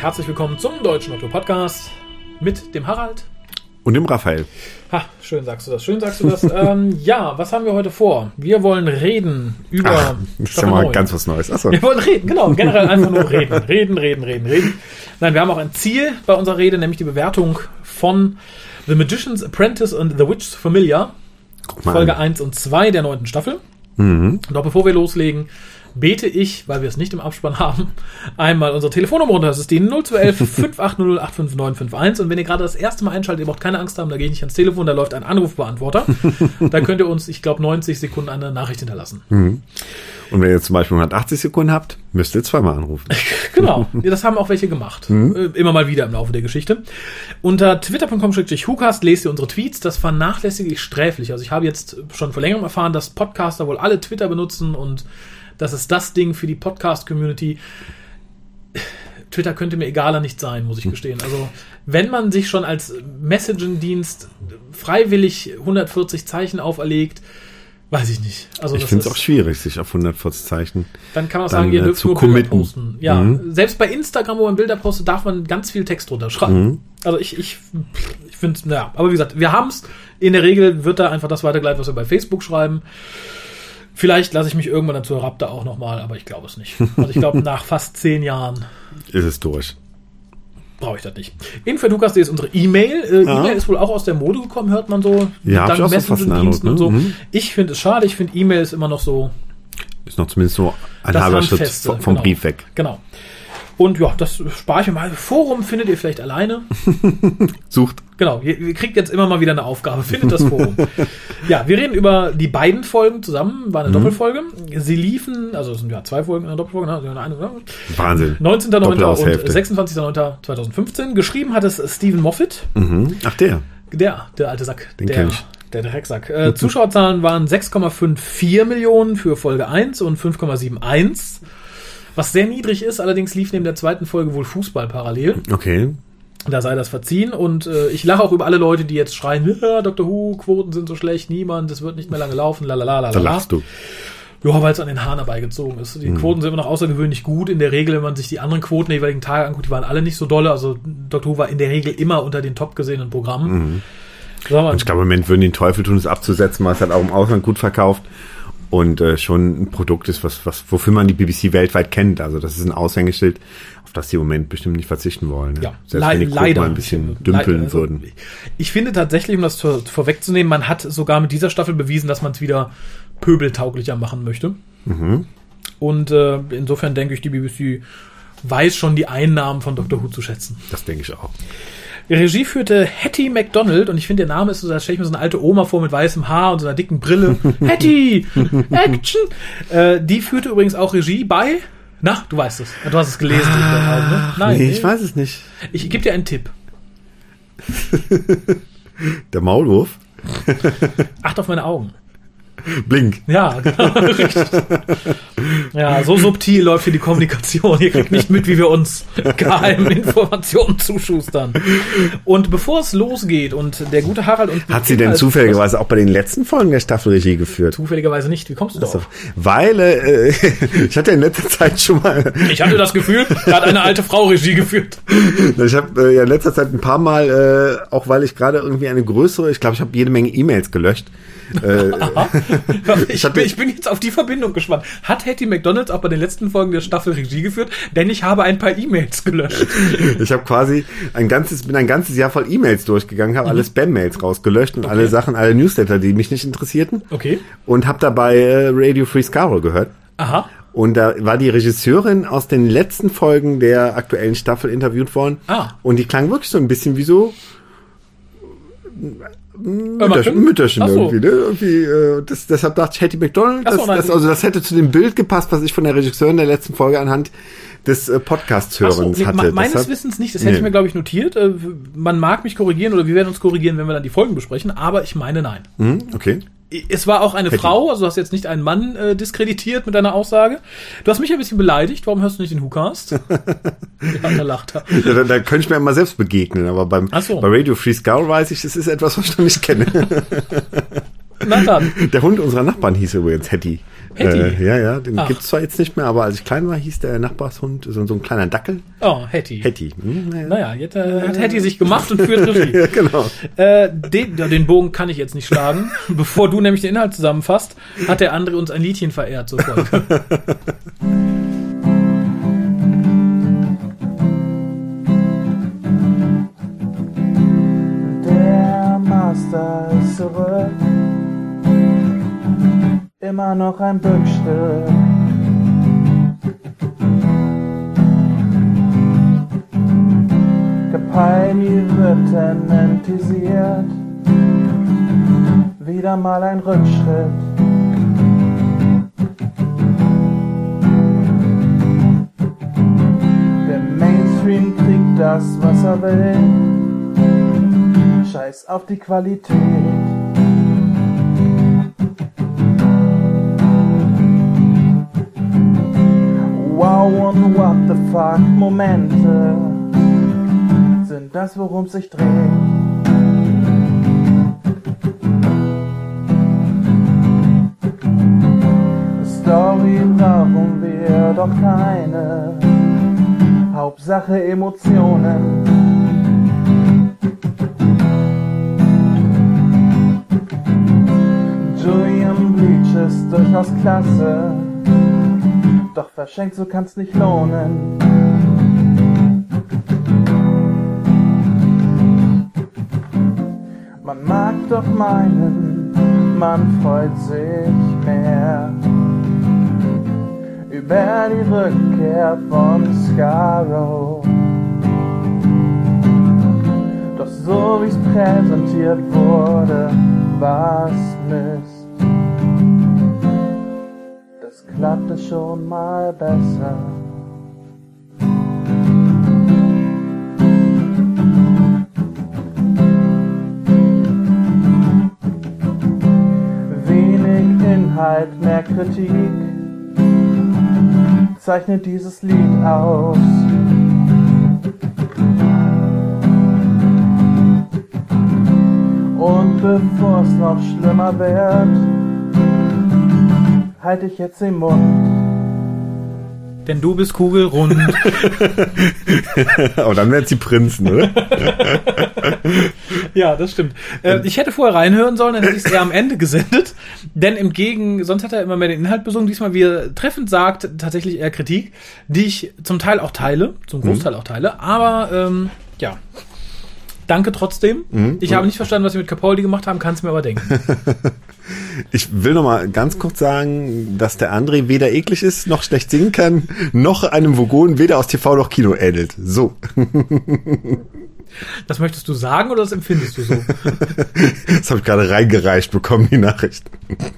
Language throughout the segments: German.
Herzlich willkommen zum Deutschen Otto Podcast mit dem Harald. Und dem Raphael. Ha, schön sagst du das, schön sagst du das. ähm, ja, was haben wir heute vor? Wir wollen reden über. Ach, das ist ja mal ganz was Neues. Achso. Wir wollen reden, genau, generell einfach nur reden. Reden, reden, reden, reden. Nein, wir haben auch ein Ziel bei unserer Rede, nämlich die Bewertung von The Magician's Apprentice und The Witch's Familiar. Folge an. 1 und 2 der neunten Staffel. Mhm. Doch bevor wir loslegen, bete ich, weil wir es nicht im Abspann haben, einmal unsere Telefonnummer runter. Das ist die 0211 580 85951. Und wenn ihr gerade das erste Mal einschaltet, ihr braucht keine Angst haben, da gehe ich nicht ans Telefon, da läuft ein Anrufbeantworter. da könnt ihr uns, ich glaube, 90 Sekunden eine Nachricht hinterlassen. Mhm. Und wenn ihr zum Beispiel 180 Sekunden habt, müsst ihr zweimal anrufen. genau, das haben auch welche gemacht. Mhm. Immer mal wieder im Laufe der Geschichte. Unter twitter.com-hucast lest ihr unsere Tweets. Das vernachlässige ich sträflich. Also ich habe jetzt schon vor längerem erfahren, dass Podcaster wohl alle Twitter benutzen und das ist das Ding für die Podcast-Community. Twitter könnte mir egaler nicht sein, muss ich hm. gestehen. Also, wenn man sich schon als Messaging-Dienst freiwillig 140 Zeichen auferlegt, weiß ich nicht. Also ich finde es auch schwierig, sich auf 140 Zeichen. Dann kann man auch sagen, ihr äh, dürft nur Bilder posten. Ja, mhm. selbst bei Instagram, wo man Bilder postet, darf man ganz viel Text drunter schreiben. Mhm. Also ich, ich, ich finde, naja, aber wie gesagt, wir haben es. In der Regel wird da einfach das weitergeleitet, was wir bei Facebook schreiben. Vielleicht lasse ich mich irgendwann dazu Raptor auch nochmal, aber ich glaube es nicht. Also ich glaube, nach fast zehn Jahren ist es durch. Brauche ich das nicht. Info.dukas.de ist unsere E-Mail. Äh, ja. E-Mail ist wohl auch aus der Mode gekommen, hört man so. Ja, dank ich Messenger-Diensten ne? und so. Mhm. Ich finde es schade, ich finde E-Mail ist immer noch so. Ist noch zumindest so ein halber Schritt vom genau. Brief weg. Genau. Und ja, das spare ich mir mal. Forum findet ihr vielleicht alleine. Sucht. Genau, ihr, ihr, kriegt jetzt immer mal wieder eine Aufgabe. Findet das Forum. ja, wir reden über die beiden Folgen zusammen. War eine mhm. Doppelfolge. Sie liefen, also es sind ja zwei Folgen in einer Doppelfolge. Ne? Also eine, ne? Wahnsinn. 19.09. und 26.09.2015. Geschrieben hat es Stephen Moffat. Mhm. Ach, der. Der, der alte Sack. Den der, ich. Der Drecksack. Äh, Zuschauerzahlen waren 6,54 Millionen für Folge 1 und 5,71. Was sehr niedrig ist, allerdings lief neben der zweiten Folge wohl Fußball parallel. Okay. Da sei das verziehen und äh, ich lache auch über alle Leute, die jetzt schreien, Dr. Who, Quoten sind so schlecht, niemand, es wird nicht mehr lange laufen, lalala. Da lachst du. Ja, weil es an den Haaren herbeigezogen ist. Die mhm. Quoten sind immer noch außergewöhnlich gut. In der Regel, wenn man sich die anderen Quoten der jeweiligen Tage anguckt, die waren alle nicht so dolle. Also Dr. Who war in der Regel immer unter den top gesehenen Programmen. Mhm. ich glaube, im Moment würden die den Teufel tun, es abzusetzen, weil es halt auch im Ausland gut verkauft und äh, schon ein Produkt ist, was, was, wofür man die BBC weltweit kennt. Also das ist ein Aushängeschild, auf das sie im Moment bestimmt nicht verzichten wollen. Ne? Ja, Selbst le wenn die leider mal ein bisschen dümpeln also, würden. Ich finde tatsächlich, um das vor, vorwegzunehmen, man hat sogar mit dieser Staffel bewiesen, dass man es wieder pöbeltauglicher machen möchte. Mhm. Und äh, insofern denke ich, die BBC weiß schon die Einnahmen von Dr. Who zu schätzen. Das denke ich auch. Regie führte Hattie McDonald und ich finde, der Name ist so, da stelle ich mir so eine alte Oma vor mit weißem Haar und so einer dicken Brille. Hattie! Action! Äh, die führte übrigens auch Regie bei. Na, du weißt es. Du hast es gelesen. Ah, ne? Nein, nee, ich weiß es nicht. Ich gebe dir einen Tipp. der Maulwurf? Acht auf meine Augen. Blink. Ja, genau. ja, so subtil läuft hier die Kommunikation. Ihr kriegt nicht mit, wie wir uns geheimen Informationen zuschustern. Und bevor es losgeht und der gute Harald und Hat sie denn zufälligerweise auch bei den letzten Folgen der Staffel Regie geführt? Zufälligerweise nicht. Wie kommst du darauf? Weil äh, ich hatte in letzter Zeit schon mal. Ich hatte das Gefühl, da hat eine alte Frau Regie geführt. Ich habe äh, ja in letzter Zeit ein paar Mal, äh, auch weil ich gerade irgendwie eine größere, ich glaube, ich habe jede Menge E-Mails gelöscht äh, ich, bin, ich, bin, jetzt auf die Verbindung gespannt. Hat Hattie McDonalds auch bei den letzten Folgen der Staffel Regie geführt? Denn ich habe ein paar E-Mails gelöscht. ich habe quasi ein ganzes, bin ein ganzes Jahr voll E-Mails durchgegangen, habe mhm. alle Spam-Mails rausgelöscht und okay. alle Sachen, alle Newsletter, die mich nicht interessierten. Okay. Und habe dabei äh, Radio Free Scaro gehört. Aha. Und da war die Regisseurin aus den letzten Folgen der aktuellen Staffel interviewt worden. Ah. Und die klang wirklich so ein bisschen wie so Mütterchen, Mütterchen so. irgendwie, ne? irgendwie äh, das, deshalb dachte ich, Hattie McDonald, das, so, das, also das hätte zu dem Bild gepasst, was ich von der Regisseurin der letzten Folge anhand des äh, Podcast-Hörens so, nee, hatte. Meines deshalb, Wissens nicht, das hätte nee. ich mir, glaube ich, notiert. Äh, man mag mich korrigieren oder wir werden uns korrigieren, wenn wir dann die Folgen besprechen, aber ich meine nein. Mhm, okay es war auch eine Hätte. Frau, also du hast jetzt nicht einen Mann äh, diskreditiert mit deiner Aussage. Du hast mich ein bisschen beleidigt, warum hörst du nicht den WhoCast? ja, da lacht er. Ja, da, da könnte ich mir mal selbst begegnen, aber beim, so. bei Radio Free Skull weiß ich, das ist etwas, was ich noch nicht kenne. Na dann. Der Hund unserer Nachbarn hieß übrigens Hetty. Hetty? Äh, ja, ja, den gibt es zwar jetzt nicht mehr, aber als ich klein war, hieß der Nachbarshund so, so ein kleiner Dackel. Oh, Hetty. Hetty. Hm, naja. naja, jetzt äh, hat Hetty sich gemacht und führt Regie. ja, genau. Äh, den, den Bogen kann ich jetzt nicht schlagen. Bevor du nämlich den Inhalt zusammenfasst, hat der andere uns ein Liedchen verehrt zur immer noch ein Bückstück. Gepeini wird enentisiert, wieder mal ein Rückschritt. Der Mainstream kriegt das, was er will. Scheiß auf die Qualität. Und what the fuck Momente sind das, worum sich dreht. Story brauchen wir doch keine. Hauptsache Emotionen. Julian Bleach ist durchaus klasse. Doch verschenkt, so kann's nicht lohnen. Man mag doch meinen, man freut sich mehr über die Rückkehr von Scarrow. Doch so wie's präsentiert wurde, war's klappte schon mal besser. Wenig Inhalt, mehr Kritik zeichnet dieses Lied aus. Und bevor es noch schlimmer wird, halte ich jetzt den Mund. Denn du bist kugelrund. Aber dann wären sie Prinzen, oder? ja, das stimmt. Äh, ich hätte vorher reinhören sollen, dann hätte ich es eher am Ende gesendet. Denn im Gegen, sonst hat er immer mehr den Inhalt besungen. Diesmal, wie er treffend sagt, tatsächlich eher Kritik, die ich zum Teil auch teile, zum Großteil mhm. auch teile. Aber ähm, ja, Danke trotzdem. Mhm. Ich habe nicht verstanden, was Sie mit Capaldi gemacht haben, kann es mir aber denken. ich will noch mal ganz kurz sagen, dass der André weder eklig ist, noch schlecht singen kann, noch einem Vogon weder aus TV noch Kino ähnelt. So. Das möchtest du sagen oder das empfindest du so? das habe ich gerade reingereicht bekommen, die Nachricht.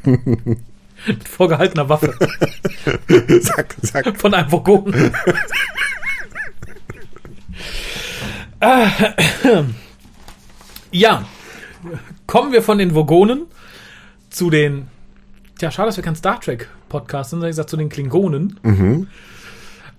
Mit vorgehaltener Waffe. sag, sag. Von einem Vogon. Ja, kommen wir von den Vogonen zu den. Tja, schade, dass wir kein Star Trek Podcast sind, sondern ich gesagt zu den Klingonen. Mhm.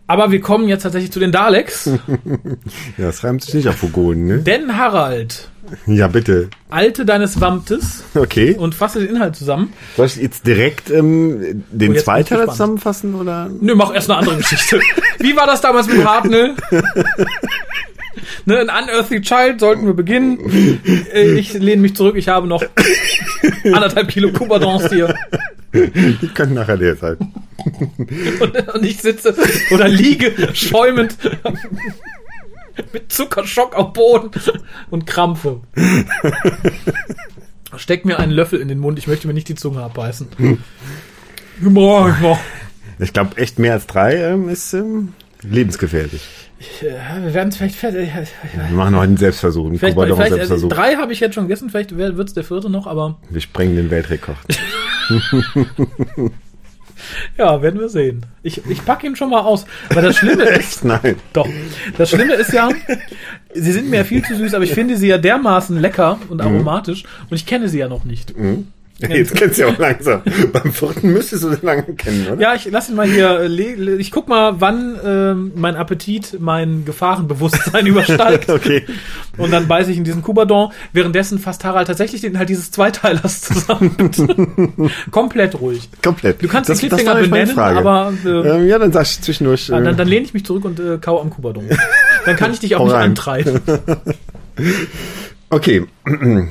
Aber wir kommen jetzt tatsächlich zu den Daleks. ja, das reimt sich nicht auf Vogonen, ne? Denn Harald. Ja, bitte. Alte deines Wamtes. Okay. Und fasse den Inhalt zusammen. Soll ich jetzt direkt ähm, den oh, Zweiteiler zusammenfassen, oder? Nö, mach erst eine andere Geschichte. Wie war das damals mit Hartnell? ne, ein Unearthly Child sollten wir beginnen. Äh, ich lehne mich zurück, ich habe noch anderthalb Kilo Coupardons hier. Ich kann nachher leer sein. Und, und ich sitze oder liege schäumend mit Zuckerschock auf Boden und krampfe. Steck mir einen Löffel in den Mund, ich möchte mir nicht die Zunge abbeißen. Ich glaube, echt mehr als drei ähm, ist ähm, lebensgefährlich. Ja, wir werden es vielleicht fertig. Wir machen noch einen Selbstversuch. Einen vielleicht, vielleicht, Selbstversuch. Also drei habe ich jetzt schon gegessen, vielleicht wird es der vierte noch, aber. Wir sprengen den Weltrekord. ja, werden wir sehen. Ich, ich packe ihn schon mal aus. Aber das Schlimme ist. Nein. Doch. Das Schlimme ist ja, sie sind mir ja viel zu süß, aber ich finde sie ja dermaßen lecker und mhm. aromatisch mhm. und ich kenne sie ja noch nicht. Mhm. Jetzt kennst du ja auch langsam. Beim vierten müsstest du den lange kennen, oder? Ja, ich lass ihn mal hier. äh, Ich guck mal, wann ähm, mein Appetit mein Gefahrenbewusstsein übersteigt. okay. Und dann beiße ich in diesen Kubadon. Währenddessen fasst Harald tatsächlich den halt dieses Zweiteilers zusammen. Komplett ruhig. Komplett. Du kannst Das- den Cliffhanger benennen, aber äh, Ähm, ja, dann sag ich zwischendurch. dann, Äh, dann lehne ich mich zurück und äh, kau am Kubadon. Dann kann ich dich auch nicht antreiben. okay.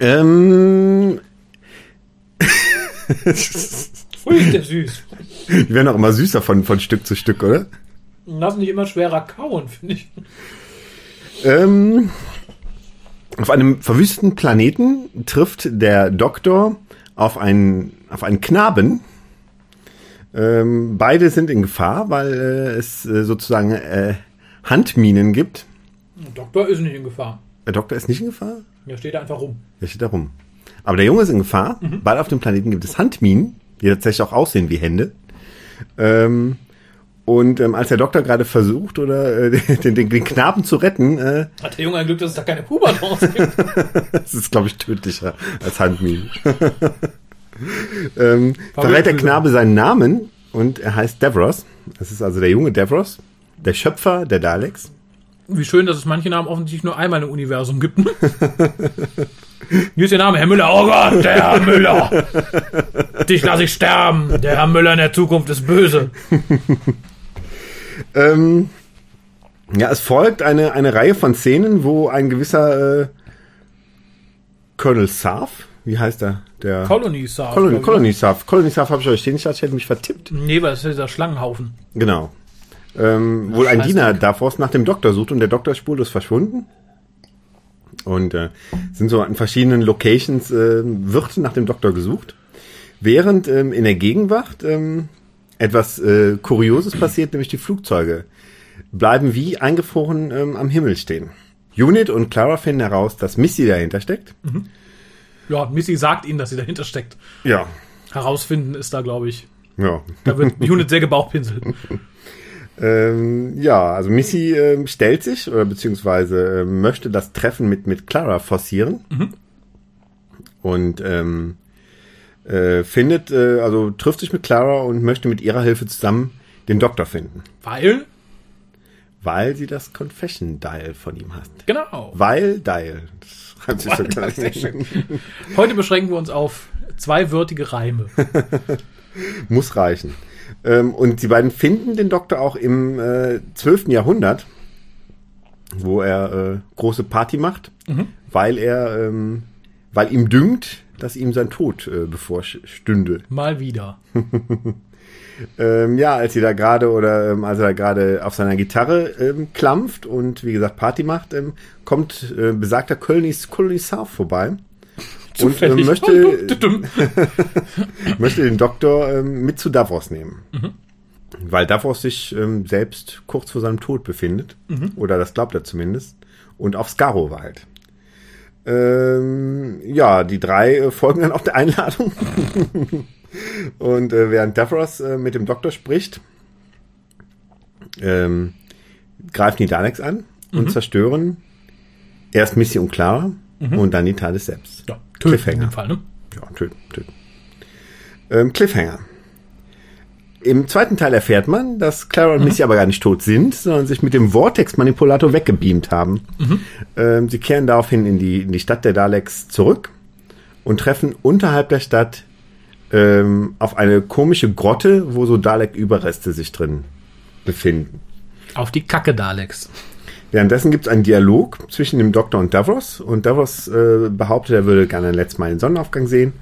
ähm, Ui, ist der süß. die werden auch immer süßer von, von Stück zu Stück, oder? Lass nicht immer schwerer kauen, finde ich. Ähm, auf einem verwüsteten Planeten trifft der Doktor auf einen, auf einen Knaben. Ähm, beide sind in Gefahr, weil äh, es äh, sozusagen äh, Handminen gibt. Der Doktor ist nicht in Gefahr. Der Doktor ist nicht in Gefahr? Der steht da einfach rum. Der steht da rum. Aber der Junge ist in Gefahr, weil auf dem Planeten gibt es Handminen, die tatsächlich auch aussehen wie Hände. Ähm, und ähm, als der Doktor gerade versucht, oder äh, den, den, den Knaben zu retten, äh, Hat der Junge ein Glück, dass es da keine Kubadons gibt. das ist, glaube ich, tödlicher als Handminen. ähm, verrät der Knabe seinen Namen und er heißt Davros. Das ist also der junge Davros, der Schöpfer der Daleks. Wie schön, dass es manche Namen offensichtlich nur einmal im Universum gibt. Hier ist der Name, Herr Müller. Oh Gott, der Herr Müller. Dich lasse ich sterben. Der Herr Müller in der Zukunft ist böse. Ähm, ja, es folgt eine, eine Reihe von Szenen, wo ein gewisser äh, Colonel Sarf, wie heißt er? Der Colony Star. Colony, Colony Sarf. Colony Sarf habe ich euch stehen. Ich dachte, ich hätte mich vertippt. Nee, weil das ist dieser Schlangenhaufen. Genau. Ähm, wohl ein. Diener Davos nach dem Doktor sucht und der Doktor ist spurlos verschwunden. Und äh, sind so an verschiedenen Locations äh, wird nach dem Doktor gesucht. Während ähm, in der Gegenwart ähm, etwas äh, Kurioses passiert, nämlich die Flugzeuge bleiben wie eingefroren ähm, am Himmel stehen. Unit und Clara finden heraus, dass Missy dahinter steckt. Ja, Missy sagt ihnen, dass sie dahinter steckt. Ja. Herausfinden ist da, glaube ich. Ja. Da wird Unit sehr gebauchpinselt. Ähm, ja, also Missy ähm, stellt sich oder beziehungsweise ähm, möchte das Treffen mit, mit Clara forcieren. Und ähm, äh, findet, äh, also trifft sich mit Clara und möchte mit ihrer Hilfe zusammen den Doktor finden. Weil, Weil sie das Confession Dial von ihm hat. genau. Weil Dial. Das schreibt sich so schön. Heute beschränken wir uns auf zweiwörtige Reime. Muss reichen. Ähm, und die beiden finden den Doktor auch im äh, 12. Jahrhundert, wo er äh, große Party macht, weil er, ähm, weil ihm dünkt, dass ihm sein Tod äh, bevorstünde. Mal wieder. Ähm, ja, als sie da gerade oder ähm, als er da gerade auf seiner Gitarre ähm, klampft und wie gesagt Party macht, ähm, kommt äh, besagter Kölnis Kommissar vorbei und äh, Zufällig. möchte Dum, möchte den Doktor ähm, mit zu Davos nehmen. Weil Davos sich ähm, selbst kurz vor seinem Tod befindet. Oder das glaubt er zumindest. Und auf Skaro weilt. Ähm, ja, die drei äh, folgen dann auch der Einladung. und äh, während Davros äh, mit dem Doktor spricht, ähm, greifen die Daleks an und zerstören erst Missy und Clara und dann die Thales selbst. Ja, töten in Cliffhanger. dem Fall, ne? Ja, töten, töten. Ähm, Cliffhanger. Im zweiten Teil erfährt man, dass Clara und Missy aber gar nicht tot sind, sondern sich mit dem Vortex-Manipulator weggebeamt haben. Ähm, sie kehren daraufhin in die, in die Stadt der Daleks zurück und treffen unterhalb der Stadt ähm, auf eine komische Grotte, wo so Dalek-Überreste sich drin befinden. Auf die Kacke Daleks. Währenddessen gibt es einen Dialog zwischen dem Doktor und Davros und Davros äh, behauptet, er würde gerne ein letztes Mal den Sonnenaufgang sehen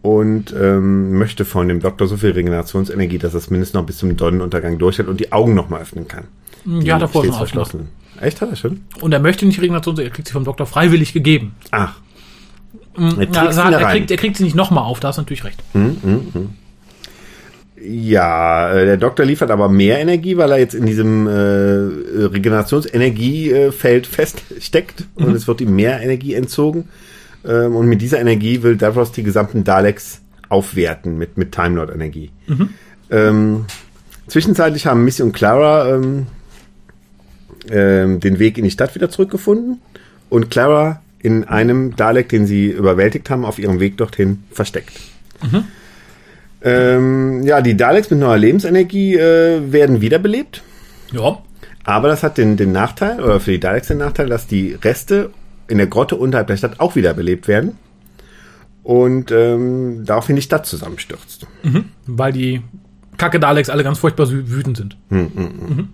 und ähm, möchte von dem Doktor so viel Regenerationsenergie, dass er es mindestens noch bis zum Sonnenuntergang durchhält und die Augen nochmal öffnen kann. Ja, hat er vorher schon verschlossen. Echt, hat er schon? Und er möchte nicht Regeneration, er kriegt sie vom Doktor freiwillig gegeben. Ach. Er, Ja, hat, er, rein. kriegt, er kriegt sie nicht nochmal auf, da hast du natürlich recht. Ja, äh, der Doktor liefert aber mehr Energie, weil er jetzt in diesem äh, Regenerationsenergiefeld feststeckt und es wird ihm mehr Energie entzogen. Ähm, und mit dieser Energie will Davros die gesamten Daleks aufwerten mit, mit Time Lord Energie. Ähm, zwischenzeitlich haben Missy und Clara ähm, ähm, den Weg in die Stadt wieder zurückgefunden und Clara in einem Dalek, den sie überwältigt haben, auf ihrem Weg dorthin versteckt. Mhm. Ähm, ja, die Daleks mit neuer Lebensenergie äh, werden wiederbelebt. Ja. Aber das hat den, den Nachteil, oder für die Daleks den Nachteil, dass die Reste in der Grotte unterhalb der Stadt auch wiederbelebt werden. Und ähm, daraufhin die Stadt zusammenstürzt. Mhm. Weil die Kacke Daleks alle ganz furchtbar wütend sind. Mhm, mhm.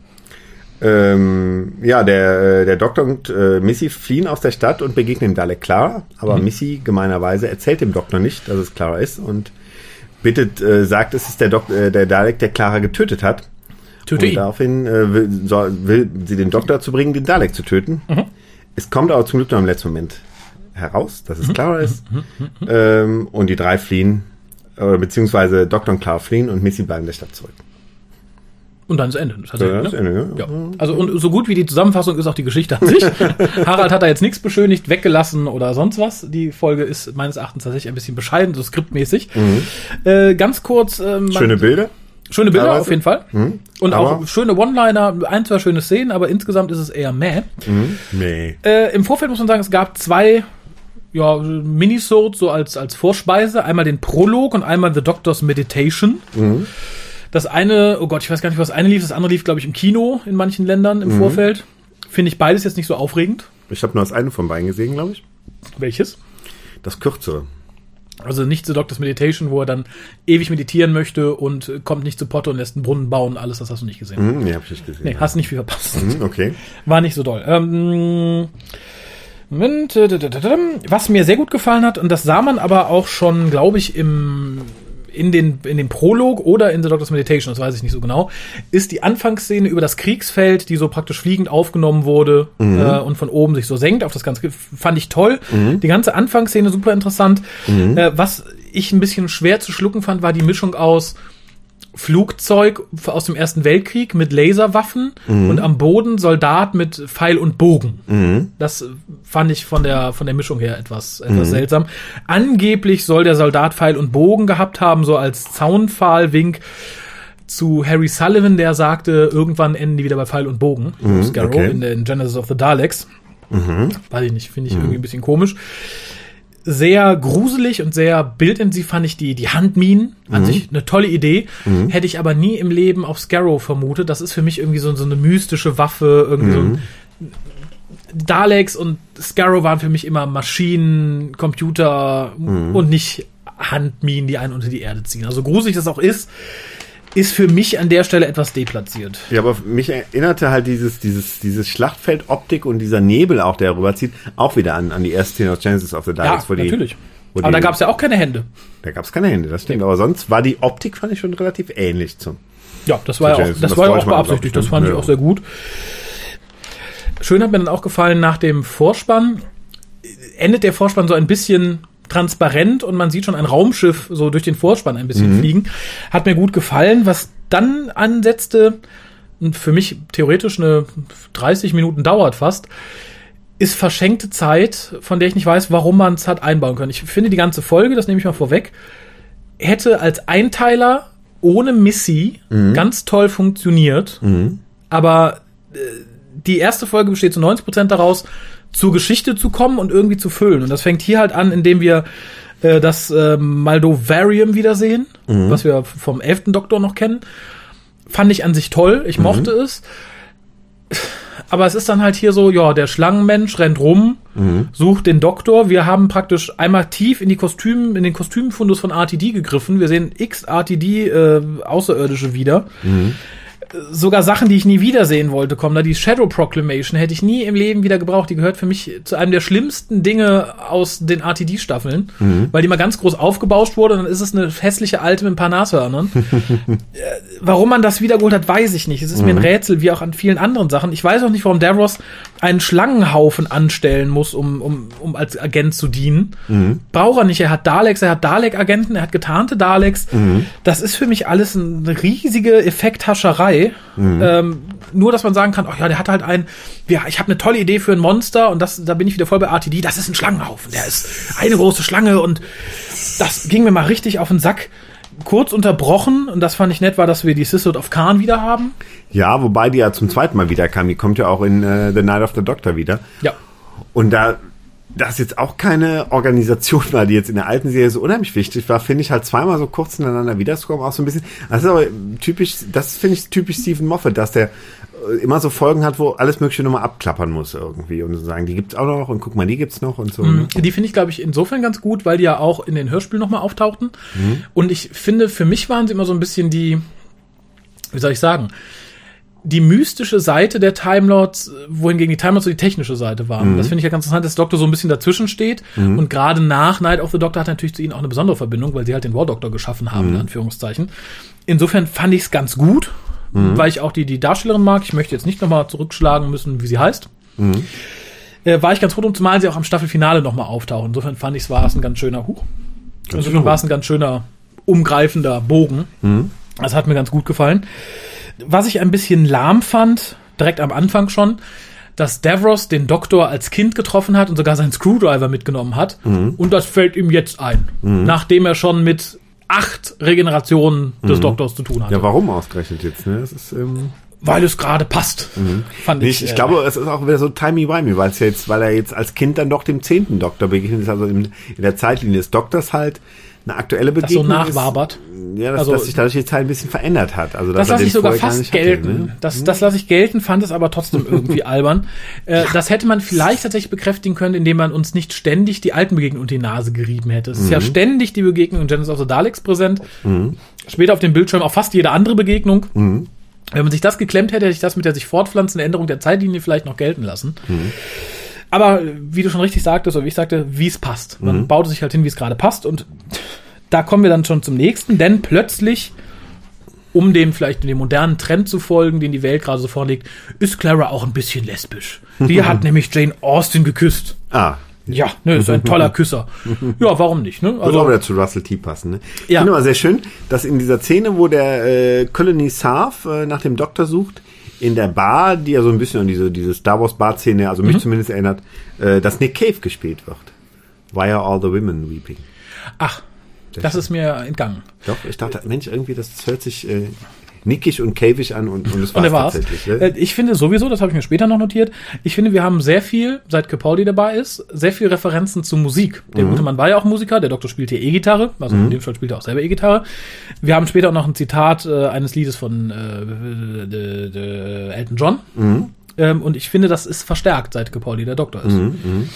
Ähm, ja, der, äh, der Doktor und äh, Missy fliehen aus der Stadt und begegnen Dalek Clara, aber mhm. Missy gemeinerweise erzählt dem Doktor nicht, dass es Clara ist und bittet, äh, sagt, es ist der, Dok äh, der Dalek, der Clara getötet hat. Töte und ihn. daraufhin äh, will, soll, will sie den Doktor dazu bringen, den Dalek zu töten. Mhm. Es kommt aber zum Glück noch im letzten Moment heraus, dass es mhm. Clara ist. Mhm. Mhm. Ähm, und die drei fliehen, äh, beziehungsweise Doktor und Clara fliehen und Missy bleiben in der Stadt zurück. Und dann ist Ende. Das ja, ne? Ende ja. ja. Also und so gut wie die Zusammenfassung ist auch die Geschichte an sich. Harald hat da jetzt nichts beschönigt, weggelassen oder sonst was. Die Folge ist meines Erachtens tatsächlich ein bisschen bescheiden, so skriptmäßig. Mhm. Äh, ganz kurz. Ähm, Schöne Bilder. Schöne Bilder Teilweise. auf jeden Fall. Mhm. Und aber auch schöne One-Liner, ein, zwei schöne Szenen, aber insgesamt ist es eher meh. Mhm. Nee. Äh, Im Vorfeld muss man sagen, es gab zwei ja, Minisodes so als, als Vorspeise. Einmal den Prolog und einmal The Doctor's Meditation. Mhm. Das eine, oh Gott, ich weiß gar nicht, was das eine lief, das andere lief, glaube ich, im Kino in manchen Ländern im mhm. Vorfeld. Finde ich beides jetzt nicht so aufregend. Ich habe nur das eine von beiden gesehen, glaube ich. Welches? Das kürzere. Also nicht zu Doctor's Meditation, wo er dann ewig meditieren möchte und kommt nicht zu Potter und lässt einen Brunnen bauen. Alles, das hast du nicht gesehen. Mhm, nee, hab ich nicht gesehen. Nee, hast nicht viel verpasst. Mhm, okay. War nicht so doll. Ähm, Moment, was mir sehr gut gefallen hat, und das sah man aber auch schon, glaube ich, im in den, in den Prolog oder in The Doctor's Meditation, das weiß ich nicht so genau, ist die Anfangsszene über das Kriegsfeld, die so praktisch fliegend aufgenommen wurde mhm. äh, und von oben sich so senkt auf das Ganze. Fand ich toll. Mhm. Die ganze Anfangsszene super interessant. Mhm. Äh, was ich ein bisschen schwer zu schlucken fand, war die Mischung aus Flugzeug aus dem Ersten Weltkrieg mit Laserwaffen mhm. und am Boden Soldat mit Pfeil und Bogen. Mhm. Das fand ich von der, von der Mischung her etwas, etwas mhm. seltsam. Angeblich soll der Soldat Pfeil und Bogen gehabt haben, so als Zaunpfahlwink zu Harry Sullivan, der sagte, irgendwann enden die wieder bei Pfeil und Bogen. Mhm, Scarrow okay. in der Genesis of the Daleks. Mhm. Weiß ich nicht, finde ich mhm. irgendwie ein bisschen komisch sehr gruselig und sehr bildintensiv fand ich die, die Handminen. An mhm. sich eine tolle Idee. Mhm. Hätte ich aber nie im Leben auf Scarrow vermutet. Das ist für mich irgendwie so, so eine mystische Waffe, irgendwie mhm. so. Daleks und Scarrow waren für mich immer Maschinen, Computer mhm. und nicht Handminen, die einen unter die Erde ziehen. Also gruselig das auch ist, ist für mich an der Stelle etwas deplatziert. Ja, aber mich erinnerte halt dieses, dieses, dieses Schlachtfeldoptik und dieser Nebel auch, der rüberzieht, auch wieder an, an die erste Szene aus Genesis of the Daleks. Ja, natürlich. aber die, da gab es ja auch keine Hände. Da gab es keine Hände, das stimmt. Ja. Aber sonst war die Optik, fand ich schon relativ ähnlich zum. Ja, das war ja auch, das, das war ja auch beabsichtigt. Das fand ja. ich auch sehr gut. Schön hat mir dann auch gefallen, nach dem Vorspann endet der Vorspann so ein bisschen transparent und man sieht schon ein Raumschiff so durch den Vorspann ein bisschen mhm. fliegen. Hat mir gut gefallen. Was dann ansetzte, für mich theoretisch eine 30 Minuten dauert fast, ist verschenkte Zeit, von der ich nicht weiß, warum man es hat einbauen können. Ich finde die ganze Folge, das nehme ich mal vorweg, hätte als Einteiler ohne Missy mhm. ganz toll funktioniert. Mhm. Aber äh, die erste Folge besteht zu 90 Prozent daraus, zur Geschichte zu kommen und irgendwie zu füllen. Und das fängt hier halt an, indem wir äh, das äh, Maldovarium wiedersehen, mhm. was wir vom elften Doktor noch kennen. Fand ich an sich toll, ich mhm. mochte es. Aber es ist dann halt hier so, ja, der Schlangenmensch rennt rum, mhm. sucht den Doktor. Wir haben praktisch einmal tief in die Kostüme, in den Kostümfundus von RTD gegriffen. Wir sehen x RTD äh, Außerirdische wieder. Mhm sogar Sachen, die ich nie wiedersehen wollte, kommen da. Die Shadow Proclamation hätte ich nie im Leben wieder gebraucht. Die gehört für mich zu einem der schlimmsten Dinge aus den RTD-Staffeln, mhm. weil die mal ganz groß aufgebauscht wurde und dann ist es eine hässliche alte mit ein paar Nashörnern. Äh, warum man das wiedergeholt hat, weiß ich nicht. Es ist mhm. mir ein mhm. Rätsel, wie auch an vielen anderen Sachen. Ich weiß auch nicht, warum Davros einen Schlangenhaufen anstellen muss, um, um, um als Agent zu dienen. Mhm. Braucht er nicht. Er hat Daleks, er hat Dalek-Agenten, er hat getarnte Daleks. Mhm. Das ist für mich alles eine riesige Effekthascherei. Mhm. Ähm, nur, dass man sagen kann, ach ja, der hat halt ein, ja, ich habe eine tolle Idee für ein Monster und das, da bin ich wieder voll bei RTD, das ist ein Schlangenhaufen, der ist eine große Schlange und das ging mir mal richtig auf den Sack. Kurz unterbrochen, und das fand ich nett, war, dass wir die Sisterhood of Khan wieder haben. Ja, wobei die ja zum zweiten Mal wieder kam. Die kommt ja auch in uh, The Night of the Doctor wieder. Ja. Und da das jetzt auch keine Organisation war, die jetzt in der alten Serie so unheimlich wichtig war, finde ich halt zweimal so kurz ineinander wiederzukommen auch so ein bisschen. Das ist aber typisch, das finde ich typisch Stephen Moffat, dass der äh, immer so Folgen hat, wo alles Mögliche nochmal abklappern muss irgendwie und so sagen, die gibt's auch noch und guck mal, die gibt's noch und so. Mhm. Ne? Die finde ich, glaube ich, insofern ganz gut, weil die ja auch in den Hörspielen nochmal auftauchten. Mhm. Und ich finde, für mich waren sie immer so ein bisschen die, wie soll ich sagen, die mystische Seite der Time Lords, wohingegen die Time Lords so die technische Seite waren. Mhm. Das finde ich ja ganz interessant, dass Doktor so ein bisschen dazwischen steht. Mhm. Und gerade nach Night of the Doctor hat natürlich zu ihnen auch eine besondere Verbindung, weil sie halt den War Doctor geschaffen haben, mhm. in Anführungszeichen. Insofern fand ich es ganz gut, mhm. weil ich auch die, die Darstellerin mag. Ich möchte jetzt nicht nochmal zurückschlagen müssen, wie sie heißt. Mhm. Äh, war ich ganz froh zumal sie auch am Staffelfinale nochmal auftauchen. Insofern fand ich, war es ein ganz schöner Huch. Insofern war es ein ganz schöner, umgreifender Bogen. Mhm. Das hat mir ganz gut gefallen was ich ein bisschen lahm fand, direkt am Anfang schon, dass Davros den Doktor als Kind getroffen hat und sogar seinen Screwdriver mitgenommen hat. Mhm. Und das fällt ihm jetzt ein, mhm. nachdem er schon mit acht Regenerationen des mhm. Doktors zu tun hat. Ja, warum ausgerechnet jetzt? Ne? Das ist, ähm weil es gerade passt, mhm. fand ich. Ich, ich äh, glaube, es ist auch wieder so timey-wimey, weil es jetzt, weil er jetzt als Kind dann doch dem zehnten Doktor begegnet ist, also in, in der Zeitlinie des Doktors halt eine aktuelle Begegnung das so nachwabert. Ist, ja, dass, also, dass sich dadurch die Zeit ein bisschen verändert hat. Also, das lasse ich sogar fast gelten. Hatte, ne? Das, das lasse ich gelten, fand es aber trotzdem irgendwie albern. Äh, ja. Das hätte man vielleicht tatsächlich bekräftigen können, indem man uns nicht ständig die alten Begegnungen unter die Nase gerieben hätte. Es mhm. ist ja mhm. ständig die Begegnung in Genesis of the Daleks präsent. Mhm. Später auf dem Bildschirm auch fast jede andere Begegnung. Mhm. Wenn man sich das geklemmt hätte, hätte ich das mit der sich fortpflanzenden Änderung der Zeitlinie vielleicht noch gelten lassen. Mhm. Aber wie du schon richtig sagtest, oder wie ich sagte, wie es passt. Man mhm. baut es sich halt hin, wie es gerade passt. Und da kommen wir dann schon zum nächsten, denn plötzlich, um dem vielleicht dem modernen Trend zu folgen, den die Welt gerade so vorlegt, ist Clara auch ein bisschen lesbisch. Die hat nämlich Jane Austen geküsst. Ah. Ja, ne, ist ein toller Küsser. Ja, warum nicht, ne? Also, Würde wieder zu Russell T passen, ne? Ja. Ich finde aber sehr schön, dass in dieser Szene, wo der äh, Colony Sarf äh, nach dem Doktor sucht, in der Bar, die ja so ein bisschen an diese, diese Star Wars Bar-Szene, also mich mhm. zumindest erinnert, äh, dass Nick Cave gespielt wird. Why are all the women weeping? Ach, das ist mir entgangen. Doch, ich dachte, Mensch, irgendwie, das hört sich äh, nickig und caveig an und, und das war tatsächlich. Ne? Äh, ich finde sowieso, das habe ich mir später noch notiert, ich finde, wir haben sehr viel, seit Capaldi dabei ist, sehr viel Referenzen zu Musik. Der mhm. Mann war ja auch Musiker, der Doktor spielt hier E-Gitarre, also mhm. in dem Fall spielt er auch selber E-Gitarre. Wir haben später auch noch ein Zitat äh, eines Liedes von äh, de, de Elton John. Mhm. Ähm, und ich finde, das ist verstärkt, seit Capaldi der Doktor ist. Mhm. mhm.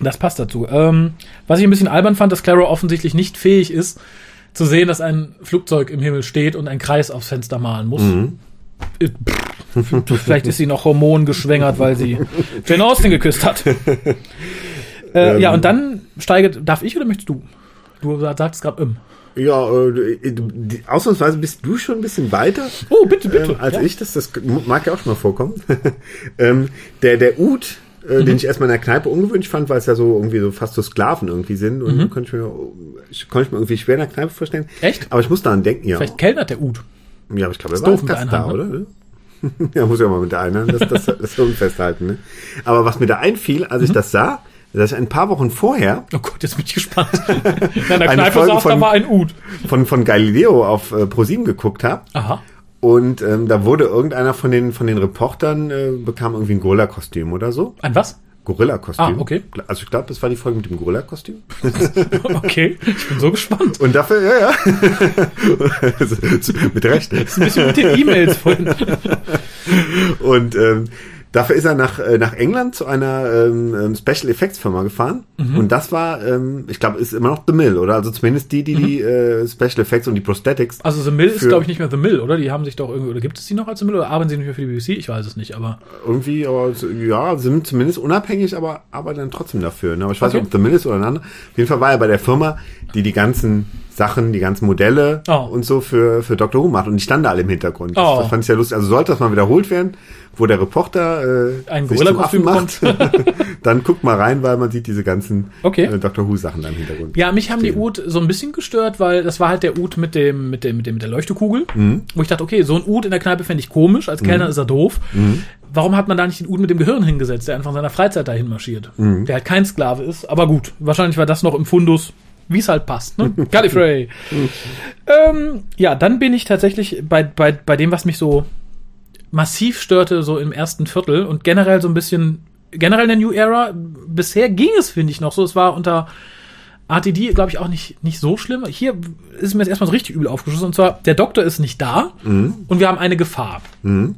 Das passt dazu. Ähm, was ich ein bisschen albern fand, dass Clara offensichtlich nicht fähig ist, zu sehen, dass ein Flugzeug im Himmel steht und einen Kreis aufs Fenster malen muss. Mhm. Äh, vielleicht ist sie noch hormongeschwängert, weil sie Jane Austen geküsst hat. äh, ähm. Ja, und dann steigert, darf ich oder möchtest du? Du sagst gerade im. Ja, äh, ausnahmsweise bist du schon ein bisschen weiter. Oh, bitte, bitte. Ähm, als ja. ich das. Das mag ja auch schon mal vorkommen. ähm, der, der Ud äh, mhm. den ich erstmal in der Kneipe ungewöhnlich fand, weil es ja so irgendwie so fast so Sklaven irgendwie sind. Und mhm. konnte ich mir, konnte ich mir irgendwie schwer in der Kneipe vorstellen. Echt? Aber ich muss daran denken, ja. Vielleicht kellnert der Ud. Ja, aber ich glaube, er war als Gast da, ne? oder? ja, muss ja mal mit der einen das, das, das, festhalten. Ne? Aber was mir da einfiel, als ich mhm. das sah, dass ich ein paar Wochen vorher. Oh Gott, jetzt bin ich gespannt. in der Kneipe saß, von, da war ein Ud. Von, von Galileo auf äh, ProSieben geguckt habe. Aha. Und ähm, da wurde irgendeiner von den von den Reportern äh, bekam irgendwie ein Gorilla-Kostüm oder so. Ein was? Gorilla-Kostüm. Ah, okay. Also ich glaube, das war die Folge mit dem Gorilla-Kostüm. okay, ich bin so gespannt. Und dafür, ja, ja. mit Recht. Das ist ein bisschen mit den E-Mails vorhin. Und ähm, Dafür ist er nach, äh, nach England zu einer ähm, ähm, Special Effects Firma gefahren. Mhm. Und das war, ähm, ich glaube, ist immer noch The Mill, oder? Also zumindest die, die mhm. die äh, Special Effects und die Prosthetics. Also The Mill ist, glaube ich, nicht mehr The Mill, oder? Die haben sich doch irgendwie, oder gibt es die noch als The Mill oder arbeiten sie nicht mehr für die BBC? Ich weiß es nicht, aber. Irgendwie, aber ja, sind zumindest unabhängig, aber arbeiten dann trotzdem dafür. Ne? Aber ich weiß okay. nicht, ob The Mill ist oder ein anderer. Auf jeden Fall war er bei der Firma, die die ganzen Sachen, die ganzen Modelle oh. und so für, für Dr. Who macht. Und die standen da alle im Hintergrund. Das, oh. das fand ich ja lustig. Also sollte das mal wiederholt werden, wo der Reporter äh, ein Gorilla-Kostüm macht, dann guckt mal rein, weil man sieht diese ganzen okay. äh, Dr. Who-Sachen da im Hintergrund. Ja, mich haben stehen. die Ud so ein bisschen gestört, weil das war halt der Ud mit dem, mit dem, mit dem, mit der Leuchtekugel. Mhm. Wo ich dachte, okay, so ein Ud in der Kneipe fände ich komisch, als Kellner mhm. ist er doof. Mhm. Warum hat man da nicht den Ud mit dem Gehirn hingesetzt, der einfach in seiner Freizeit dahin marschiert? Mhm. Der halt kein Sklave ist, aber gut. Wahrscheinlich war das noch im Fundus wie es halt passt, ne? Gallifrey. ähm, ja, dann bin ich tatsächlich bei, bei, bei dem, was mich so massiv störte, so im ersten Viertel und generell so ein bisschen generell in der New Era, bisher ging es, finde ich, noch so. Es war unter RTD, glaube ich, auch nicht, nicht so schlimm. Hier ist mir jetzt erstmal so richtig übel aufgeschossen. Und zwar, der Doktor ist nicht da mhm. und wir haben eine Gefahr. Mhm.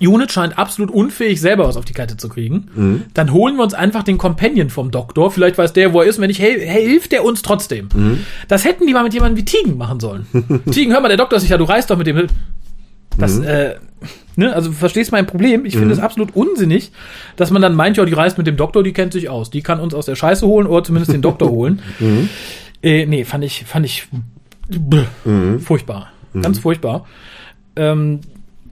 Unit scheint absolut unfähig, selber was auf die Kette zu kriegen. Mhm. Dann holen wir uns einfach den Companion vom Doktor. Vielleicht weiß der, wo er ist. wenn nicht, hey, hey hilft der uns trotzdem. Mhm. Das hätten die mal mit jemandem wie Tigen machen sollen. Tigen, hör mal, der Doktor ist sicher, du reist doch mit dem. Das, mhm. äh, ne, also verstehst mein Problem. Ich finde es absolut unsinnig, dass man dann meint, ja, die reist mit dem Doktor, die kennt sich aus. Die kann uns aus der Scheiße holen oder zumindest den Doktor holen. Mhm. Äh, nee, fand ich, fand ich bäh, mhm. furchtbar. Ganz furchtbar. Ähm,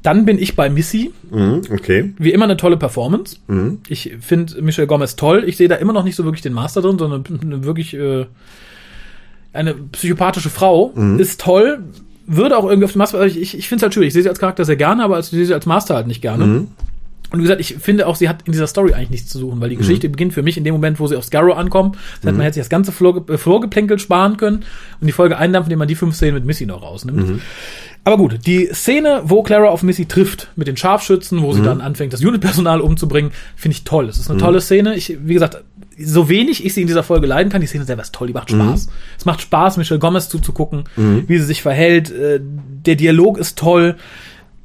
dann bin ich bei Missy. Mhm, okay. Wie immer eine tolle Performance. Mhm. Ich finde Michelle Gomez toll. Ich sehe da immer noch nicht so wirklich den Master drin, sondern eine wirklich äh, eine psychopathische Frau. Mhm. Ist toll. Würde auch irgendwie auf den Master. Ich, ich, ich finde es halt schwierig. Ich sehe sie als Charakter sehr gerne, aber ich sehe sie als Master halt nicht gerne. Mhm. Und wie gesagt, ich finde auch, sie hat in dieser Story eigentlich nichts zu suchen, weil die mhm. Geschichte mhm. beginnt für mich in dem Moment, wo sie auf Scarrow ankommen. Das heißt, man hätte sich das ganze Florgeplänkel sparen können und die Folge eindampfen, indem man die fünf Szenen mit Missy noch rausnimmt. Mhm. Aber gut, die Szene, wo Clara auf Missy trifft mit den Scharfschützen, wo sie mhm. dann anfängt, das Unit-Personal umzubringen, finde ich toll. Es ist eine mhm. tolle Szene. Ich, wie gesagt, so wenig ich sie in dieser Folge leiden kann, die Szene selber ist toll, die macht Spaß. Mhm. Es macht Spaß, Michelle Gomez zuzugucken, mhm. wie sie sich verhält. Äh, der Dialog ist toll.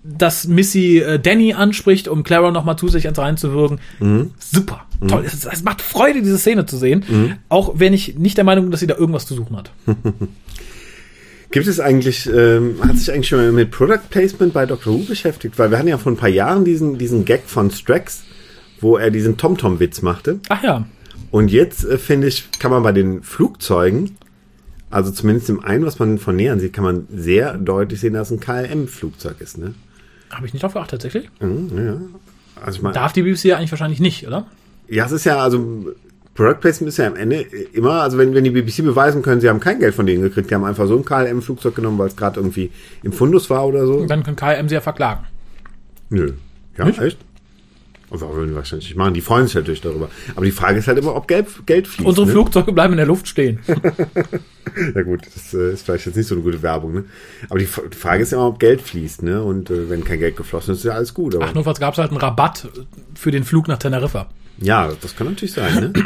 Dass Missy äh, Danny anspricht, um Clara nochmal zusätzlich ans reinzuwirken. Mhm. Super, toll. Es, es, macht Freude, diese Szene zu sehen. Mhm. Auch wenn ich nicht der Meinung bin, dass sie da irgendwas zu suchen hat. Gibt es eigentlich, ähm, hat sich eigentlich schon mal mit Product Placement bei Dr. Who beschäftigt? Weil wir hatten ja vor ein paar Jahren diesen, diesen Gag von Strax, wo er diesen TomTom-Witz machte. Ach ja. Und jetzt, äh, finde ich, kann man bei den Flugzeugen, also zumindest im einen, was man von nähern sieht, kann man sehr deutlich sehen, dass es ein KLM-Flugzeug ist, ne? Habe ich nicht drauf geachtet, tatsächlich. Mhm, ja. Also ich mein, Darf die BBC ja eigentlich wahrscheinlich nicht, oder? Ja, es ist ja, also Product Placement ist ja am Ende immer, also wenn, wenn die BBC beweisen können, sie haben kein Geld von denen gekriegt, die haben einfach so ein KLM-Flugzeug genommen, weil es gerade irgendwie im Fundus war oder so. Und dann können KLM sie ja verklagen. Nö. Ja, Nicht? echt? Aber würden wahrscheinlich nicht machen. Die freuen sich natürlich darüber. Aber die Frage ist halt immer, ob Geld, Geld fließt. Unsere ne? Flugzeuge bleiben in der Luft stehen. ja gut, das äh, ist vielleicht jetzt nicht so eine gute Werbung. Ne? Aber die Frage ist immer, ob Geld fließt. Ne? Und äh, wenn kein Geld geflossen ist, ist ja alles gut. Aber Ach, nur was gab es halt einen Rabatt für den Flug nach Teneriffa. Ja, das kann natürlich sein. Ne?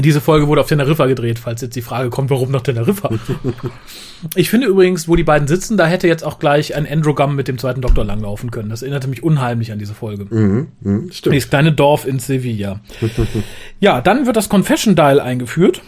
Diese Folge wurde auf Teneriffa gedreht, falls jetzt die Frage kommt, warum nach Teneriffa? ich finde übrigens, wo die beiden sitzen, da hätte jetzt auch gleich ein Androgam mit dem zweiten Doktor langlaufen können. Das erinnerte mich unheimlich an diese Folge. Mhm, mh, stimmt. Dieses kleine Dorf in Sevilla. ja, dann wird das Confession Dial eingeführt.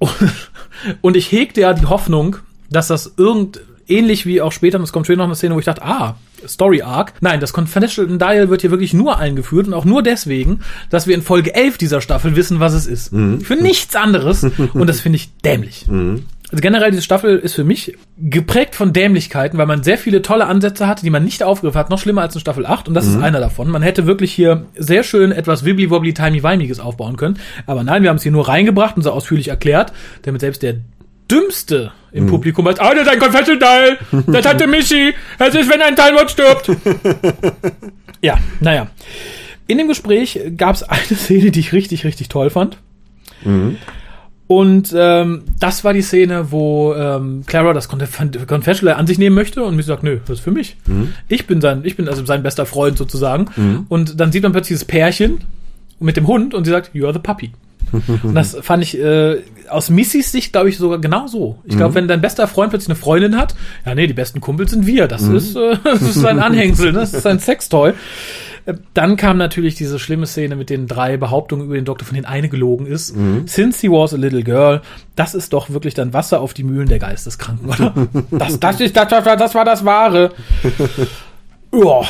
Und ich hegte ja die Hoffnung, dass das irgend ähnlich wie auch später, und es kommt später noch eine Szene, wo ich dachte, ah, Story Arc. Nein, das Confidential Dial wird hier wirklich nur eingeführt und auch nur deswegen, dass wir in Folge 11 dieser Staffel wissen, was es ist. Mhm. Für nichts anderes. und das finde ich dämlich. Mhm. Also generell, diese Staffel ist für mich geprägt von Dämlichkeiten, weil man sehr viele tolle Ansätze hatte, die man nicht aufgegriffen hat. Noch schlimmer als in Staffel 8 und das mhm. ist einer davon. Man hätte wirklich hier sehr schön etwas wibbly-wobbly, timey-wimeyes aufbauen können. Aber nein, wir haben es hier nur reingebracht und so ausführlich erklärt, damit selbst der Dümmste im mhm. Publikum als, ah, das ist ein Confession-Teil, das hatte Michi, es ist, wenn ein Teilwort stirbt. ja, naja. In dem Gespräch gab es eine Szene, die ich richtig, richtig toll fand. Mhm. Und ähm, das war die Szene, wo ähm, Clara das Confessional an sich nehmen möchte und mich sagt, nö, das ist für mich. Mhm. Ich bin sein, ich bin also sein bester Freund sozusagen. Mhm. Und dann sieht man plötzlich das Pärchen mit dem Hund und sie sagt, you are the puppy. Und das fand ich äh, aus Missys Sicht, glaube ich, sogar genau so. Ich glaube, mhm. wenn dein bester Freund plötzlich eine Freundin hat, ja, nee, die besten Kumpels sind wir. Das mhm. ist, äh, das ist sein Anhängsel, ne? das ist sein Sextoy. Äh, dann kam natürlich diese schlimme Szene mit den drei Behauptungen über den Doktor, von denen eine gelogen ist. Mhm. Since he was a little girl, das ist doch wirklich dann Wasser auf die Mühlen der Geisteskranken, oder? das, das ist, das, das war das Wahre. Ja.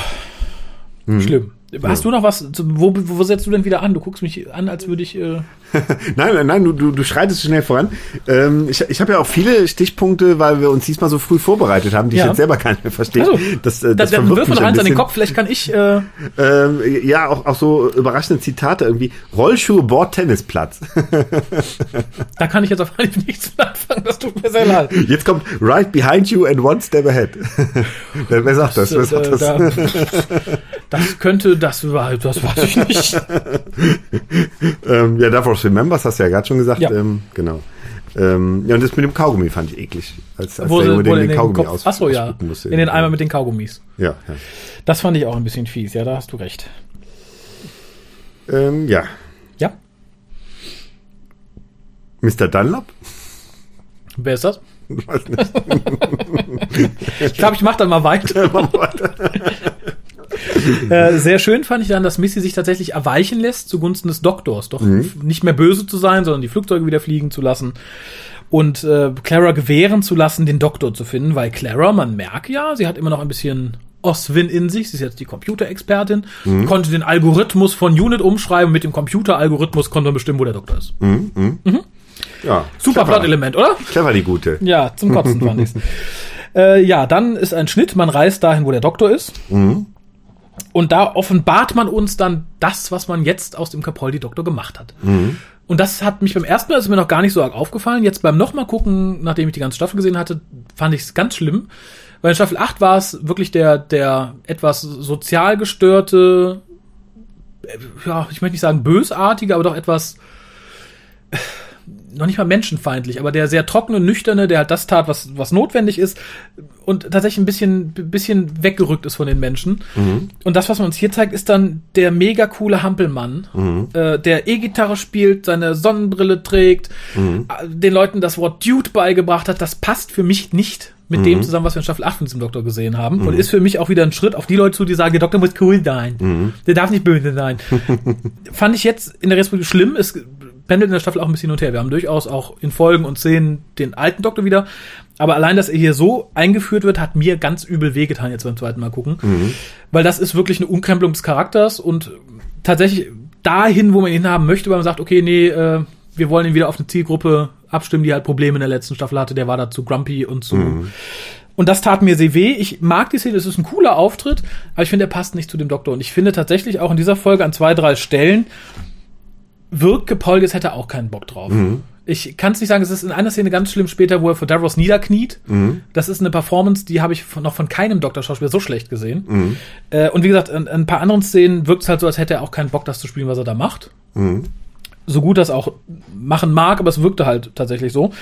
Mhm. Schlimm. Hast du noch was? Wo, wo setzt du denn wieder an? Du guckst mich an, als würde ich. Äh nein, nein, nein, du, du, du schreitest schnell voran. Ähm, ich ich habe ja auch viele Stichpunkte, weil wir uns diesmal so früh vorbereitet haben, die ja. ich jetzt selber gar nicht mehr verstehe. Also, das, äh, das da, wirf mal eins an den Kopf, vielleicht kann ich. Äh ähm, ja, auch, auch so überraschende Zitate irgendwie. Rollschuhe, Bord, Tennisplatz. da kann ich jetzt auf Fall nichts mehr anfangen, das tut mir sehr leid. Jetzt kommt Right behind you and one step ahead. wer, wer sagt das? Wer sagt das? Da, das könnte das war, das weiß ich nicht. ähm, ja, Davos Remembers hast du ja gerade schon gesagt. Ja. Ähm, genau. Ähm, ja, und das mit dem Kaugummi fand ich eklig. Als, als wo, der Junge den, den, den Kaugummi aus, Achso, ja. Musste in den Eimer mit den Kaugummis. Ja, ja. Das fand ich auch ein bisschen fies, ja, da hast du recht. Ähm, ja. Ja. Mr. Dunlop? Wer ist das? ich glaube, ich mache dann mal weiter. äh, sehr schön fand ich dann, dass Missy sich tatsächlich erweichen lässt zugunsten des Doktors. Doch mhm. nicht mehr böse zu sein, sondern die Flugzeuge wieder fliegen zu lassen. Und äh, Clara gewähren zu lassen, den Doktor zu finden, weil Clara, man merkt ja, sie hat immer noch ein bisschen Oswin in sich. Sie ist jetzt die Computerexpertin, mhm. konnte den Algorithmus von Unit umschreiben. Mit dem Computeralgorithmus konnte man bestimmen, wo der Doktor ist. Mhm. Mhm. mhm. Ja, Super Plot-Element, oder? Clever die gute. Ja, zum Kotzen fand ich's. Äh, ja, dann ist ein Schnitt, man reist dahin, wo der Doktor ist. Mhm. Und da offenbart man uns dann das, was man jetzt aus dem Capaldi-Doktor gemacht hat. Mhm. Und das hat mich beim ersten Mal, ist mir noch gar nicht so arg aufgefallen. Jetzt beim nochmal gucken, nachdem ich die ganze Staffel gesehen hatte, fand ich es ganz schlimm. Weil in Staffel 8 war es wirklich der, der etwas sozial gestörte, äh, ja, ich möchte nicht sagen bösartige, aber doch etwas noch nicht mal menschenfeindlich, aber der sehr trockene, nüchterne, der halt das tat, was, was notwendig ist und tatsächlich ein bisschen, bisschen weggerückt ist von den Menschen. Mhm. Und das, was man uns hier zeigt, ist dann der mega coole Hampelmann, mhm. äh, der E-Gitarre spielt, seine Sonnenbrille trägt, mhm. Äh, den Leuten das Wort Dude beigebracht hat. Das passt für mich nicht mit mhm. dem zusammen, was wir in Staffel 8 von diesem Doktor gesehen haben. Mhm. Und ist für mich auch wieder ein Schritt auf die Leute zu, die sagen, der Doktor muss cool sein. Mhm. Der darf nicht böse sein. Fand ich jetzt in der Respektive schlimm. Es pendelt in der Staffel auch ein bisschen hin und her. Wir haben durchaus auch in Folgen und Szenen den alten Doktor wieder. Aber allein, dass er hier so eingeführt wird, hat mir ganz übel wehgetan jetzt beim zweiten Mal gucken. Mhm. Weil das ist wirklich eine Umkrempelung des Charakters und tatsächlich dahin, wo man ihn haben möchte, weil man sagt, okay, nee, äh, wir wollen ihn wieder auf eine Zielgruppe abstimmen, die halt Probleme in der letzten Staffel hatte. Der war da zu grumpy und zu. Mhm. Und das tat mir sehr weh. Ich mag die Szene, es ist ein cooler Auftritt, aber ich finde, er passt nicht zu dem Doktor. Und ich finde tatsächlich auch in dieser Folge an zwei, drei Stellen wirkt Capaldi, es hätte auch keinen Bock drauf. Mhm. Ich kann es nicht sagen, es ist in einer Szene ganz schlimm später, wo er vor Davros niederkniet. Mhm. Das ist eine Performance, die habe ich von, noch von keinem Doktor-Schauspieler so schlecht gesehen. Mhm. Äh, und wie gesagt, in, in, ein paar anderen Szenen wirkt es halt so, als hätte er auch keinen Bock, das zu spielen, was er da macht. Mhm. So gut das auch machen mag, aber es wirkte halt tatsächlich so.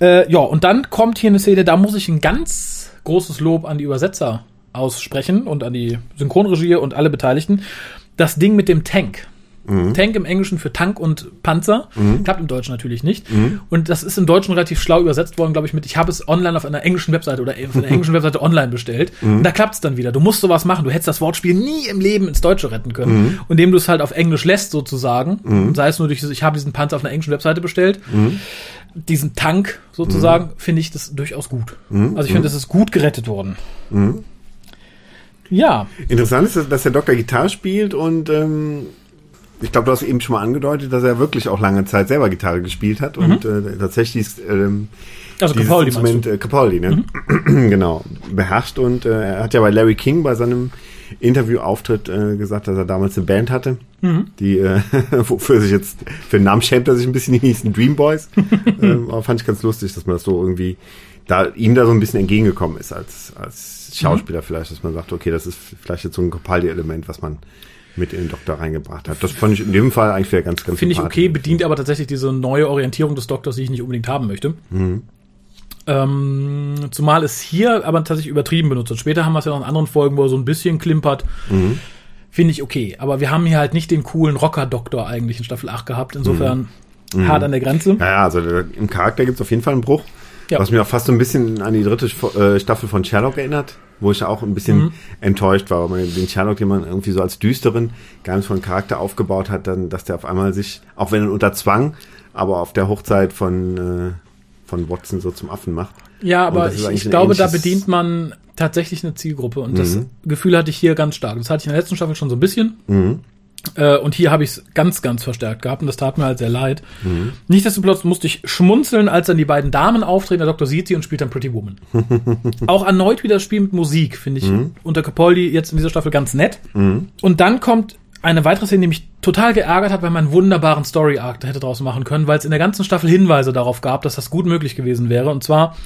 Äh, ja, und dann kommt hier eine Szene, da muss ich ein ganz großes Lob an die Übersetzer aussprechen und an die Synchronregie und alle Beteiligten. Das Ding mit dem Tank. Mhm. Tank im Englischen für Tank und Panzer. Mhm. Klappt im Deutschen natürlich nicht. Mhm. Und das ist im Deutschen relativ schlau übersetzt worden, glaube ich, mit, ich habe es online auf einer englischen Webseite oder auf einer englischen Webseite online bestellt. Mhm. Und da klappt es dann wieder. Du musst sowas machen. Du hättest das Wortspiel nie im Leben ins Deutsche retten können. Mhm. indem du es halt auf Englisch lässt, sozusagen. Mhm. Sei es nur durch, ich habe diesen Panzer auf einer englischen Webseite bestellt. Diesen Tank sozusagen, finde ich das durchaus gut. Also ich finde, das ist gut gerettet worden. Ja. Interessant ist, dass der Doktor Gitarre spielt und ähm, ich glaube, du hast eben schon mal angedeutet, dass er wirklich auch lange Zeit selber Gitarre gespielt hat mhm. und äh, tatsächlich ähm, also Capaldi, Instrument, äh, Capaldi ne? Mhm. genau, beherrscht und äh, er hat ja bei Larry King bei seinem Interviewauftritt äh, gesagt, dass er damals eine Band hatte, mhm. die äh, wofür sich jetzt für den Namen schämt er sich ein bisschen, die hießen Dream Boys. ähm, aber fand ich ganz lustig, dass man das so irgendwie da ihm da so ein bisschen entgegengekommen ist als als Schauspieler mhm. vielleicht, dass man sagt, okay, das ist vielleicht jetzt so ein Capaldi-Element, was man mit in den Doktor reingebracht hat. Das fand ich in dem Fall eigentlich ganz, ganz Finde ich okay, bedient aber tatsächlich diese neue Orientierung des Doktors, die ich nicht unbedingt haben möchte. Mhm. Ähm, zumal es hier aber tatsächlich übertrieben benutzt wird. Später haben wir es ja noch in anderen Folgen, wo er so ein bisschen klimpert. Mhm. Finde ich okay. Aber wir haben hier halt nicht den coolen Rocker-Doktor eigentlich in Staffel 8 gehabt. Insofern mhm. hart an der Grenze. Ja, also im Charakter gibt es auf jeden Fall einen Bruch. Ja. Was mir auch fast so ein bisschen an die dritte äh, Staffel von Sherlock erinnert wo ich auch ein bisschen mhm. enttäuscht war, weil man den Sherlock, den man irgendwie so als düsteren, ganz von Charakter aufgebaut hat, dann, dass der auf einmal sich, auch wenn er unter Zwang, aber auf der Hochzeit von, äh, von Watson so zum Affen macht. Ja, aber ich, ich glaube, da bedient man tatsächlich eine Zielgruppe und mhm. das Gefühl hatte ich hier ganz stark. Das hatte ich in der letzten Staffel schon so ein bisschen. Mhm. Äh, und hier habe ich es ganz, ganz verstärkt gehabt und das tat mir halt sehr leid. Mhm. Nichtsdestotrotz musste ich schmunzeln, als dann die beiden Damen auftreten. Der Doktor sieht sie und spielt dann Pretty Woman. Auch erneut wieder das Spiel mit Musik, finde ich mhm. unter Capaldi jetzt in dieser Staffel ganz nett. Mhm. Und dann kommt eine weitere Szene, die mich total geärgert hat, weil man einen wunderbaren Story-Arc hätte draus machen können, weil es in der ganzen Staffel Hinweise darauf gab, dass das gut möglich gewesen wäre. Und zwar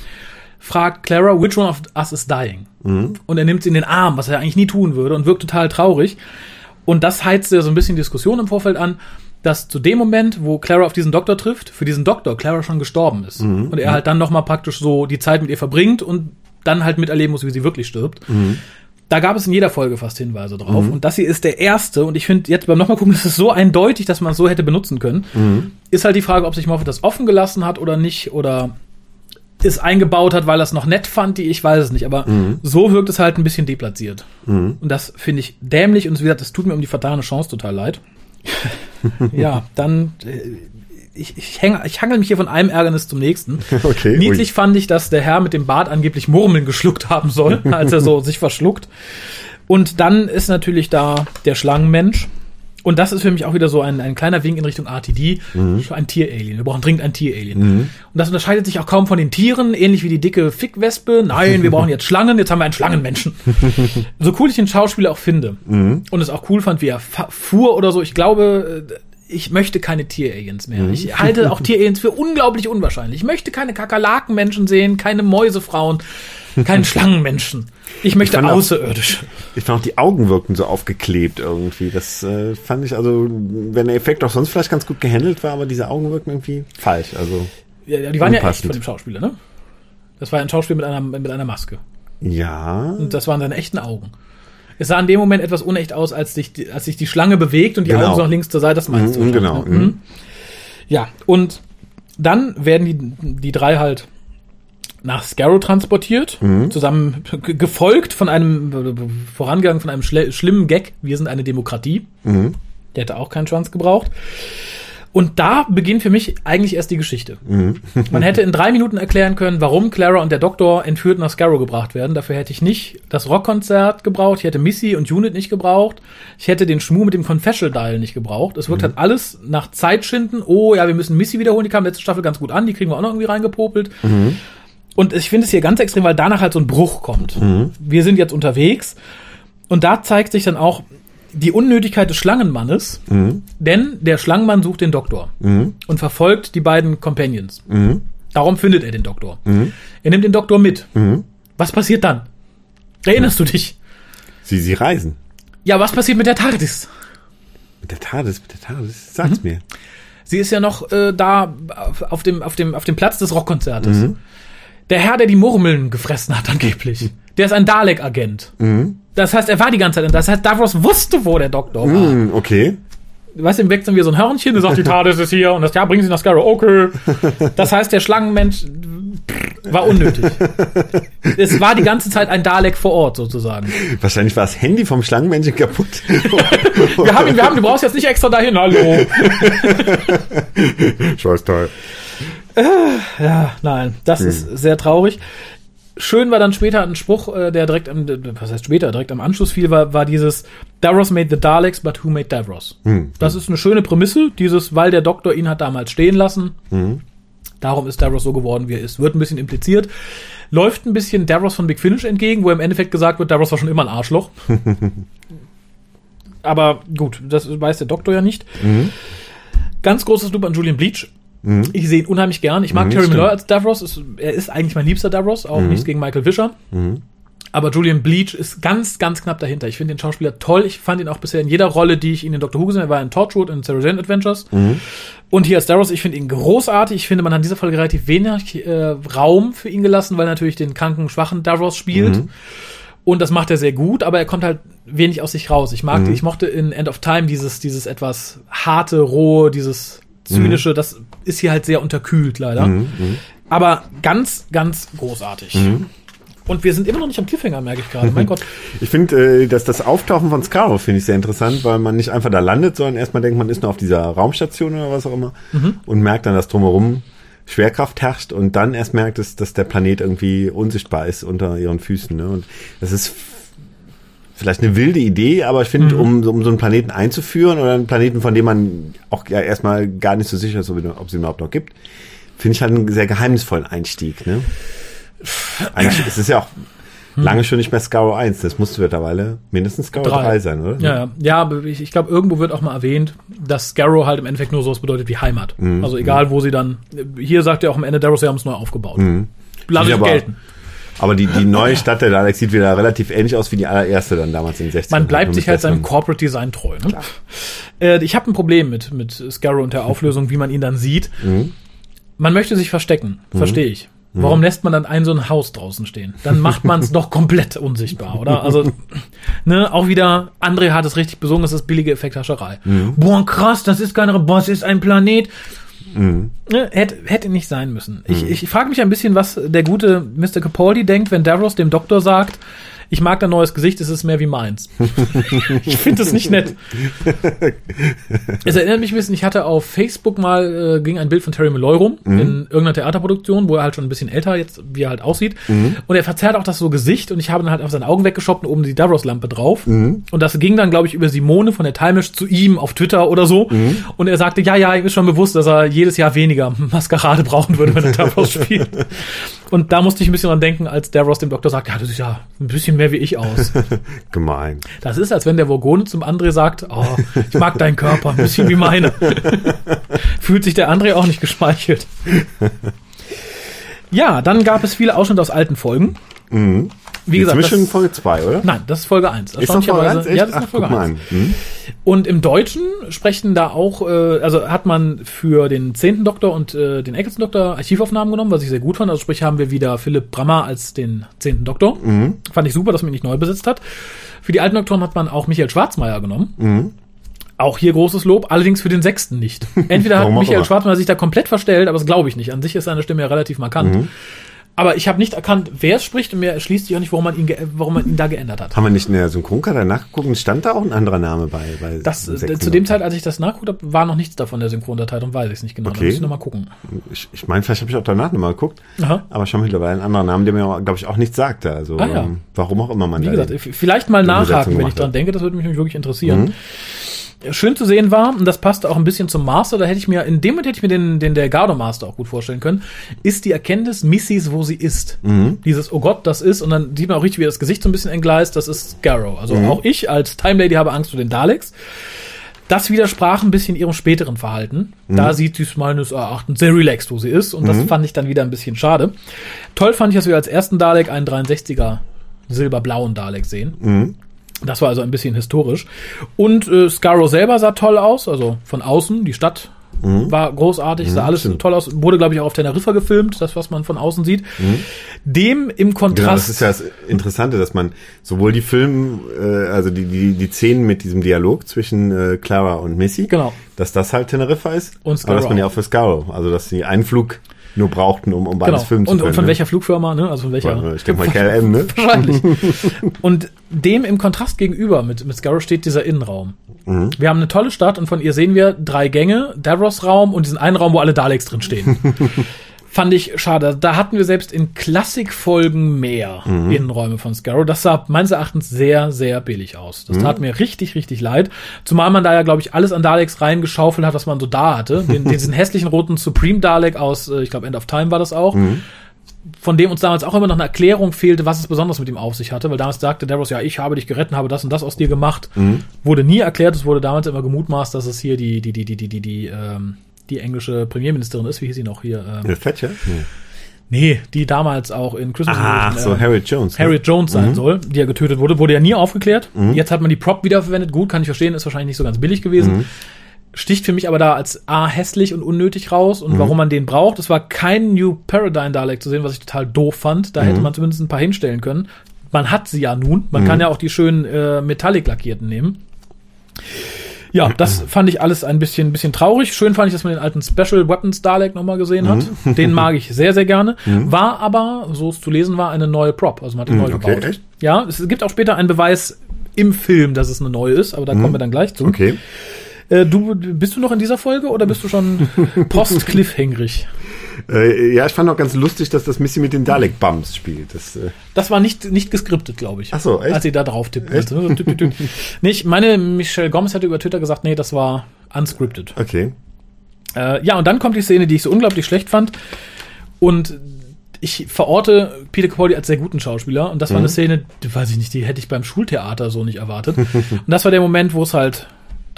fragt Clara, which one of us is dying? Mhm. Und er nimmt sie in den Arm, was er eigentlich nie tun würde und wirkt total traurig. Und das heizt ja so ein bisschen Diskussion im Vorfeld an, dass zu dem Moment, wo Clara auf diesen Doktor trifft, für diesen Doktor Clara schon gestorben ist. Mhm. Und er halt dann nochmal praktisch so die Zeit mit ihr verbringt und dann halt miterleben muss, wie sie wirklich stirbt. Mhm. Da gab es in jeder Folge fast Hinweise drauf. Mhm. Und das hier ist der erste. Und ich finde jetzt beim nochmal gucken, das ist so eindeutig, dass man es so hätte benutzen können. Mhm. Ist halt die Frage, ob sich Moffat das offen gelassen hat oder nicht. Oder es eingebaut hat, weil er es noch nett fand, die ich weiß es nicht. Aber mhm. so wirkt es halt ein bisschen deplatziert. Mhm. Und das finde ich dämlich. Und wie gesagt, das tut mir um die vertane Chance total leid. ja, dann äh, ich, ich, häng, ich hangel mich hier von einem Ärgernis zum nächsten. Okay, Niedlich ui. fand ich, dass der Herr mit dem Bart angeblich Murmeln geschluckt haben soll, als er so sich verschluckt. Und dann ist natürlich da der Schlangenmensch. Und das ist für mich auch wieder so ein, ein kleiner Wink in Richtung RTD. Mhm. Ein Tier-Alien. Wir brauchen dringend ein Tier-Alien. Mhm. Und das unterscheidet sich auch kaum von den Tieren, ähnlich wie die dicke Fickwespe. Nein, wir brauchen jetzt Schlangen, jetzt haben wir einen Schlangenmenschen. so cool ich den Schauspieler auch finde. Mhm. Und es auch cool fand, wie er fuhr oder so. Ich glaube, äh, ich möchte keine Tier-Aliens mehr. Mhm. Ich halte auch Tier-Aliens für unglaublich unwahrscheinlich. Ich möchte keine Kakerlaken-Menschen sehen, keine Mäusefrauen, keinen Schlangenmenschen. Ich möchte ich außerirdisch. Auch, ich fand auch, die Augen wirkten so aufgeklebt irgendwie. Das äh, fand ich, also, wenn der Effekt auch sonst vielleicht ganz gut gehandelt war, aber diese Augen wirkten irgendwie falsch. Also, ja, die waren unpassend. ja echt von dem Schauspieler, ne? Das war ein Schauspiel mit einer, mit einer Maske. Ja. Und das waren seine echten Augen. Es sah in dem Moment etwas unecht aus, als sich, die, als sich die Schlange bewegt und die genau. Augen so nach links zur Seite. Das meinst mhm, du? Genau. Ne? Mhm. Ja, und dann werden die, die drei halt nach Scarrow transportiert, mhm. zusammen gefolgt von einem, vorangegangen von einem schlimmen Gag. Wir sind eine Demokratie. Mhm. Der hätte auch keinen Schwanz gebraucht. Und da beginnt für mich eigentlich erst die Geschichte. Mhm. Man hätte in drei Minuten erklären können, warum Clara und der Doktor entführt nach Scarrow gebracht werden. Dafür hätte ich nicht das Rockkonzert gebraucht, ich hätte Missy und Unit nicht gebraucht, ich hätte den Schmuh mit dem Confessional Dial nicht gebraucht. Es wirkt mhm. halt alles nach Zeitschinden. Oh ja, wir müssen Missy wiederholen, die kam letzte Staffel ganz gut an, die kriegen wir auch noch irgendwie reingepopelt. Mhm. Und ich finde es hier ganz extrem, weil danach halt so ein Bruch kommt. Mhm. Wir sind jetzt unterwegs. Und da zeigt sich dann auch, die Unnötigkeit des Schlangenmannes, mhm. denn der Schlangenmann sucht den Doktor mhm. und verfolgt die beiden Companions. Mhm. Darum findet er den Doktor. Mhm. Er nimmt den Doktor mit. Mhm. Was passiert dann? Erinnerst du dich? Sie, sie reisen. Ja, was passiert mit der TARDIS? Mit der TARDIS, mit der TARDIS, sag's mhm. mir. Sie ist ja noch äh, da auf dem, auf, dem, auf dem Platz des Rockkonzertes. Der Herr, der die Murmeln gefressen hat, angeblich. Der ist ein Dalek-Agent. Mhm. Das heißt, er war die ganze Zeit. Das heißt, Davros wusste, wo der Doktor war. Mm, okay. Weißt du, im wechseln wir so ein Hörnchen, der sagt, die TARDIS ist hier und das, ja, bringen Sie nach Scarrow, okay. Das heißt, der Schlangenmensch war unnötig. es war die ganze Zeit ein Dalek vor Ort, sozusagen. Wahrscheinlich war das Handy vom Schlangenmenschen kaputt. wir haben ihn, wir haben, du brauchst jetzt nicht extra dahin, hallo. Scheiß toll. Ja, nein, das hm. ist sehr traurig schön war dann später ein Spruch, äh, der direkt am, was heißt später, direkt am Anschluss fiel, war, war dieses Davros made the Daleks, but who made Davros? Mhm. Das ist eine schöne Prämisse, dieses, weil der Doktor ihn hat damals stehen lassen. Mhm. Darum ist Davros so geworden, wie er ist. Wird ein bisschen impliziert. Läuft ein bisschen Davros von Big Finish entgegen, wo im Endeffekt gesagt wird, Davros war schon immer ein Arschloch. Aber gut, das weiß der Doktor ja nicht. Mhm. Ganz großes Lob an Julian Bleach. Mhm. Ich sehe ihn unheimlich gern. Ich mag mhm, Terry Miller als Davros. Ist, er ist eigentlich mein liebster Davros, auch mhm. nichts gegen Michael Fischer. Mhm. Aber Julian Bleach ist ganz, ganz knapp dahinter. Ich finde den Schauspieler toll. Ich fand ihn auch bisher in jeder Rolle, die ich ihn in Doctor Who gesehen habe. Er war in Torchwood, in Sarah Jane Adventures. Mhm. Und hier als Davros, ich finde ihn großartig. Ich finde, man hat in dieser Folge relativ wenig äh, Raum für ihn gelassen, weil er natürlich den kranken, schwachen Davros spielt. Mhm. Und das macht er sehr gut, aber er kommt halt wenig aus sich raus. Ich mag, mhm. ich mochte in End of Time dieses, dieses etwas harte, rohe, dieses zynische, mhm. das ist hier halt sehr unterkühlt leider. Mhm, mhm. Aber ganz, ganz großartig. Mhm. Und wir sind immer noch nicht am Cliffhanger, merke ich gerade. Mein Gott. Ich finde, äh, dass das Auftauchen von Scarrow finde ich sehr interessant, weil man nicht einfach da landet, sondern erstmal denkt, man ist nur auf dieser Raumstation oder was auch immer mhm. und merkt dann, dass drumherum Schwerkraft herrscht und dann erst merkt es, dass der Planet irgendwie unsichtbar ist unter ihren Füßen. Ne? Und das ist vielleicht eine wilde Idee, aber ich finde, mhm. um, um so einen Planeten einzuführen oder einen Planeten, von dem man auch ja erstmal gar nicht so sicher ist, ob es ihn überhaupt noch gibt, finde ich halt einen sehr geheimnisvollen Einstieg. Ne? Eigentlich ist es ja auch hm. lange schon nicht mehr Scarrow 1. Das musste mittlerweile mindestens Scarrow 3, 3 sein, oder? Ja, ja, aber ich, ich glaube, irgendwo wird auch mal erwähnt, dass Scarrow halt im Endeffekt nur sowas bedeutet wie Heimat. Mhm. Also egal, mhm. wo sie dann, hier sagt er auch am Ende, Daros, sie haben es neu aufgebaut. Mhm. Lass es gelten. Aber die, die neue Stadt der Daleks sieht wieder relativ ähnlich aus wie die allererste dann damals in den 60 Man bleibt sich halt seinem Corporate Design treu. Ne? Äh, ich habe ein Problem mit, mit Scarrow und der Auflösung, wie man ihn dann sieht. Mhm. Man möchte sich verstecken, mhm. verstehe ich. Warum lässt man dann ein so ein Haus draußen stehen? Dann macht man es doch komplett unsichtbar, oder? Also, ne, auch wieder, André hat es richtig besungen, es ist billige Effekthascherei. Mhm. Boah, krass, das ist keine, boah, es ist ein Planet. Mhm. Ne, hätte, hätte nicht sein müssen. Ich, mhm. ich frage mich ein bisschen, was der gute Mr. Capaldi denkt, wenn Davros dem Doktor sagt, ich mag dein neues Gesicht, es ist mehr wie meins. ich finde es nicht nett. es erinnert mich ein bisschen, ich hatte auf Facebook mal, äh, ging ein Bild von Terry Malloy rum, mhm. in irgendeiner Theaterproduktion, wo er halt schon ein bisschen älter jetzt, wie er halt aussieht. Mhm. Und er verzerrt auch das so Gesicht und ich habe dann halt auf seine Augen weggeschoppt und oben die Davros-Lampe drauf. Mhm. Und das ging dann, glaube ich, über Simone von der Timesh zu ihm auf Twitter oder so. Mhm. Und er sagte, ja, ja, ihm ist schon bewusst, dass er jedes Jahr weniger Maskerade brauchen würde, wenn er Davros spielt. Und da musste ich ein bisschen dran denken, als Davros dem Doktor sagt, ja, du siehst ja ein bisschen mehr wie ich aus. Gemein. Das ist, als wenn der Vorgone zum André sagt, oh, ich mag deinen Körper, ein bisschen wie meine. Fühlt sich der André auch nicht geschmeichelt. Ja, dann gab es viele Ausschnitte aus alten Folgen. Mhm. Wie gesagt, das, Folge 2, oder? Nein, das ist Folge 1. Ist das Folge 1? Ja, das ist Ach, Folge 1. Hm. Und im Deutschen sprechen da auch, äh, also hat man für den 10. Doktor und äh, den Eccleston Doktor Archivaufnahmen genommen, was ich sehr gut fand. Also sprich haben wir wieder Philipp Brammer als den 10. Doktor. Mhm. Fand ich super, dass man ihn nicht neu besetzt hat. Für die alten Doktoren hat man auch Michael Schwarzmeier genommen. Mhm. Auch hier großes Lob, allerdings für den sechsten nicht. Entweder hat Michael Schwarzmeier sich da komplett verstellt, aber das glaube ich nicht. An sich ist seine Stimme ja relativ markant. Mhm. Aber ich habe nicht erkannt, wer es spricht und mir erschließt sich auch nicht, warum man ihn, warum man ihn da geändert hat. Haben wir nicht in der Synchronkarte nachgeguckt? Stand da auch ein anderer Name bei? bei das, äh, zu dem Zeit, als ich das nachgeguckt habe, war noch nichts davon der Synchrondatei und weiß ich es nicht genau. Okay. Da muss ich nochmal gucken. Ich, ich meine, vielleicht habe ich auch danach nochmal geguckt. Aha. Aber schon mittlerweile ein anderer Name, der mir, glaube ich, auch nichts sagte. Also ah, ja. ähm, warum auch immer man Wie da gesagt, vielleicht mal nachhaken, wenn ich dran denke. Das würde mich wirklich interessieren. Mhm schön zu sehen war, und das passte auch ein bisschen zum Master, da hätte ich mir, in dem Moment hätte ich mir den, den Delgado Master auch gut vorstellen können, ist die Erkenntnis Missys, wo sie ist. Mhm. Dieses, oh Gott, das ist, und dann sieht man auch richtig, wie das Gesicht so ein bisschen entgleist, das ist Scarrow. Also mhm. auch ich als Time Lady habe Angst vor den Daleks. Das widersprach ein bisschen ihrem späteren Verhalten. Mhm. Da sieht sie es meines Erachtens sehr relaxed, wo sie ist. Und das mhm. fand ich dann wieder ein bisschen schade. Toll fand ich, dass wir als ersten Dalek einen 63er silberblauen Dalek sehen. Das war also ein bisschen historisch. Und äh, Scarrow selber sah toll aus, also von außen, die Stadt Mhm. War großartig, sah mhm, alles stimmt. toll aus. Wurde, glaube ich, auch auf Teneriffa gefilmt, das, was man von außen sieht. Mhm. Dem im Kontrast. Genau, das ist ja das Interessante, dass man sowohl die Filme, äh, also die, die, die Szenen mit diesem Dialog zwischen äh, Clara und Missy, genau. dass das halt Teneriffa ist. Und Scarrow. Aber dass man ja auch für Scarrow, also dass sie einen Flug nur brauchten, um, um beides genau. filmen zu und, können. Und von ne? welcher Flugfirma, ne? Also von welcher? Ich denke mal KLM, ne? Wahrscheinlich. und dem im Kontrast gegenüber mit, mit Scarrow steht dieser Innenraum. Mhm. Wir haben eine tolle Stadt und von ihr sehen wir drei Gänge, Davros Raum und diesen einen Raum, wo alle Daleks drin stehen. fand ich schade. Da hatten wir selbst in Klassikfolgen mehr mhm. Innenräume von Scarrow. Das sah meines Erachtens sehr, sehr billig aus. Das mhm. tat mir richtig, richtig leid. Zumal man da ja, glaube ich, alles an Daleks reingeschaufelt hat, was man so da hatte. Den, diesen hässlichen roten Supreme Dalek aus, äh, ich glaube, End of Time war das auch. Mhm von dem uns damals auch immer noch eine Erklärung fehlte, was es besonders mit ihm auf sich hatte, weil damals sagte Davros, ja, ich habe dich gerettet, habe das und das aus dir gemacht. Mhm. Wurde nie erklärt, es wurde damals immer gemutmaßt, dass es hier die, die, die, die, die, die, die, ähm, die englische Premierministerin ist, wie hieß sie noch hier? Ähm, Thatcher? Nee. Nee, die damals auch in Christmas Ach, Edition, so äh, Harriet Jones. Ne? Harriet Jones sein mhm. soll, die ja getötet wurde, wurde ja nie aufgeklärt. Mhm. Jetzt hat man die Prop wiederverwendet. Gut, kann ich verstehen, ist wahrscheinlich nicht so ganz billig gewesen. Mhm. Sticht für mich aber da als A hässlich und unnötig raus und mhm. warum man den braucht. Es war kein New Paradigm Dialect zu sehen, was ich total doof fand. Da hätte mhm. man zumindest ein paar hinstellen können. Man hat sie ja nun. Man kann mhm. ja auch die schönen äh, Metallic lackierten nehmen. Ja, das fand ich alles ein bisschen, bisschen traurig. Schön fand ich, dass man den alten Special Weapons Dalek nochmal gesehen hat. Mhm. Den mag ich sehr, sehr gerne. Mhm. War aber, so es zu lesen war, eine neue Prop. Also man hat ihn mhm, neu okay, gebaut. Echt? Ja, es gibt auch später einen Beweis im Film, dass es eine neue ist, aber da kommen wir dann gleich zu. Okay. Äh, du, bist du noch in dieser Folge oder bist du schon post-cliffhängrig? Äh, ja, ich fand auch ganz lustig, dass das Missy mit den Dalek-Bums spielt. Das, äh das war nicht, nicht geskriptet, glaube ich. Ach so, echt? Als sie da drauf tippt. Also, nicht, meine Michelle Gomez hatte über Twitter gesagt, nee, das war unscripted. Okay. Äh, ja, und dann kommt die Szene, die ich so unglaublich schlecht fand. Und ich verorte Peter Capaldi als sehr guten Schauspieler. Und das war mhm. eine Szene, die weiß ich nicht, die hätte ich beim Schultheater so nicht erwartet. und das war der Moment, wo es halt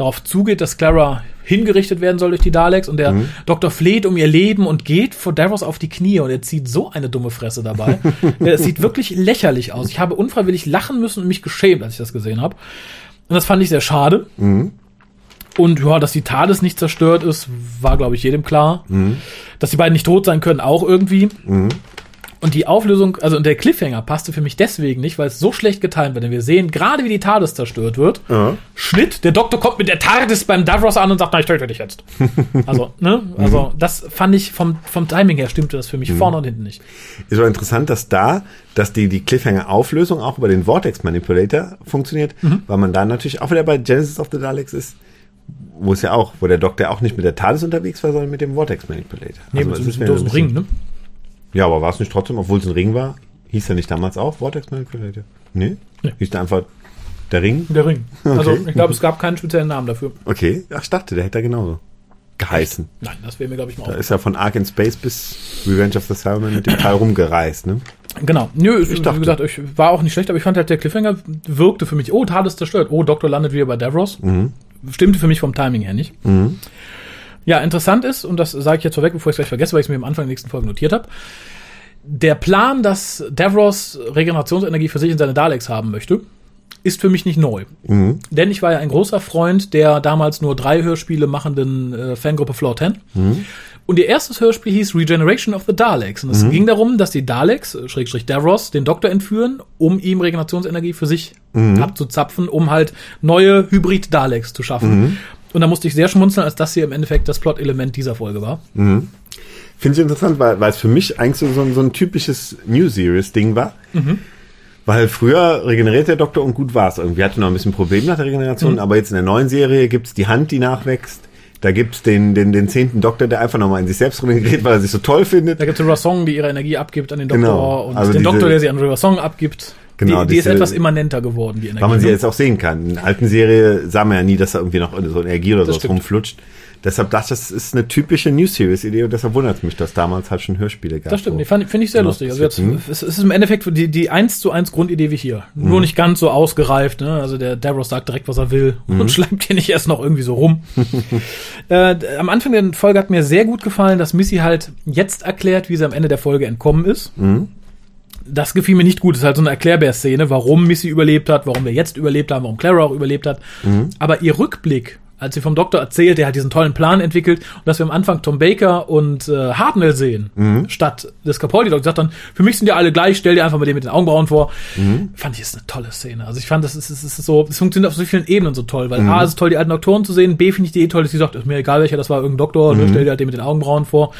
darauf zugeht, dass Clara hingerichtet werden soll durch die Daleks und der mhm. Doktor fleht um ihr Leben und geht vor Davros auf die Knie und er zieht so eine dumme Fresse dabei. es sieht wirklich lächerlich aus. Ich habe unfreiwillig lachen müssen und mich geschämt, als ich das gesehen habe. Und das fand ich sehr schade. Mhm. Und ja, dass die TARDIS nicht zerstört ist, war, glaube ich, jedem klar. Mhm. Dass die beiden nicht tot sein können, auch irgendwie. Mhm. Und die Auflösung, also und der Cliffhanger passte für mich deswegen nicht, weil es so schlecht getimt wird. Denn wir sehen gerade, wie die TARDIS zerstört wird. Ja. Schnitt, der Doktor kommt mit der TARDIS beim Davros an und sagt, na, ich töte dich jetzt. also, ne? Also, das fand ich vom, vom Timing her stimmte das für mich vorne und hinten nicht. Ist aber interessant, dass da, dass die, die Cliffhanger-Auflösung auch über den Vortex Manipulator funktioniert, weil man da natürlich auch wieder bei Genesis of the Daleks ist, wo es ja auch, wo der Doktor auch nicht mit der TARDIS unterwegs war, sondern mit dem Vortex Manipulator. Nee, Also mit so ist einem Ring, ne? Ja, aber war es nicht trotzdem, obwohl es ein Ring war, hieß er nicht damals auch Vortex Manipulator? Nee? Nee. Hieß der einfach der Ring? Der Ring. Also, Okay. ich glaube, es gab keinen speziellen Namen dafür. Okay, ach, ich dachte, der hätte da genauso geheißen. Nein, das wäre mir, glaube ich, mal Da ist er von Ark in Space bis Revenge of the Cybermen mit dem Teil rumgereist, ne? Genau. Nö, ich dachte- wie gesagt, ich war auch nicht schlecht, aber ich fand halt, der Cliffhanger wirkte für mich, oh, TARDIS zerstört. Oh, Doktor landet wieder bei Davros. Stimmte für mich vom Timing her nicht. Ja, interessant ist, und das sage ich jetzt vorweg, bevor ich es gleich vergesse, weil ich es mir am Anfang der nächsten Folge notiert habe, der Plan, dass Davros Regenerationsenergie für sich in seine Daleks haben möchte, ist für mich nicht neu. Denn ich war ja ein großer Freund der damals nur drei Hörspiele machenden äh, Fangruppe Floor 10. Und ihr erstes Hörspiel hieß Regeneration of the Daleks. Und es ging darum, dass die Daleks, äh, Schrägstrich Davros, den Doktor entführen, um ihm Regenerationsenergie für sich abzuzapfen, um halt neue Hybrid-Daleks zu schaffen. Und da musste ich sehr schmunzeln, als das hier im Endeffekt das Plot-Element dieser Folge war. Finde ich interessant, weil, weil es für mich eigentlich so, so, ein- so ein typisches New Series-Ding war. Weil früher regeneriert der Doktor und gut war's. Irgendwie hatte noch ein bisschen Probleme nach der Regeneration, aber jetzt in der neuen Serie gibt's die Hand, die nachwächst. Da gibt's den, den, den zehnten Doktor, der einfach nochmal in sich selbst regeneriert, weil er sich so toll findet. Da gibt es Rasong, die ihre Energie abgibt an den Doktor Genau. und Also den diese- Doktor, der sie an Rasong abgibt. Genau, die, die ist diese- etwas immanenter geworden, die Energie. Weil man sie ne? jetzt auch sehen kann. In der alten Serie sah man ja nie, dass da irgendwie noch so Energie oder stimmt. rumflutscht. Deshalb dachte ich, das ist eine typische New Series-Idee und deshalb wundert es mich, dass damals halt schon Hörspiele gab. Das stimmt, So. die finde ich sehr Genau. lustig. Also jetzt, Mhm. es ist im Endeffekt die, die 1 zu 1 Grundidee wie hier. Mhm. Nur nicht ganz so ausgereift. Ne? Also der Davros sagt direkt, was er will Mhm. und schleimt hier nicht erst noch irgendwie so rum. äh, am Anfang der Folge hat mir sehr gut gefallen, dass Missy halt jetzt erklärt, wie sie am Ende der Folge entkommen ist. Mhm. Das gefiel mir nicht gut. Das ist halt so eine Erklärbär-Szene, warum Missy überlebt hat, warum wir jetzt überlebt haben, warum Clara auch überlebt hat. Mhm. Aber ihr Rückblick, als sie vom Doktor erzählt, der hat diesen tollen Plan entwickelt und dass wir am Anfang Tom Baker und äh, Hartnell sehen, Mhm. statt des Capaldi-Doktor, sagt dann, für mich sind die alle gleich, stell dir einfach mal den mit den Augenbrauen vor. Mhm. Fand ich, ist eine tolle Szene. Also ich fand, das ist, es ist so, es funktioniert auf so vielen Ebenen so toll, weil Mhm. A, es ist toll, die alten Doktoren zu sehen, B, finde ich die eh toll, dass sie sagt, ist mir egal welcher, das war irgendein Doktor, Mhm. ne, stell dir halt den mit den Augenbrauen vor.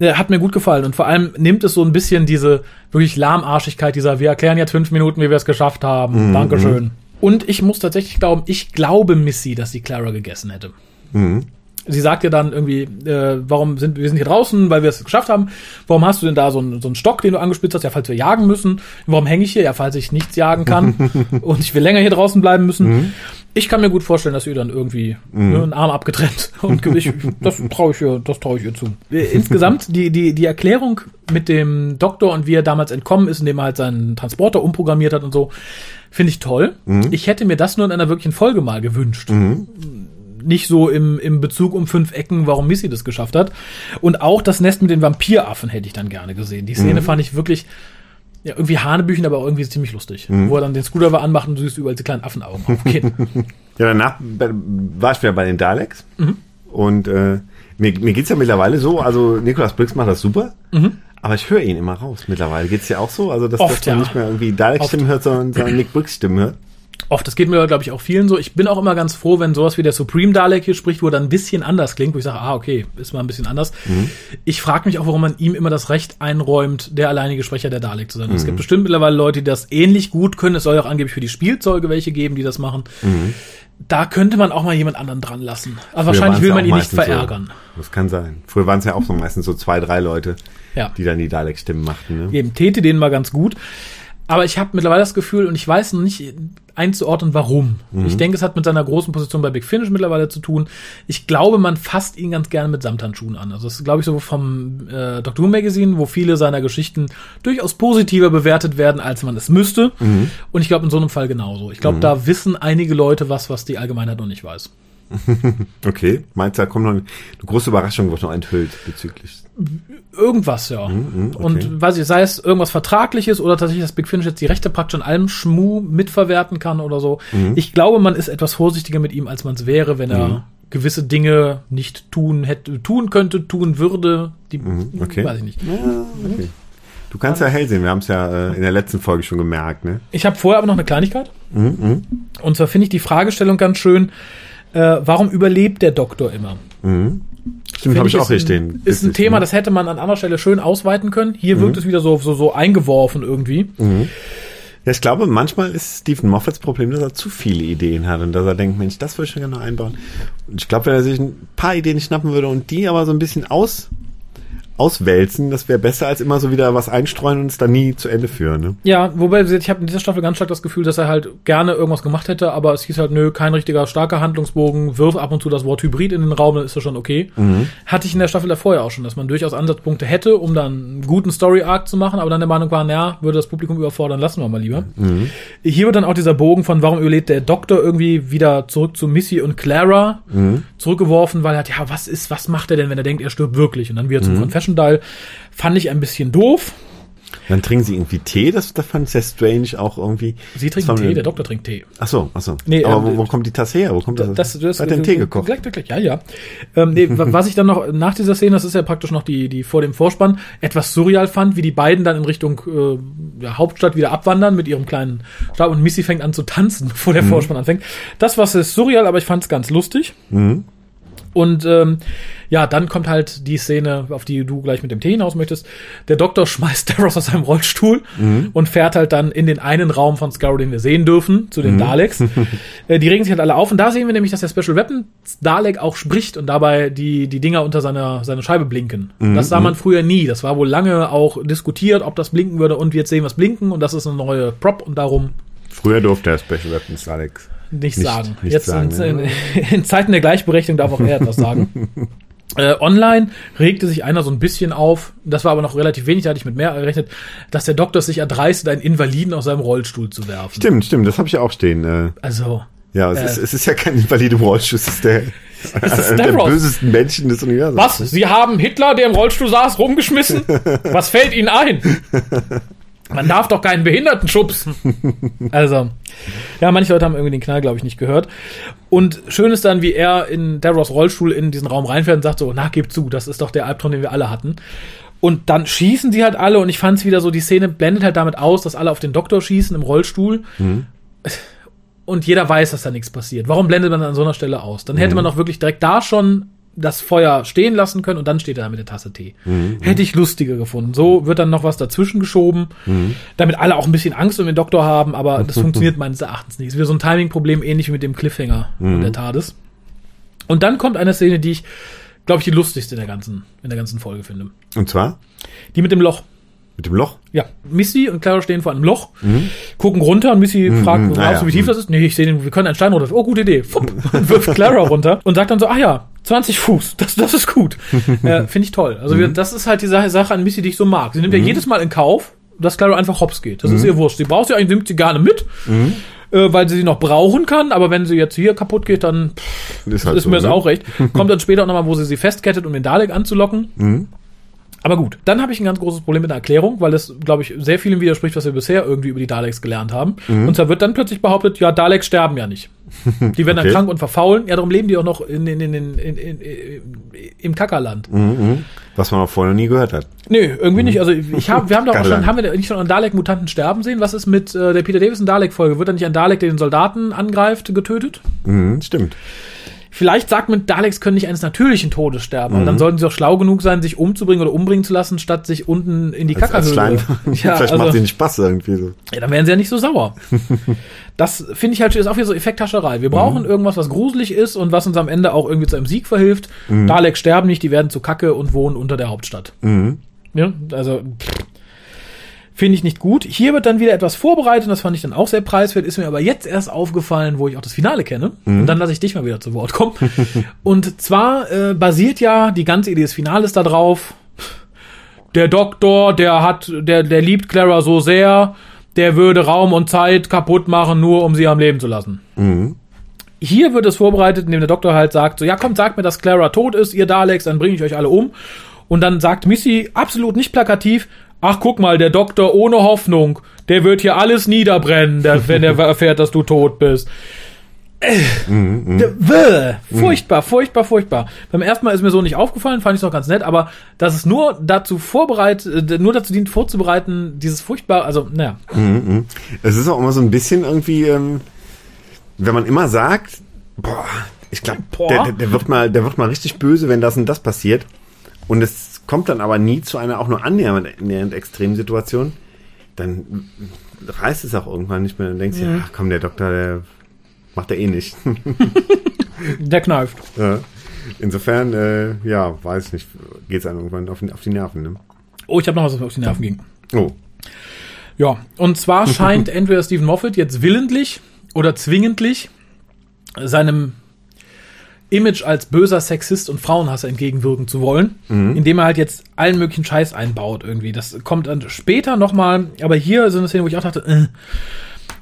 Ja, hat mir gut gefallen und vor allem nimmt es so ein bisschen diese wirklich Lahmarschigkeit dieser, wir erklären jetzt fünf Minuten, wie wir es geschafft haben. Mhm. Dankeschön. Und ich muss tatsächlich glauben, ich glaube Missy, dass sie Clara gegessen hätte. Mhm. Sie sagt ja dann irgendwie, äh, warum sind wir sind hier draußen, weil wir es geschafft haben. Warum hast du denn da so einen, so einen Stock, den du angespitzt hast? Ja, falls wir jagen müssen. Warum hänge ich hier? Ja, falls ich nichts jagen kann und ich will länger hier draußen bleiben müssen. Ich kann mir gut vorstellen, dass ihr dann irgendwie ne, einen Arm abgetrennt und ich, das traue ich ihr, das traue ich ihr zu. Äh, Insgesamt die die die Erklärung mit dem Doktor und wie er damals entkommen ist, indem er halt seinen Transporter umprogrammiert hat und so, finde ich toll. Ich hätte mir das nur in einer wirklichen Folge mal gewünscht nicht so im, im Bezug um fünf Ecken, warum Missy das geschafft hat. Und auch das Nest mit den Vampiraffen hätte ich dann gerne gesehen. Die Szene fand ich wirklich ja, irgendwie Hanebüchen, aber auch irgendwie ziemlich lustig. Wo er dann den Screwdriver anmacht und du siehst überall die kleinen Affenaugen aufgehen. Ja, danach war ich wieder bei den Daleks. Mhm. Und äh, mir, mir geht's ja mittlerweile so, also Nicolas Briggs macht das super, Mhm. aber ich höre ihn immer raus mittlerweile. Geht's dir auch so? Also, dass, Oft, dass man ja. nicht mehr irgendwie Dalek-Stimmen hört, sondern, sondern Nick Briggs-Stimmen hört. Oft, das geht mir, glaube ich, auch vielen so. Ich bin auch immer ganz froh, wenn sowas wie der Supreme Dalek hier spricht, wo er dann ein bisschen anders klingt, wo ich sage, ah, okay, ist mal ein bisschen anders. Ich frage mich auch, warum man ihm immer das Recht einräumt, der alleinige Sprecher der Dalek zu sein. Es gibt bestimmt mittlerweile Leute, die das ähnlich gut können. Es soll ja auch angeblich für die Spielzeuge welche geben, die das machen. Da könnte man auch mal jemand anderen dran lassen. Aber Früher wahrscheinlich will man ihn nicht verärgern. So. Das kann sein. Früher waren es ja auch so meistens so zwei, drei Leute, Ja. die dann die Dalek-Stimmen machten. Ne? Eben täte denen mal ganz gut. Aber ich habe mittlerweile das Gefühl, und ich weiß noch nicht einzuordnen, warum. Ich denke, es hat mit seiner großen Position bei Big Finish mittlerweile zu tun. Ich glaube, man fasst ihn ganz gerne mit Samthandschuhen an. Also das ist, glaube ich, so vom äh, Doctor Who Magazine, wo viele seiner Geschichten durchaus positiver bewertet werden, als man es müsste. Und ich glaube, in so einem Fall genauso. Ich glaube, da wissen einige Leute was, was die Allgemeinheit noch nicht weiß. Okay, meinst du, da kommt noch eine, eine große Überraschung, wird noch enthüllt bezüglich. Irgendwas, ja. Mhm, okay. Und weiß ich, sei es irgendwas Vertragliches oder tatsächlich, dass Big Finish jetzt die Rechte praktisch an allem Schmu mitverwerten kann oder so. Mhm. Ich glaube, man ist etwas vorsichtiger mit ihm, als man es wäre, wenn er gewisse Dinge nicht tun hätte, tun könnte, tun würde. Die, Mhm, okay. weiß ich nicht. Okay. Du kannst ja hell sehen, wir haben es ja äh, in der letzten Folge schon gemerkt, ne? Ich habe vorher aber noch eine Kleinigkeit. Mhm, und zwar finde ich die Fragestellung ganz schön, äh, warum überlebt der Doktor immer? Mhm. Stimmt, habe ich auch hier stehen. Ist ein Thema, das hätte man an anderer Stelle schön ausweiten können. Hier mhm. wirkt es wieder so, so, so eingeworfen irgendwie. Mhm. Ja, ich glaube, manchmal ist Stephen Moffats Problem, dass er zu viele Ideen hat und dass er denkt, Mensch, das würde ich schon gerne einbauen. Und ich glaube, wenn er sich ein paar Ideen schnappen würde und die aber so ein bisschen aus auswälzen, das wäre besser als immer so wieder was einstreuen und es dann nie zu Ende führen. Ne? Ja, wobei ich habe in dieser Staffel ganz stark das Gefühl, dass er halt gerne irgendwas gemacht hätte, aber es hieß halt, nö, kein richtiger starker Handlungsbogen, wirf ab und zu das Wort Hybrid in den Raum, dann ist das schon okay. Mhm. Hatte ich in der Staffel davor ja auch schon, dass man durchaus Ansatzpunkte hätte, um dann einen guten Story-Arc zu machen, aber dann der Meinung war, naja, würde das Publikum überfordern, lassen wir mal lieber. Mhm. Hier wird dann auch dieser Bogen von, warum überlebt der Doktor irgendwie wieder zurück zu Missy und Clara mhm. zurückgeworfen, weil er hat, ja, was ist, was macht er denn, wenn er denkt, er stirbt wirklich? Und dann wieder zum mhm. Confession Dial Fand ich ein bisschen doof. Dann trinken sie irgendwie Tee, das, das fand ich sehr strange auch irgendwie. Sie trinken Tee, der Doktor trinkt Tee. Ach so, ach so. Nee, Aber ähm, wo, wo kommt die Tasse her? Wo kommt das? das, das Hat den Tee gekocht? Gleich, gleich, ja, ja. Ähm, nee, was ich dann noch nach dieser Szene, das ist ja praktisch noch die, die vor dem Vorspann, etwas surreal fand, wie die beiden dann in Richtung äh, Hauptstadt wieder abwandern mit ihrem kleinen Stab und Missy fängt an zu tanzen, bevor der mhm. Vorspann anfängt. Das war surreal, aber ich fand es ganz lustig. Mhm. Und ähm, ja, dann kommt halt die Szene, auf die du gleich mit dem Tee hinaus möchtest. Der Doktor schmeißt Davros aus seinem Rollstuhl mhm. und fährt halt dann in den einen Raum von Scarrow, den wir sehen dürfen, zu den mhm. Daleks. äh, die regen sich halt alle auf und da sehen wir nämlich, dass der Special Weapons Dalek auch spricht und dabei die, die Dinger unter seiner, seiner Scheibe blinken. Mhm. Das sah man früher nie. Das war wohl lange auch diskutiert, ob das blinken würde und wir jetzt sehen was blinken und das ist eine neue Prop und darum. Früher durfte er Special Weapons Daleks nicht, nicht sagen. Nicht Jetzt sagen, in, in, in, Zeiten der Gleichberechtigung darf auch er etwas sagen. Äh, online regte sich einer so ein bisschen auf, das war aber noch relativ wenig, da hatte ich mit mehr gerechnet, dass der Doktor sich erdreistet, einen Invaliden aus seinem Rollstuhl zu werfen. Stimmt, stimmt, das habe ich auch stehen. Äh, also. Ja, es, äh, ist, es ist ja kein Invalide im Rollstuhl, es ist der, es ist der bösesten Menschen des Universums. Was? Sie haben Hitler, der im Rollstuhl saß, rumgeschmissen? Was fällt Ihnen ein? Man darf doch keinen Behinderten schubsen. Also, ja, manche Leute haben irgendwie den Knall, glaube ich, nicht gehört. Und schön ist dann, wie er in Davros Rollstuhl in diesen Raum reinfährt und sagt so, na, gib zu, das ist doch der Albtraum, den wir alle hatten. Und dann schießen sie halt alle und ich fand es wieder so, die Szene blendet halt damit aus, dass alle auf den Doktor schießen im Rollstuhl. Mhm. Und jeder weiß, dass da nichts passiert. Warum blendet man an so einer Stelle aus? Dann hätte mhm. man doch wirklich direkt da schon das Feuer stehen lassen können und dann steht er da mit der Tasse Tee. Mhm. Hätte ich lustiger gefunden. So wird dann noch was dazwischen geschoben, mhm. damit alle auch ein bisschen Angst um den Doktor haben, aber das funktioniert meines Erachtens nicht. Es ist wieder so ein Timing-Problem, ähnlich wie mit dem Cliffhanger mhm. und der TARDIS. Und dann kommt eine Szene, die ich, glaube ich, die lustigste in der ganzen, in der ganzen Folge finde. Und zwar? Die mit dem Loch. Mit dem Loch? Ja. Missy und Clara stehen vor einem Loch, mhm. gucken runter und Missy mhm. fragt, mhm. glaubst du, wie tief mhm. das ist? Nee, ich sehe den, wir können einen Stein runter. Oh, gute Idee. Fupp, und wirft Clara runter und sagt dann so, ach ja, 20 Fuß, das, das ist gut. äh, Finde ich toll. Also mhm. das ist halt die Sache, Sache an Missy, die ich so mag. Sie nimmt ja mhm. jedes Mal in Kauf, dass Clara einfach hops geht. Das ist ihr wurscht. Sie braucht sie eigentlich, nimmt sie gerne mit. Äh, weil sie sie noch brauchen kann, aber wenn sie jetzt hier kaputt geht, dann pff, ist, halt ist so, mir das ne? auch recht. Kommt dann später auch nochmal, wo sie sie festkettet, um den Dalek anzulocken. Mhm. Aber gut, dann habe ich ein ganz großes Problem mit der Erklärung, weil das, glaube ich, sehr vielem widerspricht, was wir bisher irgendwie über die Daleks gelernt haben. Mhm. Und zwar wird dann plötzlich behauptet, ja, Daleks sterben ja nicht. Die werden okay. dann krank und verfaulen. Ja, darum leben die auch noch in, in, in, in, im Kackerland. Mhm, mhm, was man auch vorher nie gehört hat. Nö, irgendwie mhm. nicht. Also ich hab, wir haben doch auch schon, haben wir nicht schon einen Dalek-Mutanten sterben sehen? Was ist mit äh, der Peter Davison Dalek-Folge? Wird da nicht ein Dalek, der den Soldaten angreift, getötet? Mhm, stimmt. Vielleicht sagt man, Daleks können nicht eines natürlichen Todes sterben. Mhm. Dann sollten sie auch schlau genug sein, sich umzubringen oder umbringen zu lassen, statt sich unten in die Kackerhöhle. Ja, Vielleicht also, macht ihnen Spaß irgendwie so. Ja, dann wären sie ja nicht so sauer. das finde ich halt ist auch wieder so Effekthascherei. Wir brauchen mhm. irgendwas, was gruselig ist und was uns am Ende auch irgendwie zu einem Sieg verhilft. Mhm. Daleks sterben nicht, die werden zu Kacke und wohnen unter der Hauptstadt. Mhm. Ja, also pff. Finde ich nicht gut. Hier wird dann wieder etwas vorbereitet, das fand ich dann auch sehr preiswert, ist mir aber jetzt erst aufgefallen, wo ich auch das Finale kenne. Mhm. Und dann lasse ich dich mal wieder zu Wort kommen. und zwar äh, basiert ja die ganze Idee des Finales darauf, der Doktor, der hat, der, der liebt Clara so sehr, der würde Raum und Zeit kaputt machen, nur um sie am Leben zu lassen. Mhm. Hier wird es vorbereitet, indem der Doktor halt sagt, so, ja komm, sagt mir, dass Clara tot ist, ihr Daleks, dann bringe ich euch alle um. Und dann sagt Missy absolut nicht plakativ, ach guck mal, der Doktor ohne Hoffnung, der wird hier alles niederbrennen, der, wenn er erfährt, dass du tot bist. Mhm, mh. Furchtbar, furchtbar, furchtbar. Beim ersten Mal ist mir so nicht aufgefallen, fand ich noch ganz nett, aber dass es nur dazu vorbereitet, äh, nur dazu dient, vorzubereiten, dieses furchtbar, also, naja. Mhm, es ist auch immer so ein bisschen irgendwie, ähm, wenn man immer sagt, boah, ich glaube, der, der, wird mal, der wird mal richtig böse, wenn das und das passiert. Und es kommt dann aber nie zu einer auch nur annähernd, extremen Situation, dann reißt es auch irgendwann nicht mehr. Dann denkst du, ja, ach komm, der Doktor, der Macht er eh nicht. Der kneift. Ja. Insofern, äh, ja, weiß nicht, geht es einem irgendwann auf, auf, die Nerven. Ne? Oh, ich habe noch was, was auf die Nerven ging. Oh. Ja, und zwar scheint entweder Stephen Moffat jetzt willentlich oder zwingentlich seinem Image als böser Sexist und Frauenhasser entgegenwirken zu wollen, mhm. indem er halt jetzt allen möglichen Scheiß einbaut irgendwie. Das kommt dann später nochmal, aber hier sind es Szenen, wo ich auch dachte, äh,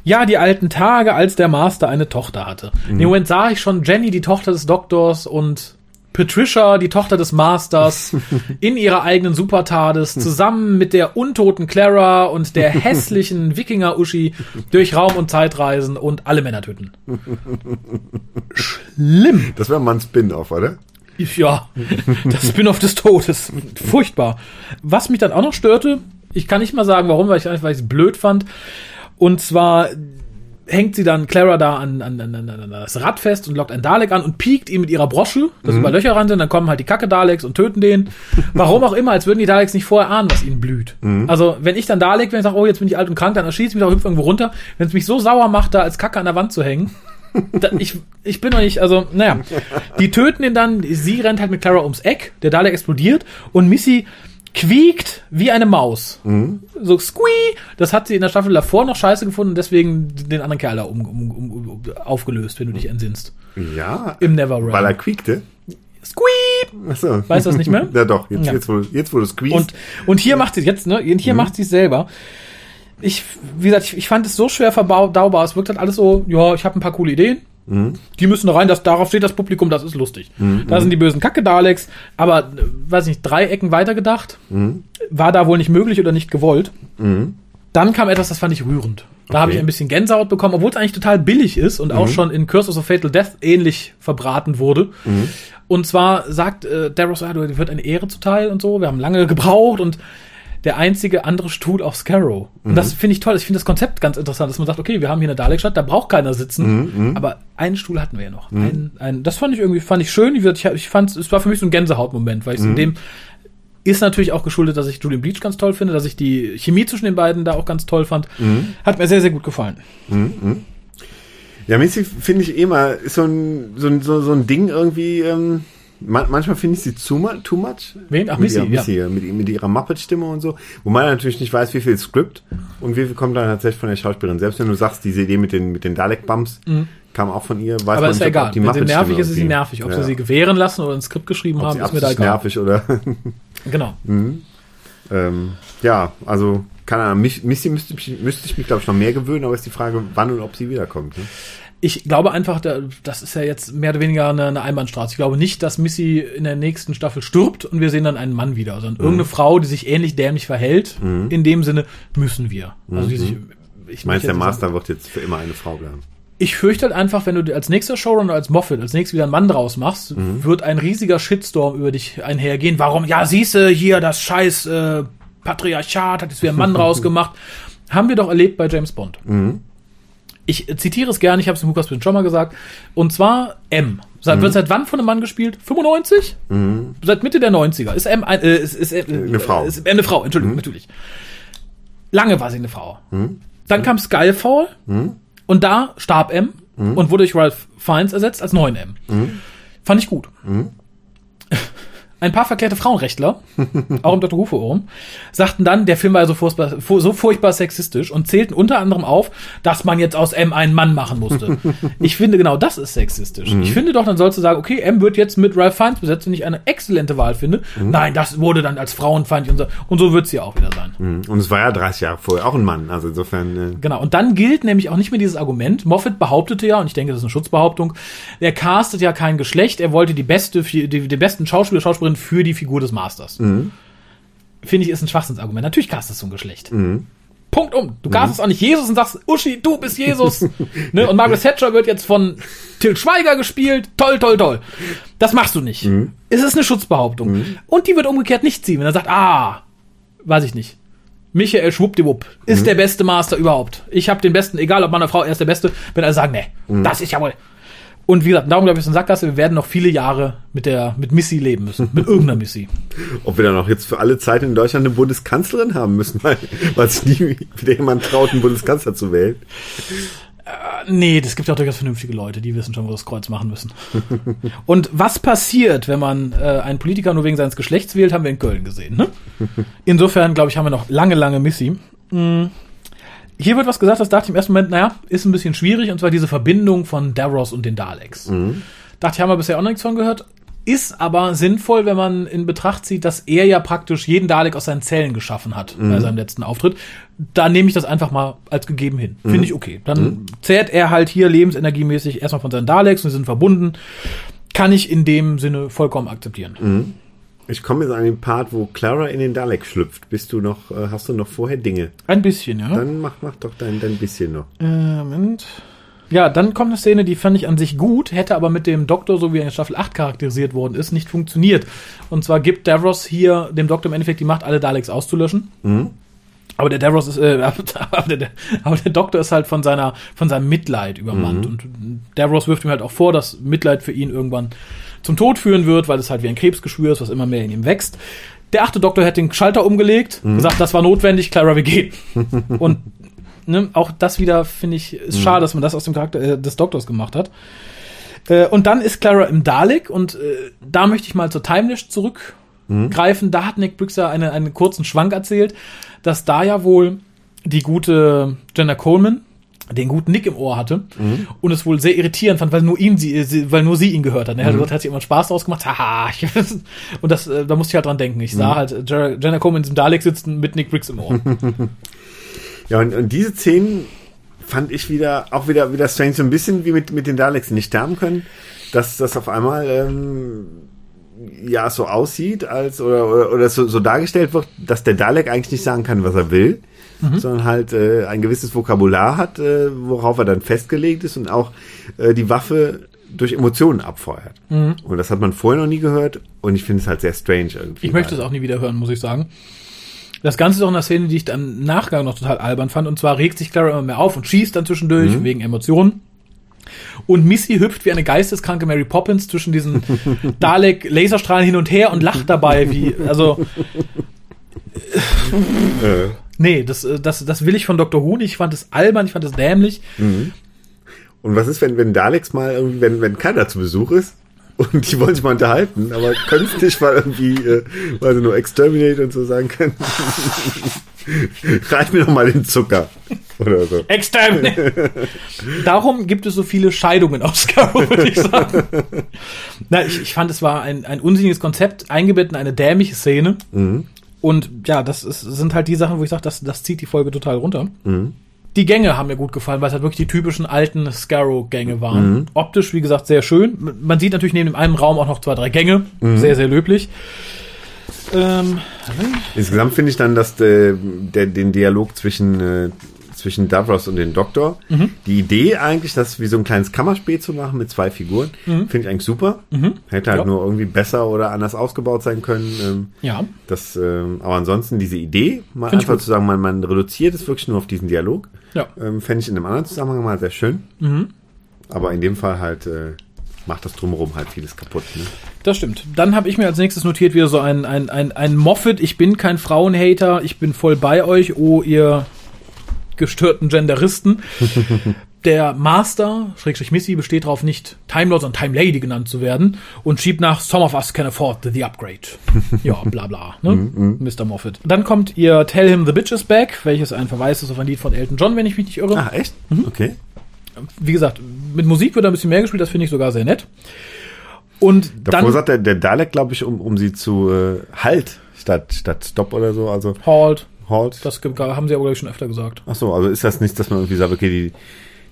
ja, die alten Tage, als der Master eine Tochter hatte. Mhm. Im Moment sah ich schon Jenny, die Tochter des Doktors, und Patricia, die Tochter des Masters, in ihrer eigenen Supertades, zusammen mit der untoten Clara und der hässlichen Wikinger-Uschi durch Raum und Zeit reisen und alle Männer töten. Schlimm. Das wäre mal ein Spin-off, oder? Ja, das Spin-off des Todes. Furchtbar. Was mich dann auch noch störte, ich kann nicht mal sagen, warum, weil ich einfach weil ich es blöd fand. Und zwar hängt sie dann Clara da an, an, an, an das Rad fest und lockt einen Dalek an und piekt ihn mit ihrer Brosche, dass mhm. über Löcher ran sind, dann kommen halt die Kacke Daleks und töten den. Warum auch immer, als würden die Daleks nicht vorher ahnen, was ihnen blüht. Mhm. Also, wenn ich dann Dalek, wenn ich sage, oh, jetzt bin ich alt und krank, dann erschießt mich auch hüpft irgendwo runter. Wenn es mich so sauer macht, da als Kacke an der Wand zu hängen, dann, ich, ich bin noch nicht, also, naja. Die töten ihn dann, sie rennt halt mit Clara ums Eck, der Dalek explodiert und Missy quiekt wie eine Maus. Mhm. So squee. Das hat sie in der Staffel davor noch scheiße gefunden, deswegen den anderen Kerl da um, um, um, aufgelöst, wenn du dich entsinnst. Ja. Im Neverrealm. Weil er quiekte. Squeep! Achso. Weißt du das nicht mehr? ja, doch. Jetzt, ja. jetzt, wo, jetzt, wo du squeezst. Und, und hier macht sie jetzt, ne? Hier mhm. macht sie es selber. Ich, wie gesagt, ich, ich fand es so schwer verdaubar. Es wirkt halt alles so, ja, ich habe ein paar coole Ideen. Mhm. Die müssen da rein, das, darauf steht das Publikum, das ist lustig. Mhm. Da sind die bösen Kacke-Daleks, aber, weiß nicht, drei Ecken weitergedacht. Mhm. War da wohl nicht möglich oder nicht gewollt. Mhm. Dann kam etwas, das fand ich rührend. Da okay. habe ich ein bisschen Gänsehaut bekommen, obwohl es eigentlich total billig ist und auch mhm. schon in Curse of Fatal Death ähnlich verbraten wurde. Mhm. Und zwar sagt äh, Daros, ah, wird eine Ehre zuteil und so. Wir haben lange gebraucht und der einzige andere Stuhl auf Scarrow. Und mhm. das finde ich toll. Ich finde das Konzept ganz interessant, dass man sagt, okay, wir haben hier eine Dalek-Stadt, da braucht keiner sitzen. Mhm, mhm. Aber einen Stuhl hatten wir ja noch. Mhm. Ein, ein, das fand ich irgendwie, fand ich schön. Ich, ich fand, es war für mich so ein Gänsehautmoment, weil ich mhm. in dem ist natürlich auch geschuldet, dass ich Julian Bleach ganz toll finde, dass ich die Chemie zwischen den beiden da auch ganz toll fand. Mhm. Hat mir sehr, sehr gut gefallen. Ja, Missy finde ich eh mal, ist so ein, so ein, so, so ein Ding irgendwie, ähm, man, manchmal finde ich sie too, too much. Wen? Ach, mit Missy, ihrer, Missy ja. mit, mit ihrer Muppet-Stimme und so. Wo man natürlich nicht weiß, wie viel Skript und wie viel kommt dann tatsächlich von der Schauspielerin. Selbst wenn du sagst, diese Idee mit den, mit den Dalek-Bumps mhm. kam auch von ihr. Weiß Aber ist ja egal. Die Wenn sie nervig ist, ist sie nervig. Ob ja. sie sie gewähren lassen oder ein Skript geschrieben Ob haben, ist mir da egal. nervig oder? genau. Mhm. Ähm, ja, also keine Ahnung, Missy müsste, müsste ich mich, glaube ich, noch mehr gewöhnen, aber ist die Frage, wann und ob sie wiederkommt. Ne? Ich glaube einfach, das ist ja jetzt mehr oder weniger eine, eine Einbahnstraße. Ich glaube nicht, dass Missy in der nächsten Staffel stirbt und wir sehen dann einen Mann wieder, sondern mhm. irgendeine Frau, die sich ähnlich dämlich verhält. Mhm. In dem Sinne müssen wir. Also die sich, mhm. ich Meinst der Master sagen, wird jetzt für immer eine Frau bleiben? Ich fürchte halt einfach, wenn du als nächster Showrunner als Moffat als nächstes wieder einen Mann draus machst, mhm. wird ein riesiger Shitstorm über dich einhergehen. Warum? Ja, siehste hier das scheiß äh, Patriarchat hat jetzt wieder einen Mann draus gemacht. Haben wir doch erlebt bei James Bond. Mhm ich zitiere es gerne, ich habe es im Hukas schon mal gesagt, und zwar M. Seit, mhm. Wird seit wann von einem Mann gespielt? 95? Mhm. Seit Mitte der 90er. Ist M ein, äh, ist, ist, äh, eine Frau. Ist eine Frau, Entschuldigung, mhm. natürlich. Lange war sie eine Frau. Mhm. Dann kam Skyfall mhm. und da starb M mhm. und wurde durch Ralph Fiennes ersetzt als neuen M. Fand ich gut ein paar verklärte Frauenrechtler, auch im Dr. Who Forum, sagten dann, der Film war so furchtbar, so furchtbar sexistisch und zählten unter anderem auf, dass man jetzt aus M einen Mann machen musste. ich finde genau das ist sexistisch. Mhm. Ich finde doch, dann sollst du sagen, okay, M wird jetzt mit Ralph Fiennes besetzt, wenn ich eine exzellente Wahl finde. Mhm. Nein, das wurde dann als Frauenfeind und so, und so wird sie auch wieder sein. Mhm. Und es war ja 30 Jahre vorher auch ein Mann, also insofern. Äh genau, und dann gilt nämlich auch nicht mehr dieses Argument. Moffat behauptete ja, und ich denke, das ist eine Schutzbehauptung, er castet ja kein Geschlecht, er wollte die beste, die, die besten Schauspieler, Schauspielerinnen drin für die Figur des Masters. Mhm. Finde ich, ist ein Schwachsinnsargument. Natürlich castest du ein Geschlecht. Mhm. Punkt um. Du castest auch nicht Jesus und sagst, Uschi, du bist Jesus. ne? Und Margaret Thatcher wird jetzt von Till Schweiger gespielt. Toll, toll, toll. Das machst du nicht. Mhm. Es ist eine Schutzbehauptung. Mhm. Und die wird umgekehrt nicht ziehen, wenn er sagt, ah, weiß ich nicht. Michael Schwuppdiwupp ist mhm. der beste Master überhaupt. Ich habe den besten, egal ob Mann oder Frau, er ist der Beste. Wenn er sagt, nee, mhm. das ist ja wohl. Und wie gesagt, darum glaube ich, ist ein Sackgasse. Wir werden noch viele Jahre mit der, mit Missy leben müssen. Mit irgendeiner Missy. Ob wir dann auch jetzt für alle Zeit in Deutschland eine Bundeskanzlerin haben müssen, weil, weil sich nie wieder jemand traut, einen Bundeskanzler zu wählen. Äh, nee, das gibt ja auch durchaus vernünftige Leute, die wissen schon, wo das Kreuz machen müssen. Und was passiert, wenn man äh, einen Politiker nur wegen seines Geschlechts wählt, haben wir in Köln gesehen. Ne? Insofern, glaube ich, haben wir noch lange, lange Missy. Mhm. Hier wird was gesagt, das dachte ich im ersten Moment, naja, ist ein bisschen schwierig, und zwar diese Verbindung von Davros und den Daleks. Mhm. Dachte ich, haben wir bisher auch nichts von gehört. Ist aber sinnvoll, wenn man in Betracht zieht, dass er ja praktisch jeden Dalek aus seinen Zellen geschaffen hat mhm. bei seinem letzten Auftritt. Da nehme ich das einfach mal als gegeben hin. Mhm. Finde ich okay. Dann mhm. zehrt er halt hier lebensenergiemäßig erstmal von seinen Daleks und sie sind verbunden. Kann ich in dem Sinne vollkommen akzeptieren. Ich komme jetzt an den Part, wo Clara in den Dalek schlüpft. Bist du noch, äh, hast du noch vorher Dinge? Ein bisschen, ja. Dann mach, mach doch dein, dein bisschen noch. Äh, Moment. Ja, dann kommt eine Szene, die fand ich an sich gut, hätte aber mit dem Doktor, so wie er in Staffel 8 charakterisiert worden ist, nicht funktioniert. Und zwar gibt Davros hier dem Doktor im Endeffekt die Macht, alle Daleks auszulöschen. Mhm. Aber der Davros ist, äh, aber, der, aber der Doktor ist halt von seiner, von seinem Mitleid übermannt. Mhm. Und Davros wirft ihm halt auch vor, dass Mitleid für ihn irgendwann zum Tod führen wird, weil es halt wie ein Krebsgeschwür ist, was immer mehr in ihm wächst. Der achte Doktor hat den Schalter umgelegt, mhm. gesagt, das war notwendig, Clara, wir gehen. Und ne, auch das wieder, finde ich, ist mhm. schade, dass man das aus dem Charakter äh, des Doktors gemacht hat. Äh, und dann ist Clara im Dalek und äh, da möchte ich mal zur Timelash zurückgreifen. Mhm. Da hat Nick Brixer eine, einen kurzen Schwank erzählt, dass da ja wohl die gute Jenna Coleman den guten Nick im Ohr hatte mhm. und es wohl sehr irritierend fand, weil nur ihm sie, weil nur sie ihn gehört hat. Er hat, mhm. hat sich immer Spaß draus gemacht. Haha. und das, äh, da musste ich halt dran denken. Ich sah mhm. halt Jenna Coleman in diesem Dalek sitzen mit Nick Briggs im Ohr. ja, und, und diese Szenen fand ich wieder, auch wieder, wieder strange, so ein bisschen wie mit, mit den Daleks, nicht sterben können, dass das auf einmal, ähm, ja, so aussieht, als, oder, oder, oder so, so dargestellt wird, dass der Dalek eigentlich nicht sagen kann, was er will mhm. sondern halt äh, ein gewisses Vokabular hat, äh, worauf er dann festgelegt ist und auch äh, die Waffe durch Emotionen abfeuert. Mhm. Und das hat man vorher noch nie gehört und ich finde es halt sehr strange irgendwie. Ich möchte es auch nie wieder hören, muss ich sagen. Das Ganze ist auch eine Szene, die ich dann im Nachgang noch total albern fand. Und zwar regt sich Clara immer mehr auf und schießt dann zwischendurch mhm. wegen Emotionen. Und Missy hüpft wie eine geisteskranke Mary Poppins zwischen diesen Dalek-Laserstrahlen hin und her und lacht dabei, wie, also. Äh. Nee, das, äh, das, das will ich von Dr. Who nicht. Ich fand es albern, ich fand es dämlich. Mhm. Und was ist, wenn, wenn Daleks mal irgendwie, wenn, wenn keiner zu Besuch ist und die wollen sich mal unterhalten, aber können es nicht mal irgendwie, äh, weil sie nur Exterminate und so sagen können? Reich mir doch mal den Zucker. Oder so. Exterminate! Darum gibt es so viele Scheidungen aus Scarrow, würde ich sagen. Na, ich, ich fand, es war ein, ein unsinniges Konzept, eingebettet in eine dämliche Szene. Mhm. Und ja, das ist, sind halt die Sachen, wo ich sage, das, das zieht die Folge total runter. Mhm. Die Gänge haben mir gut gefallen, weil es halt wirklich die typischen alten Scarrow-Gänge waren. Mhm. Optisch, wie gesagt, sehr schön. Man sieht natürlich neben dem einen Raum auch noch zwei, drei Gänge. Mhm. Sehr, sehr löblich. Ähm, Insgesamt finde ich dann, dass der, der, den Dialog zwischen äh, zwischen Davros und dem Doktor. Mhm. Die Idee eigentlich, das wie so ein kleines Kammerspiel zu machen mit zwei Figuren, mhm. finde ich eigentlich super. Mhm. Hätte halt ja. nur irgendwie besser oder anders ausgebaut sein können. Ähm, ja. Das, ähm, aber ansonsten diese Idee, mal find einfach zu sagen, man, man reduziert es wirklich nur auf diesen Dialog. Ja. Ähm, Fände ich in einem anderen Zusammenhang mal sehr schön. Mhm. Aber in dem Fall halt äh, macht das drumherum halt vieles kaputt. Ne? Das stimmt. Dann habe ich mir als nächstes notiert wieder so ein, ein, ein, ein Moffat, ich bin kein Frauenhater, ich bin voll bei euch, oh ihr gestörten Genderisten. Der Master, Schrägstrich Missy, besteht darauf, nicht Time Lord, sondern Time Lady genannt zu werden und schiebt nach Some of us can afford the upgrade. ja, bla bla, ne? Mr. Mhm. Moffat. Dann kommt ihr Tell Him the Bitch is Back, welches ein Verweis ist auf ein Lied von Elton John, wenn ich mich nicht irre. Ah, echt? Mhm. Okay. Wie gesagt, mit Musik wird ein bisschen mehr gespielt, das finde ich sogar sehr nett. Und Davor dann, sagt der, der Dalek, glaube ich, um, um sie zu äh, Halt statt, statt Stop oder so. Also Halt. Halt. Das haben sie aber, glaube ich, schon öfter gesagt. Ach so, also ist das nicht, dass man irgendwie sagt, okay, die,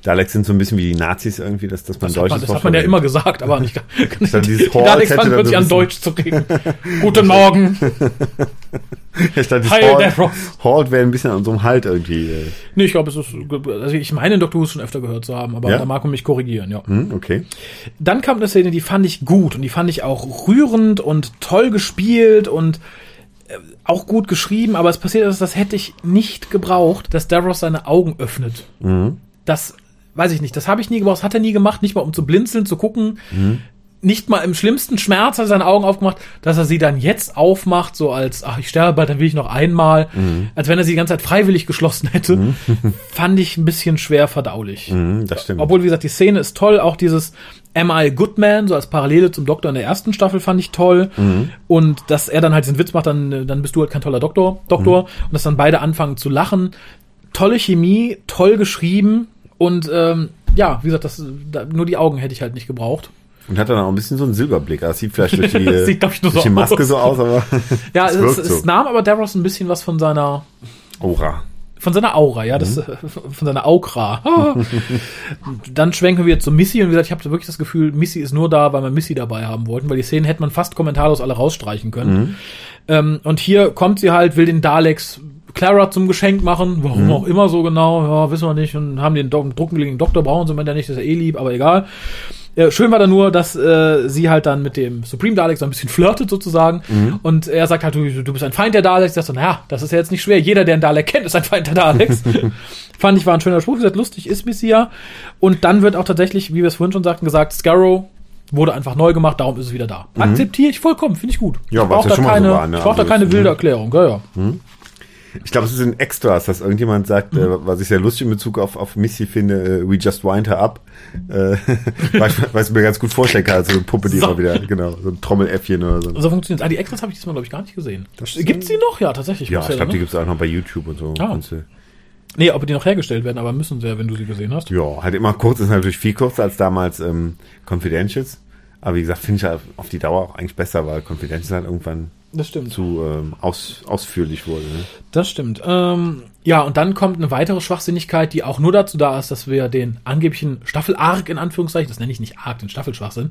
Daleks sind so ein bisschen wie die Nazis irgendwie, dass, dass man Das, Deutsch hat man, das hat man ja immer gesagt, aber nicht. Dann dieses die Hall Daleks fangen plötzlich an Deutsch zu reden. Guten Morgen. Heil Davros. Halt wäre ein bisschen an so einem Halt irgendwie. Äh. Nee, ich glaube, es ist, also ich meine Dr. Who schon öfter gehört zu haben, aber Ja? da mag man mich korrigieren, ja. Hm, okay. Dann kam eine Szene, die fand ich gut und die fand ich auch rührend und toll gespielt und auch gut geschrieben, aber es passiert ist, das hätte ich nicht gebraucht, dass Davros seine Augen öffnet. Das weiß ich nicht, das habe ich nie gebraucht, das hat er nie gemacht, nicht mal um zu blinzeln, zu gucken. Nicht mal im schlimmsten Schmerz hat er seine Augen aufgemacht, dass er sie dann jetzt aufmacht, so als, ach, ich sterbe bald, dann will ich noch einmal, als wenn er sie die ganze Zeit freiwillig geschlossen hätte, fand ich ein bisschen schwer verdaulich. Hm, das stimmt. Obwohl, wie gesagt, die Szene ist toll. Auch dieses Am I a Good Man, so als Parallele zum Doktor in der ersten Staffel, fand ich toll. Und dass er dann halt diesen Witz macht, dann, dann bist du halt kein toller Doktor, Doktor. Und dass dann beide anfangen zu lachen. Tolle Chemie, toll geschrieben. Und ähm, ja, wie gesagt, das, da, nur die Augen hätte ich halt nicht gebraucht. Und hat dann auch ein bisschen so einen Silberblick. Das sieht vielleicht durch die, Das sieht, ich, nur durch so die Maske aus. so aus, aber Ja, es, so. es nahm aber Davros ein bisschen was von seiner Aura. Von seiner Aura, ja, das, äh, von seiner Aukra. Ah. Dann schwenken wir zu Missy und wie gesagt, ich habe wirklich das Gefühl, Missy ist nur da, weil wir Missy dabei haben wollten, weil die Szenen hätte man fast kommentarlos alle rausstreichen können. Ähm, und hier kommt sie halt, will den Daleks Clara zum Geschenk machen, warum auch immer so genau, ja, wissen wir nicht, und haben den Do druckengeligen Doktor, brauchen sie, wenn der nicht, ist ja eh lieb, aber egal. Äh, schön war da nur, dass äh, sie halt dann mit dem Supreme Dalek so ein bisschen flirtet sozusagen. Und er sagt halt, du, du bist ein Feind der Daleks. Das so, naja, das ist ja jetzt nicht schwer. Jeder, der einen Dalek kennt, ist ein Feind der Daleks. Fand ich war ein schöner Spruch. Wie gesagt, lustig ist Missy ja. Und dann wird auch tatsächlich, wie wir es vorhin schon sagten, gesagt, Scarrow wurde einfach neu gemacht, darum ist es wieder da. Akzeptiere ich vollkommen, finde ich gut. Ja, ich brauche da so keine, war, ne? ich brauch da Also keine wilde Erklärung. Ja, ja. Ich glaube, es ist ein Extras, dass irgendjemand sagt, Mhm. äh, was ich sehr lustig in Bezug auf, auf Missy finde, äh, we just wind her up. Äh, weil, ich- mir ganz gut vorstellen kann, also so eine Puppe, die So. immer wieder, genau, so ein Trommeläffchen oder so. So funktioniert Ah, die Extras habe ich diesmal, glaube ich, gar nicht gesehen. Das Gibt's die noch? Ja, tatsächlich. Ja, ich glaube, die ne? gibt's auch noch bei YouTube und so. Ah. Und. Nee, ob die noch hergestellt werden, aber müssen sie ja, wenn du sie gesehen hast. Ja, halt immer kurz, ist natürlich viel kürzer als damals ähm, Confidentials. Aber wie gesagt, finde ich halt auf die Dauer auch eigentlich besser, weil Confidentials halt irgendwann Das stimmt. zu ähm, aus, ausführlich wurde. Ne? Das stimmt. Ähm, ja, und dann kommt eine weitere Schwachsinnigkeit, die auch nur dazu da ist, dass wir den angeblichen Staffel-Arc in Anführungszeichen, das nenne ich nicht Arc, den Staffelschwachsinn,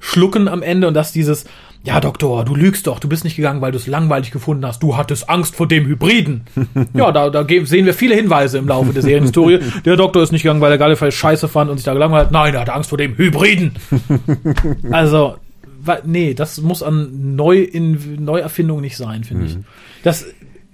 schlucken am Ende und dass dieses, ja Doktor, du lügst doch, du bist nicht gegangen, weil du es langweilig gefunden hast, du hattest Angst vor dem Hybriden. ja, da, da sehen wir viele Hinweise im Laufe der Serienhistorie. Der Doktor ist nicht gegangen, weil er Gallifrey scheiße fand und sich da gelangweilt hat. Nein, er hatte Angst vor dem Hybriden. also, nee, das muss an Neu in Neuerfindung nicht sein, finde ich. Das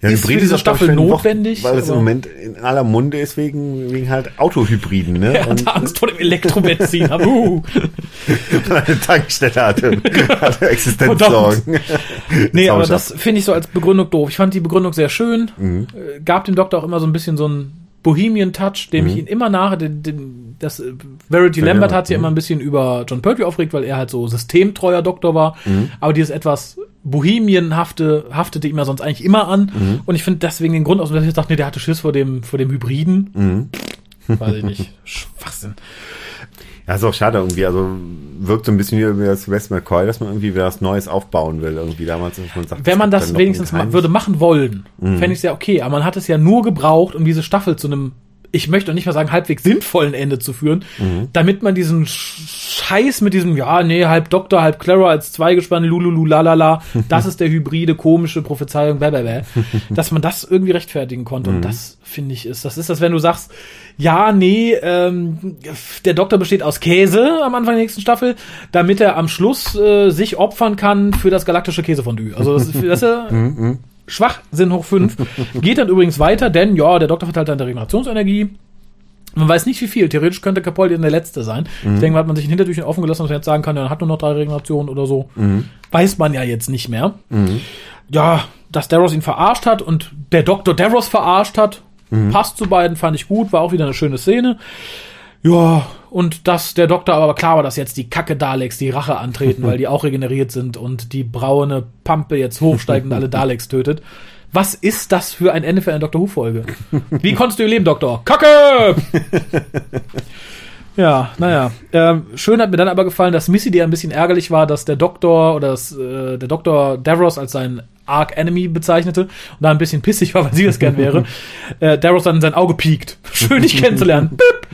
Ja, ist für Hybrid diese Staffel für eine Woche, notwendig. Weil es im Moment in aller Munde ist wegen, wegen halt Autohybriden, ne? er hatte Angst vor dem Elektrobenzin. uh. und eine Tankstelle hatte, hatte Existenzsorgen. Nee, aber das finde ich so als Begründung doof. Ich fand die Begründung sehr schön. Mhm. Äh, Gab dem Doktor auch immer so ein bisschen so einen Bohemian-Touch, dem ich ihn immer nach, den, den, das Verity Ja, Lambert hat sich ja Mhm. immer ein bisschen über John Pertwee aufgeregt, weil er halt so systemtreuer Doktor war. Mhm. Aber dieses etwas Bohemianhafte haftete ihm ja sonst eigentlich immer an. Mhm. Und ich finde deswegen den Grund aus, dass ich jetzt dachte, nee, der hatte Schiss vor dem, vor dem Hybriden. Mhm. Weiß ich nicht. Schwachsinn. Ja, ist auch schade irgendwie. Also wirkt so ein bisschen wie das West McCoy, dass man irgendwie wieder was Neues aufbauen will. Irgendwie damals, dass man sagt, Wenn man das noch wenigstens würde machen wollen, Mhm. fände ich es ja okay. Aber man hat es ja nur gebraucht, um diese Staffel zu einem, ich möchte auch nicht mal sagen, halbwegs sinnvollen Ende zu führen, Mhm. damit man diesen Sch- Scheiß mit diesem, ja, nee, halb Doktor, halb Clara als Zweigespann, lululu, lalala, das ist der hybride, komische Prophezeiung, blablabla, dass man das irgendwie rechtfertigen konnte. Mhm. Und das, finde ich, ist, das ist das, wenn du sagst, ja, nee, ähm, der Doktor besteht aus Käse am Anfang der nächsten Staffel, damit er am Schluss äh, sich opfern kann für das galaktische Käsefondue. Also das, ist- das ist ja Schwachsinn hoch fünf. Geht dann übrigens weiter, denn ja, der Doktor verteilt dann der Regenerationsenergie. Man weiß nicht wie viel. Theoretisch könnte Capaldi dann der Letzte sein. Ich denke, mal, hat man sich ein Hintertürchen offen gelassen, dass man jetzt sagen kann, ja, er hat nur noch drei Regenerationen oder so. Weiß man ja jetzt nicht mehr. Ja, dass Davros ihn verarscht hat und der Doktor Davros verarscht hat, passt zu beiden, fand ich gut, war auch wieder eine schöne Szene. Ja, und dass der Doktor aber klar war, dass jetzt die Kacke Daleks die Rache antreten, weil die auch regeneriert sind und die braune Pampe jetzt hochsteigt und alle Daleks tötet. Was ist das für ein Ende für eine Doctor Who-Folge? Wie konntest du überleben, Doktor? Kacke! ja, naja. Ähm, schön hat mir dann aber gefallen, dass Missy dir ein bisschen ärgerlich war, dass der Doktor oder dass, äh, der Doktor Davros als sein Arc Enemy bezeichnete und da ein bisschen pissig war, weil sie das gern wäre, äh, Davros dann in sein Auge piekt. Schön, dich kennenzulernen. Bip.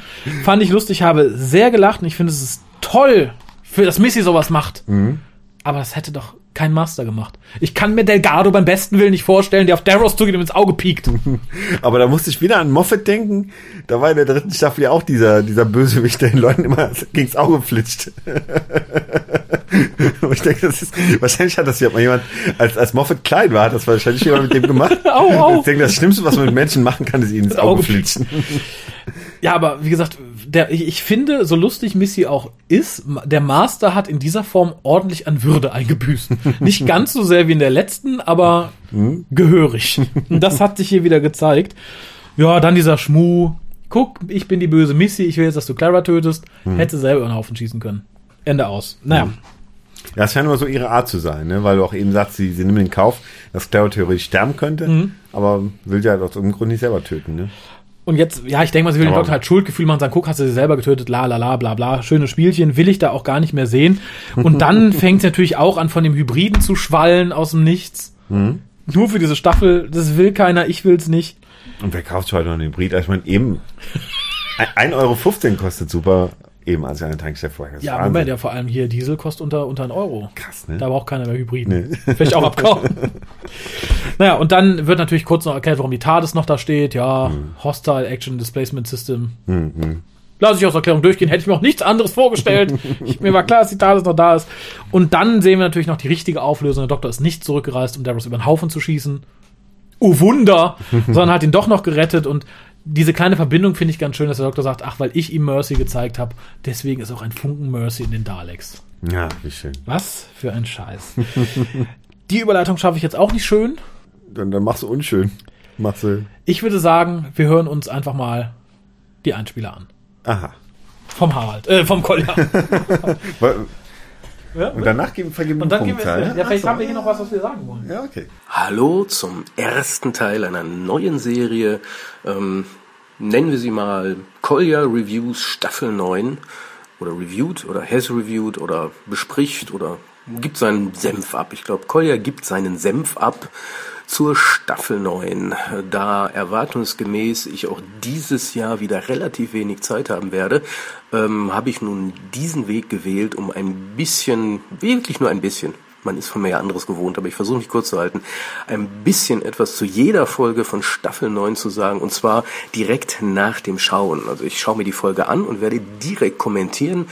Fand ich lustig, habe sehr gelacht und ich finde, es ist toll, für das Missy sowas macht. Mhm. Aber das hätte doch kein Master gemacht. Ich kann mir Delgado beim besten Willen nicht vorstellen, der auf Davros zugeht und ins Auge piekt. Aber da musste ich wieder an Moffat denken. Da war in der dritten Staffel ja auch dieser, dieser Bösewicht, der den Leuten immer gegens Auge flitscht. und ich denke, das ist, wahrscheinlich hat das ja mal jemand, als, als Moffat klein war, hat das wahrscheinlich jemand mit dem gemacht. au, au. Ich denke, das Schlimmste, was man mit Menschen machen kann, ist ihnen ins Auge, Auge flitschen. Ja, aber wie gesagt, der, ich, finde, so lustig Missy auch ist, der Master hat in dieser Form ordentlich an Würde eingebüßt. Nicht ganz so sehr wie in der letzten, aber hm? gehörig. Das hat sich hier wieder gezeigt. Ja, dann dieser Schmuh. Guck, ich bin die böse Missy, ich will jetzt, dass du Clara tötest. Hm. Hätte selber den Haufen schießen können. Ende aus. Naja. Hm. Ja, es scheint immer so ihre Art zu sein, ne? weil du auch eben sagst, sie, sie nimmt in Kauf, dass Clara theoretisch sterben könnte, mhm. aber will ja aus irgendeinem Grund nicht selber töten. Ne? Und jetzt, ja, ich denke mal, sie will den Doktor halt Schuldgefühl machen, sagen, guck, hast du sie selber getötet, la la la, bla bla, schönes Spielchen, will ich da auch gar nicht mehr sehen. Und dann fängt es natürlich auch an, von dem Hybriden zu schwallen aus dem Nichts. Mhm. Nur für diese Staffel, das will keiner, ich will's nicht. Und wer kauft heute noch einen Hybrid? Ich meine, eben 1,15 Euro kostet super eben als eine Tankstelle vorher. Ja, Wahnsinn. Moment, ja, vor allem hier Diesel kostet unter, unter einen Euro. Krass, ne? Da braucht keiner mehr Hybriden. Nee. Vielleicht auch abkaufen. naja, und dann wird natürlich kurz noch erklärt, warum die TARDIS noch da steht. Ja, hm. Hostile Action Displacement System. Hm, hm. Lass ich aus Erklärung durchgehen, hätte ich mir auch nichts anderes vorgestellt. ich, mir war klar, dass die TARDIS noch da ist. Und dann sehen wir natürlich noch die richtige Auflösung. Der Doktor ist nicht zurückgereist, um Davros über den Haufen zu schießen. Oh Wunder! sondern hat ihn doch noch gerettet und diese kleine Verbindung finde ich ganz schön, dass der Doktor sagt, ach, weil ich ihm Mercy gezeigt habe, deswegen ist auch ein Funken Mercy in den Daleks. Ja, wie schön. Was für ein Scheiß. Die Überleitung schaffe ich jetzt auch nicht schön. Dann, dann machst du unschön. Machst du. Ich würde sagen, wir hören uns einfach mal die Einspieler an. Aha. Vom Harald, äh, vom Kolja. Ja, und danach geben, vergeben und dann Punkt, wir, ja, ja, vielleicht so. haben wir hier noch was, was wir sagen wollen. Ja, okay. Hallo zum ersten Teil einer neuen Serie. Ähm, nennen wir sie mal Collier Reviews Staffel 9 oder reviewed oder has reviewed oder bespricht oder gibt seinen Senf ab. Ich glaube, Collier gibt seinen Senf ab zur Staffel 9. Da erwartungsgemäß ich auch dieses Jahr wieder relativ wenig Zeit haben werde, ähm, habe ich nun diesen Weg gewählt, um ein bisschen, wirklich nur ein bisschen, man ist von mir ja anderes gewohnt, aber ich versuche mich kurz zu halten, ein bisschen etwas zu jeder Folge von Staffel 9 zu sagen, und zwar direkt nach dem Schauen. Also ich schaue mir die Folge an und werde direkt kommentieren,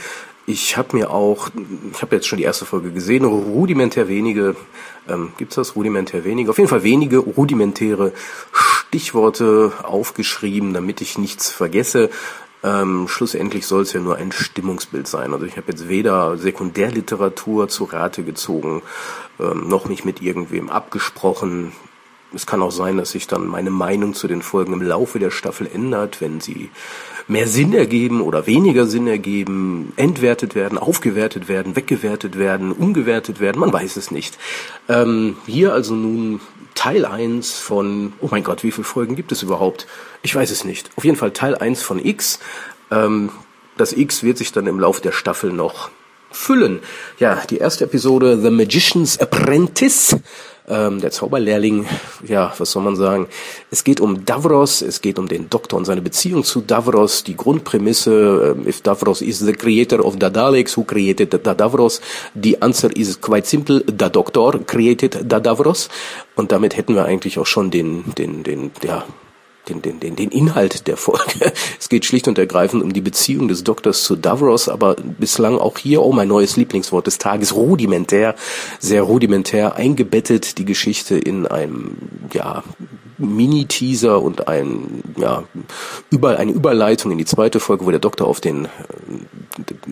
ich habe mir auch, ich habe jetzt schon die erste Folge gesehen, rudimentär wenige, ähm, gibt das rudimentär wenige, auf jeden Fall wenige rudimentäre Stichworte aufgeschrieben, damit ich nichts vergesse. Ähm, schlussendlich soll es ja nur ein Stimmungsbild sein. Also ich habe jetzt weder Sekundärliteratur zu Rate gezogen, ähm, noch mich mit irgendwem abgesprochen. Es kann auch sein, dass sich dann meine Meinung zu den Folgen im Laufe der Staffel ändert, wenn sie mehr Sinn ergeben oder weniger Sinn ergeben, entwertet werden, aufgewertet werden, weggewertet werden, umgewertet werden, man weiß es nicht. Ähm, hier also nun Teil 1 von, oh mein Gott, wie viele Folgen gibt es überhaupt? Ich weiß es nicht. Auf jeden Fall Teil 1 von X. Ähm, das X wird sich dann im Laufe der Staffel noch füllen. Ja, die erste Episode The Magician's Apprentice ähm, der Zauberlehrling, ja, was soll man sagen? Es geht um Davros, es geht um den Doktor und seine Beziehung zu Davros, die Grundprämisse, äh, if Davros is the creator of the Daleks, who created the Davros? The answer is quite simple, the Doctor created the Davros. Und damit hätten wir eigentlich auch schon den, den, den, ja, den, den, den, den Inhalt der Folge. Es geht schlicht und ergreifend um die Beziehung des Doktors zu Davros, aber bislang auch hier, oh mein neues Lieblingswort des Tages, rudimentär, sehr rudimentär eingebettet, die Geschichte in einem, ja, Mini-Teaser und ein, ja, über, eine Überleitung in die zweite Folge, wo der Doktor auf den äh,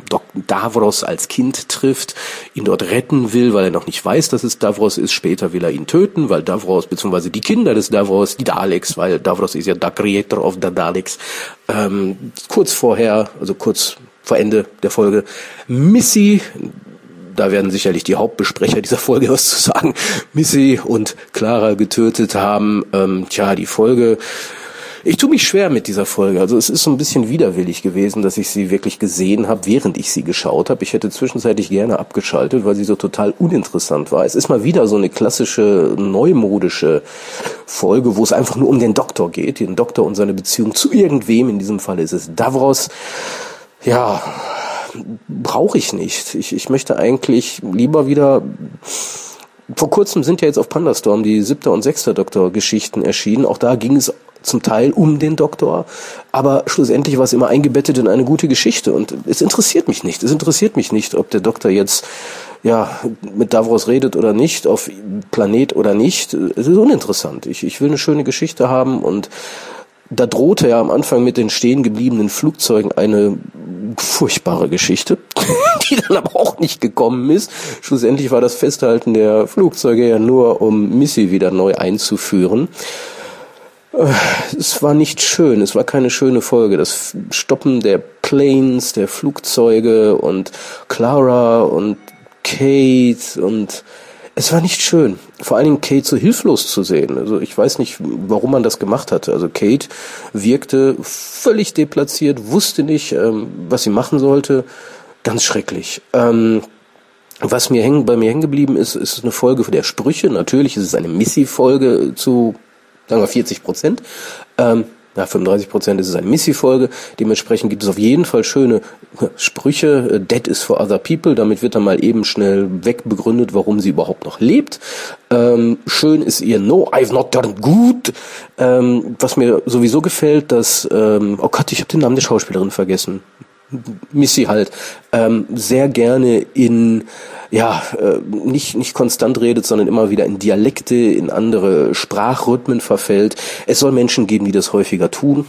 Dok Davros als Kind trifft, ihn dort retten will, weil er noch nicht weiß, dass es Davros ist. Später will er ihn töten, weil Davros, beziehungsweise die Kinder des Davros, die Daleks, weil Davros ist ja der Creator of the Daleks, ähm, kurz vorher, also kurz vor Ende der Folge, Missy, da werden sicherlich die Hauptbesprecher dieser Folge was zu sagen, Missy und Clara getötet haben. Ähm, tja, die Folge Ich tue mich schwer mit dieser Folge. Also es ist so ein bisschen widerwillig gewesen, dass ich sie wirklich gesehen habe, während ich sie geschaut habe. Ich hätte zwischenzeitlich gerne abgeschaltet, weil sie so total uninteressant war. Es ist mal wieder so eine klassische, neumodische Folge, wo es einfach nur um den Doktor geht, den Doktor und seine Beziehung zu irgendwem. In diesem Fall ist es Davros. Ja, brauche ich nicht. Ich, ich möchte eigentlich lieber wieder vor kurzem sind ja jetzt auf Pandastorm die siebte und sechste Doktor-Geschichten erschienen. Auch da ging es zum Teil um den Doktor, aber schlussendlich war es immer eingebettet in eine gute Geschichte und es interessiert mich nicht. Es interessiert mich nicht, ob der Doktor jetzt ja mit Davros redet oder nicht, auf Planet oder nicht. Es ist uninteressant. Ich, ich will eine schöne Geschichte haben und da drohte ja am Anfang mit den stehen gebliebenen Flugzeugen eine furchtbare Geschichte, die dann aber auch nicht gekommen ist. Schlussendlich war das Festhalten der Flugzeuge ja nur, um Missy wieder neu einzuführen. Äh, es war nicht schön, es war keine schöne Folge. Das Stoppen der Planes, der Flugzeuge und Clara und Kate und es war nicht schön. Vor allen Dingen Kate so hilflos zu sehen. Also ich weiß nicht, warum man das gemacht hatte. Also Kate wirkte völlig deplatziert, wusste nicht, ähm, was sie machen sollte. Ganz schrecklich. Ähm, was mir hängen, bei mir hängen geblieben ist, ist eine Folge der Sprüche. Natürlich ist es eine Missy-Folge zu, sagen wir, 40 Prozent. Ähm, ja, 35 Prozent ist es eine Missy-Folge. Dementsprechend gibt es auf jeden Fall schöne Sprüche. Äh, Dead is for other people. Damit wird dann mal eben schnell wegbegründet, warum sie überhaupt noch lebt. Ähm, schön ist ihr No, I've not done good. Ähm, was mir sowieso gefällt, dass, ähm, oh Gott, ich habe den Namen der Schauspielerin vergessen. Missy halt, ähm, sehr gerne in ja, äh, nicht, nicht konstant redet, sondern immer wieder in Dialekte, in andere Sprachrhythmen verfällt. Es soll Menschen geben, die das häufiger tun.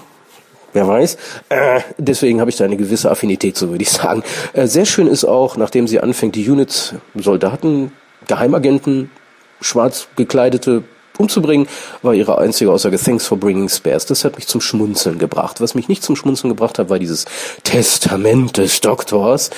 Wer weiß. Äh, deswegen habe ich da eine gewisse Affinität, so würde ich sagen. Äh, sehr schön ist auch, nachdem sie anfängt, die Units, Soldaten, Geheimagenten, schwarz gekleidete umzubringen, war ihre einzige Aussage, thanks for bringing spares. Das hat mich zum Schmunzeln gebracht. Was mich nicht zum Schmunzeln gebracht hat, war dieses Testament des Doktors,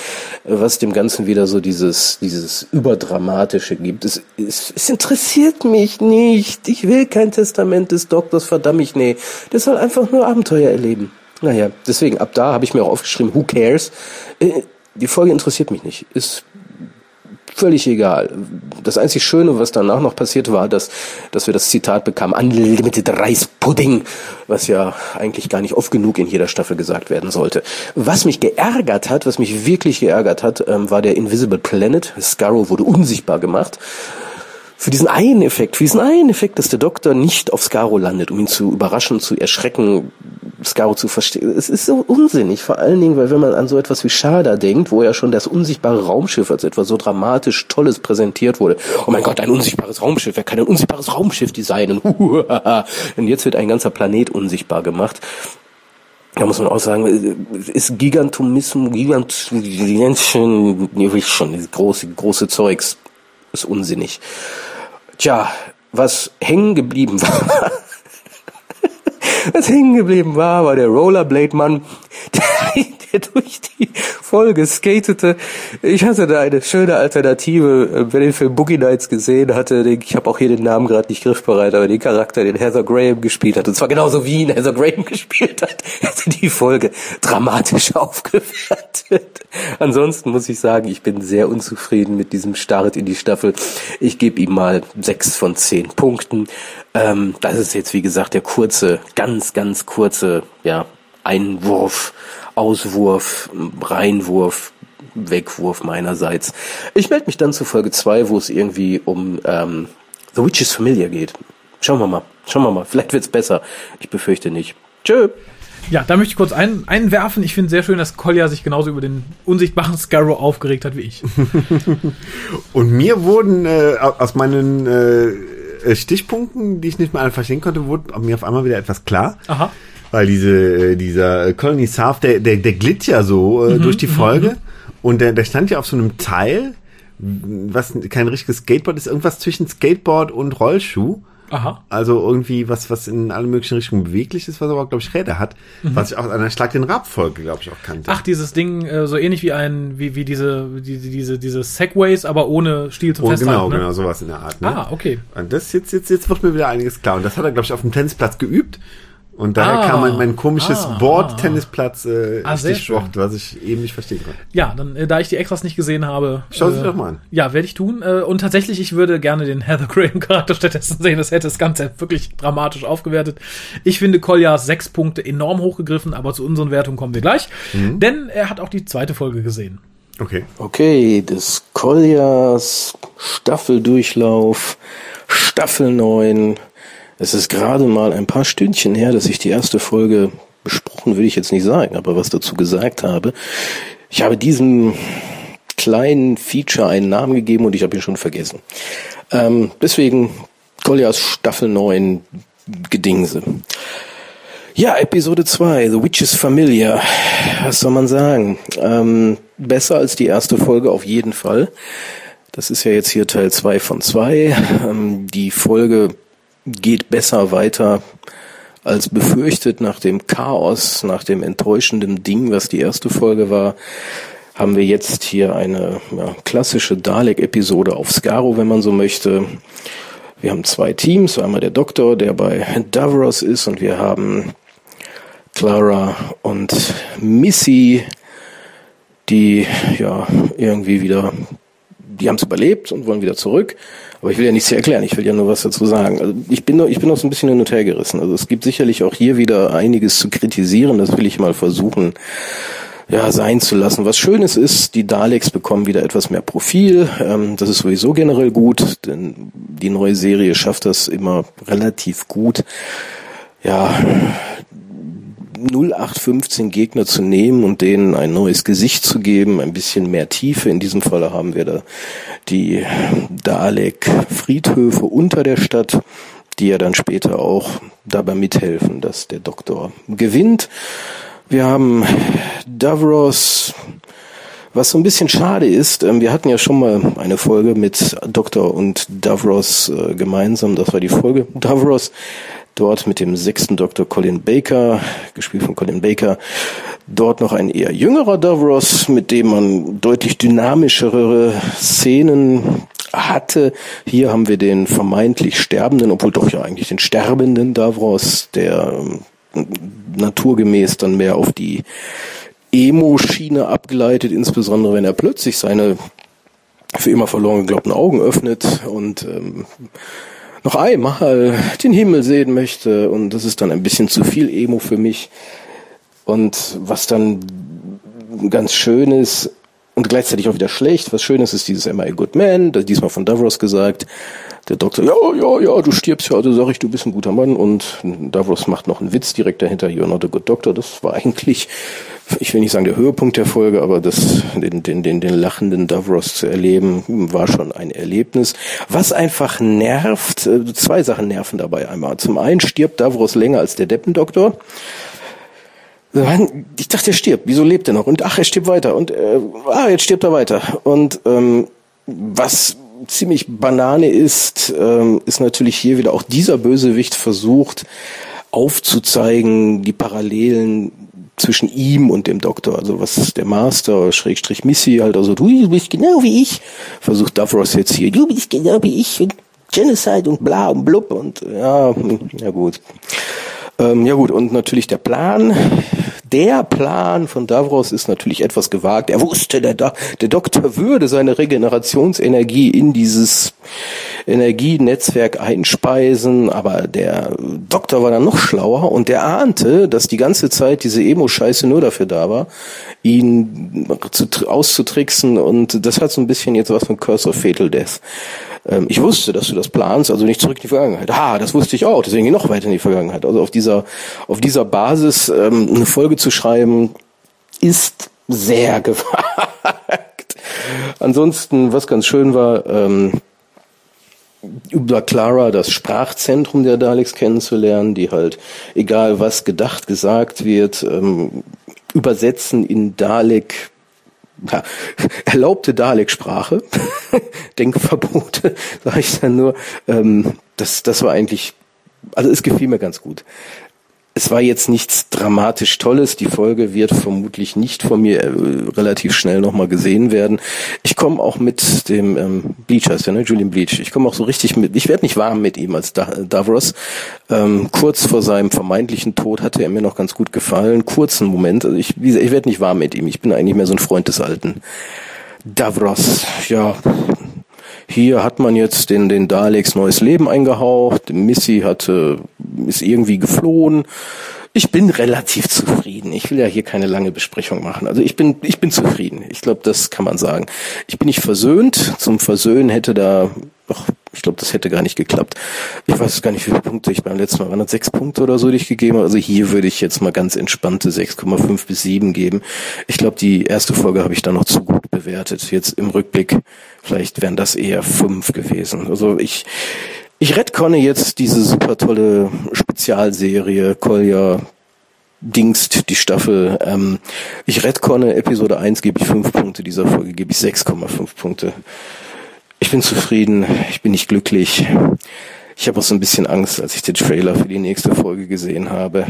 was dem Ganzen wieder so dieses, dieses Überdramatische gibt. Es, es, es interessiert mich nicht. Ich will kein Testament des Doktors, verdammt mich, nee. Der soll einfach nur Abenteuer erleben. Naja, deswegen, ab da habe ich mir auch aufgeschrieben, who cares? Äh, die Folge interessiert mich nicht. Ist völlig egal. Das einzig Schöne, was danach noch passiert war, dass, dass wir das Zitat bekamen, Unlimited Rice Pudding, was ja eigentlich gar nicht oft genug in jeder Staffel gesagt werden sollte. Was mich geärgert hat, was mich wirklich geärgert hat, ähm, war der Invisible Planet. Scarrow wurde unsichtbar gemacht für diesen einen Effekt, für diesen einen Effekt, dass der Doktor nicht auf Skaro landet, um ihn zu überraschen, zu erschrecken, Skaro zu verstehen. Es ist so unsinnig, vor allen Dingen, weil wenn man an so etwas wie Sharda denkt, wo ja schon das unsichtbare Raumschiff als etwas so dramatisch Tolles präsentiert wurde. Oh mein Gott, ein unsichtbares Raumschiff, wer kann ein unsichtbares Raumschiff designen? Und jetzt wird ein ganzer Planet unsichtbar gemacht. Da muss man auch sagen, ist Gigantomismus, Gigant, schon, große, große Zeugs, ist unsinnig. Tja, was hängen geblieben war, was hängen geblieben war, war der Rollerblade-Mann, der, der durch die Folge skatete. Ich hatte da eine schöne Alternative, äh, wer den Film Boogie Nights gesehen hatte. Ich habe auch hier den Namen gerade nicht griffbereit, aber den Charakter, den Heather Graham gespielt hat, und zwar genauso wie ihn Heather Graham gespielt hat, hätte die Folge dramatisch aufgewertet. Ansonsten muss ich sagen, ich bin sehr unzufrieden mit diesem Start in die Staffel. Ich gebe ihm mal sechs von zehn Punkten. Ähm, das ist jetzt, wie gesagt, der kurze, ganz, ganz kurze, ja, Einwurf, Auswurf, Reinwurf, Wegwurf meinerseits. Ich melde mich dann zu Folge 2, wo es irgendwie um ähm, The Witch's Familiar geht. Schauen wir mal. Schauen wir mal. Vielleicht wird's besser. Ich befürchte nicht. Tschö. Ja, da möchte ich kurz ein, einwerfen. Ich finde sehr schön, dass Kolja sich genauso über den unsichtbaren Scarrow aufgeregt hat wie ich. Und mir wurden äh, aus meinen äh, Stichpunkten, die ich nicht mehr alle verstehen konnte, wurde mir auf einmal wieder etwas klar. Aha. Weil diese, äh, dieser Colony South, der, der, der glitt ja so äh, mhm, durch die mhm, Folge. Mhm. Und der, der stand ja auf so einem Teil, was kein richtiges Skateboard ist, irgendwas zwischen Skateboard und Rollschuh. Aha. Also irgendwie was, was in alle möglichen Richtungen beweglich ist, was aber, glaube ich, Räder hat. Mhm. Was ich auch an der Schlag den Rab-Folge, glaube ich, auch kannte. Ach, dieses Ding, äh, so ähnlich wie ein, wie, wie diese, diese, diese, diese Segways, aber ohne Stiel zum oh, Festhalten. Genau, ne? genau, sowas in der Art. Ne? Ah, okay. Und das jetzt, jetzt, jetzt wird mir wieder einiges klar. Und das hat er, glaube ich, auf dem Tennisplatz geübt Und daher Ah. kam mein, mein komisches Ah. Board-Tennisplatz äh, Ah, Stichwort, was ich eben nicht verstehen konnte. Ja, dann, äh, da ich die Extras nicht gesehen habe. Schau sie äh, doch mal an. Ja, werde ich tun. Äh, und tatsächlich, ich würde gerne den Heather Graham Charakter stattdessen sehen. Das hätte das Ganze wirklich dramatisch aufgewertet. Ich finde Koljas sechs Punkte enorm hochgegriffen, aber zu unseren Wertungen kommen wir gleich. Mhm. Denn er hat auch die zweite Folge gesehen. Okay. Okay, das Koljas Staffeldurchlauf, Staffel 9. Es ist gerade mal ein paar Stündchen her, dass ich die erste Folge besprochen, würde ich jetzt nicht sagen, aber was dazu gesagt habe. Ich habe diesem kleinen Feature einen Namen gegeben und ich habe ihn schon vergessen. Ähm, deswegen Koljas Staffel 9 Gedingse. Ja, Episode 2, The Witch's Familiar. Was soll man sagen? Ähm, besser als die erste Folge auf jeden Fall. Das ist ja jetzt hier Teil 2 von 2. Ähm, die Folge geht besser weiter als befürchtet nach dem Chaos, nach dem enttäuschenden Ding, was die erste Folge war. Haben wir jetzt hier eine ja, klassische Dalek-Episode auf Skaro, wenn man so möchte. Wir haben zwei Teams, einmal der Doktor, der bei Davros ist, und wir haben Clara und Missy, die ja irgendwie wieder, die haben es überlebt und wollen wieder zurück. Aber ich will ja nichts erklären, ich will ja nur was dazu sagen. Also ich bin noch, ich bin noch so ein bisschen hin und her gerissen. Also es gibt sicherlich auch hier wieder einiges zu kritisieren, das will ich mal versuchen ja, sein zu lassen. Was Schönes ist, die Daleks bekommen wieder etwas mehr Profil. Ähm, das ist sowieso generell gut, denn die neue Serie schafft das immer relativ gut. Ja, 0815 Gegner zu nehmen und denen ein neues Gesicht zu geben, ein bisschen mehr Tiefe. In diesem Falle haben wir da die Dalek-Friedhöfe unter der Stadt, die ja dann später auch dabei mithelfen, dass der Doktor gewinnt. Wir haben Davros, was so ein bisschen schade ist. ähm, Wir hatten ja schon mal eine Folge mit Doktor und Davros äh, gemeinsam. Das war die Folge Davros. Dort mit dem sechsten Doktor Colin Baker, gespielt von Colin Baker. Dort noch ein eher jüngerer Davros, mit dem man deutlich dynamischere Szenen hatte. Hier haben wir den vermeintlich Sterbenden, obwohl doch ja eigentlich den sterbenden Davros, der ähm, naturgemäß dann mehr auf die Emo-Schiene abgeleitet, insbesondere wenn er plötzlich seine für immer verloren geglaubten Augen öffnet und ähm, noch einmal den Himmel sehen möchte. Und das ist dann ein bisschen zu viel Emo für mich. Und was dann ganz schön ist und gleichzeitig auch wieder schlecht, was schön ist, ist dieses Am I a Good Man, diesmal von Davros gesagt, der Doktor, ja, ja, ja, du stirbst ja, also sag ich, du bist ein guter Mann. Und Davros macht noch einen Witz direkt dahinter, you're not a good doctor, das war eigentlich, ich will nicht sagen der Höhepunkt der Folge, aber das, den, den, den, den lachenden Davros zu erleben, war schon ein Erlebnis. Was einfach nervt, äh, zwei Sachen nerven dabei einmal. Zum einen stirbt Davros länger als der Deppendoktor. Ich dachte, er stirbt. Wieso lebt er noch? Und ach, er stirbt weiter. Und äh, ah, jetzt stirbt er weiter. Und ähm, was ziemlich Banane ist, ähm, ist natürlich hier wieder auch dieser Bösewicht versucht aufzuzeigen, die Parallelen zwischen ihm und dem Doktor, also was der Master, Schrägstrich Missy, halt, also du bist genau wie ich, versucht Davros jetzt hier, du bist genau wie ich, und Genocide und bla und blub und ja, ja gut. Ähm, ja gut, und natürlich der Plan. Der Plan von Davros ist natürlich etwas gewagt. Er wusste, der, Do der Doktor würde seine Regenerationsenergie in dieses Energienetzwerk einspeisen, aber der Doktor war dann noch schlauer und der ahnte, dass die ganze Zeit diese Emo-Scheiße nur dafür da war, ihn zu, auszutricksen und das hat so ein bisschen jetzt was von Curse of Fatal Death. Ähm, ich wusste, dass du das planst, also nicht zurück in die Vergangenheit. Ah, das wusste ich auch, deswegen noch weiter in die Vergangenheit. Also auf dieser, auf dieser Basis ähm, eine Folge zu schreiben, ist sehr gewagt. Ansonsten, was ganz schön war, ähm, über Clara das Sprachzentrum der Daleks kennenzulernen, die halt, egal was gedacht, gesagt wird, ähm, übersetzen in Dalek ja, erlaubte Dalek-Sprache, Denkverbote, sage ich dann nur. Ähm, das, das war eigentlich, also es gefiel mir ganz gut. Es war jetzt nichts dramatisch Tolles. Die Folge wird vermutlich nicht von mir äh, relativ schnell nochmal gesehen werden. Ich komme auch mit dem ähm, Bleach heißt der, ne? Julian Bleach. Ich komme auch so richtig mit. Ich werde nicht warm mit ihm als da Davros. Ähm, kurz vor seinem vermeintlichen Tod hatte er mir noch ganz gut gefallen. Kurzen Moment. Also ich, ich werde nicht warm mit ihm. Ich bin eigentlich mehr so ein Freund des Alten. Davros, ja, hier hat man jetzt den, den Daleks neues Leben eingehaucht. Missy hatte, ist irgendwie geflohen. Ich bin relativ zufrieden. Ich will ja hier keine lange Besprechung machen. Also ich bin, ich bin zufrieden. Ich glaube, das kann man sagen. Ich bin nicht versöhnt. Zum Versöhnen hätte da, ach, ich glaube, das hätte gar nicht geklappt. Ich weiß gar nicht, wie viele Punkte ich beim letzten Mal waren. Das sechs Punkte oder so, die ich gegeben habe. Also hier würde ich jetzt mal ganz entspannte 6,5 bis 7 geben. Ich glaube, die erste Folge habe ich da noch zu gut bewertet. Jetzt im Rückblick, vielleicht wären das eher 5 gewesen. Also ich, ich retconne jetzt diese super tolle Spezialserie Kolja Dingst, die Staffel. Ähm, ich retconne Episode 1 gebe ich 5 Punkte, dieser Folge gebe ich 6,5 Punkte. Ich bin zufrieden, ich bin nicht glücklich. Ich habe auch so ein bisschen Angst, als ich den Trailer für die nächste Folge gesehen habe.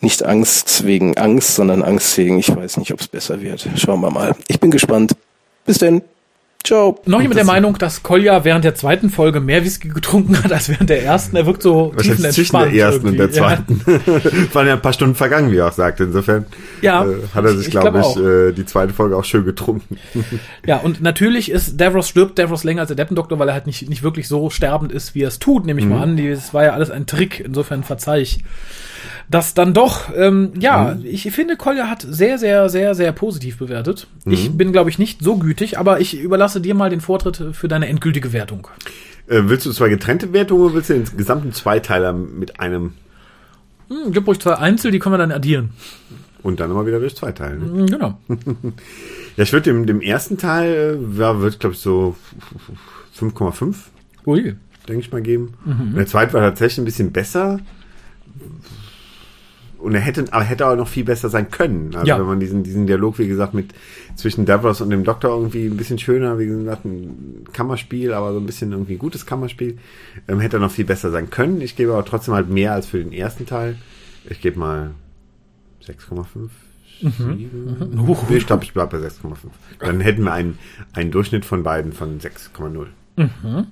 Nicht Angst wegen Angst, sondern Angst wegen, ich weiß nicht, ob es besser wird. Schauen wir mal. Ich bin gespannt. Bis denn. Ciao. Noch jemand der Meinung, dass Kolja während der zweiten Folge mehr Whisky getrunken hat als während der ersten. Er wirkt so tiefenentspannt. Zwischen der ersten irgendwie. und der zweiten. Ja. Waren ja ein paar Stunden vergangen, wie er auch sagte. Insofern ja, äh, hat er sich, glaube ich, glaub ich äh, die zweite Folge auch schön getrunken. ja, und natürlich ist Davros stirbt Davros länger als der Deppendoktor, weil er halt nicht, nicht wirklich so sterbend ist, wie er es tut, nehme ich mhm. mal an. Das war ja alles ein Trick. Insofern verzeih ich das dann doch, ähm, ja, mhm. ich finde, Kolja hat sehr, sehr, sehr, sehr positiv bewertet. Mhm. Ich bin, glaube ich, nicht so gütig, aber ich überlasse dir mal den Vortritt für deine endgültige Wertung. Äh, willst du zwei getrennte Wertungen oder willst du den gesamten Zweiteiler mit einem? Hm, gib ruhig zwei Einzel, die können wir dann addieren. Und dann immer wieder durch zwei Teile. Ne? Genau. ja, ich würde dem, dem ersten Teil, ja, wird, glaube ich, so 5,5. Ui. Denke ich mal geben. Mhm. Der zweite war tatsächlich ein bisschen besser und er hätte, aber hätte auch noch viel besser sein können. Also ja. wenn man diesen, diesen Dialog, wie gesagt, mit zwischen Davros und dem Doktor irgendwie ein bisschen schöner, wie gesagt, ein Kammerspiel, aber so ein bisschen irgendwie ein gutes Kammerspiel, ähm, hätte noch viel besser sein können. Ich gebe aber trotzdem halt mehr als für den ersten Teil. Ich gebe mal 6,5. Mhm. Mhm. Ich glaube, ich bleibe bei 6,5. Dann hätten wir einen, einen Durchschnitt von beiden von 6,0. Mhm.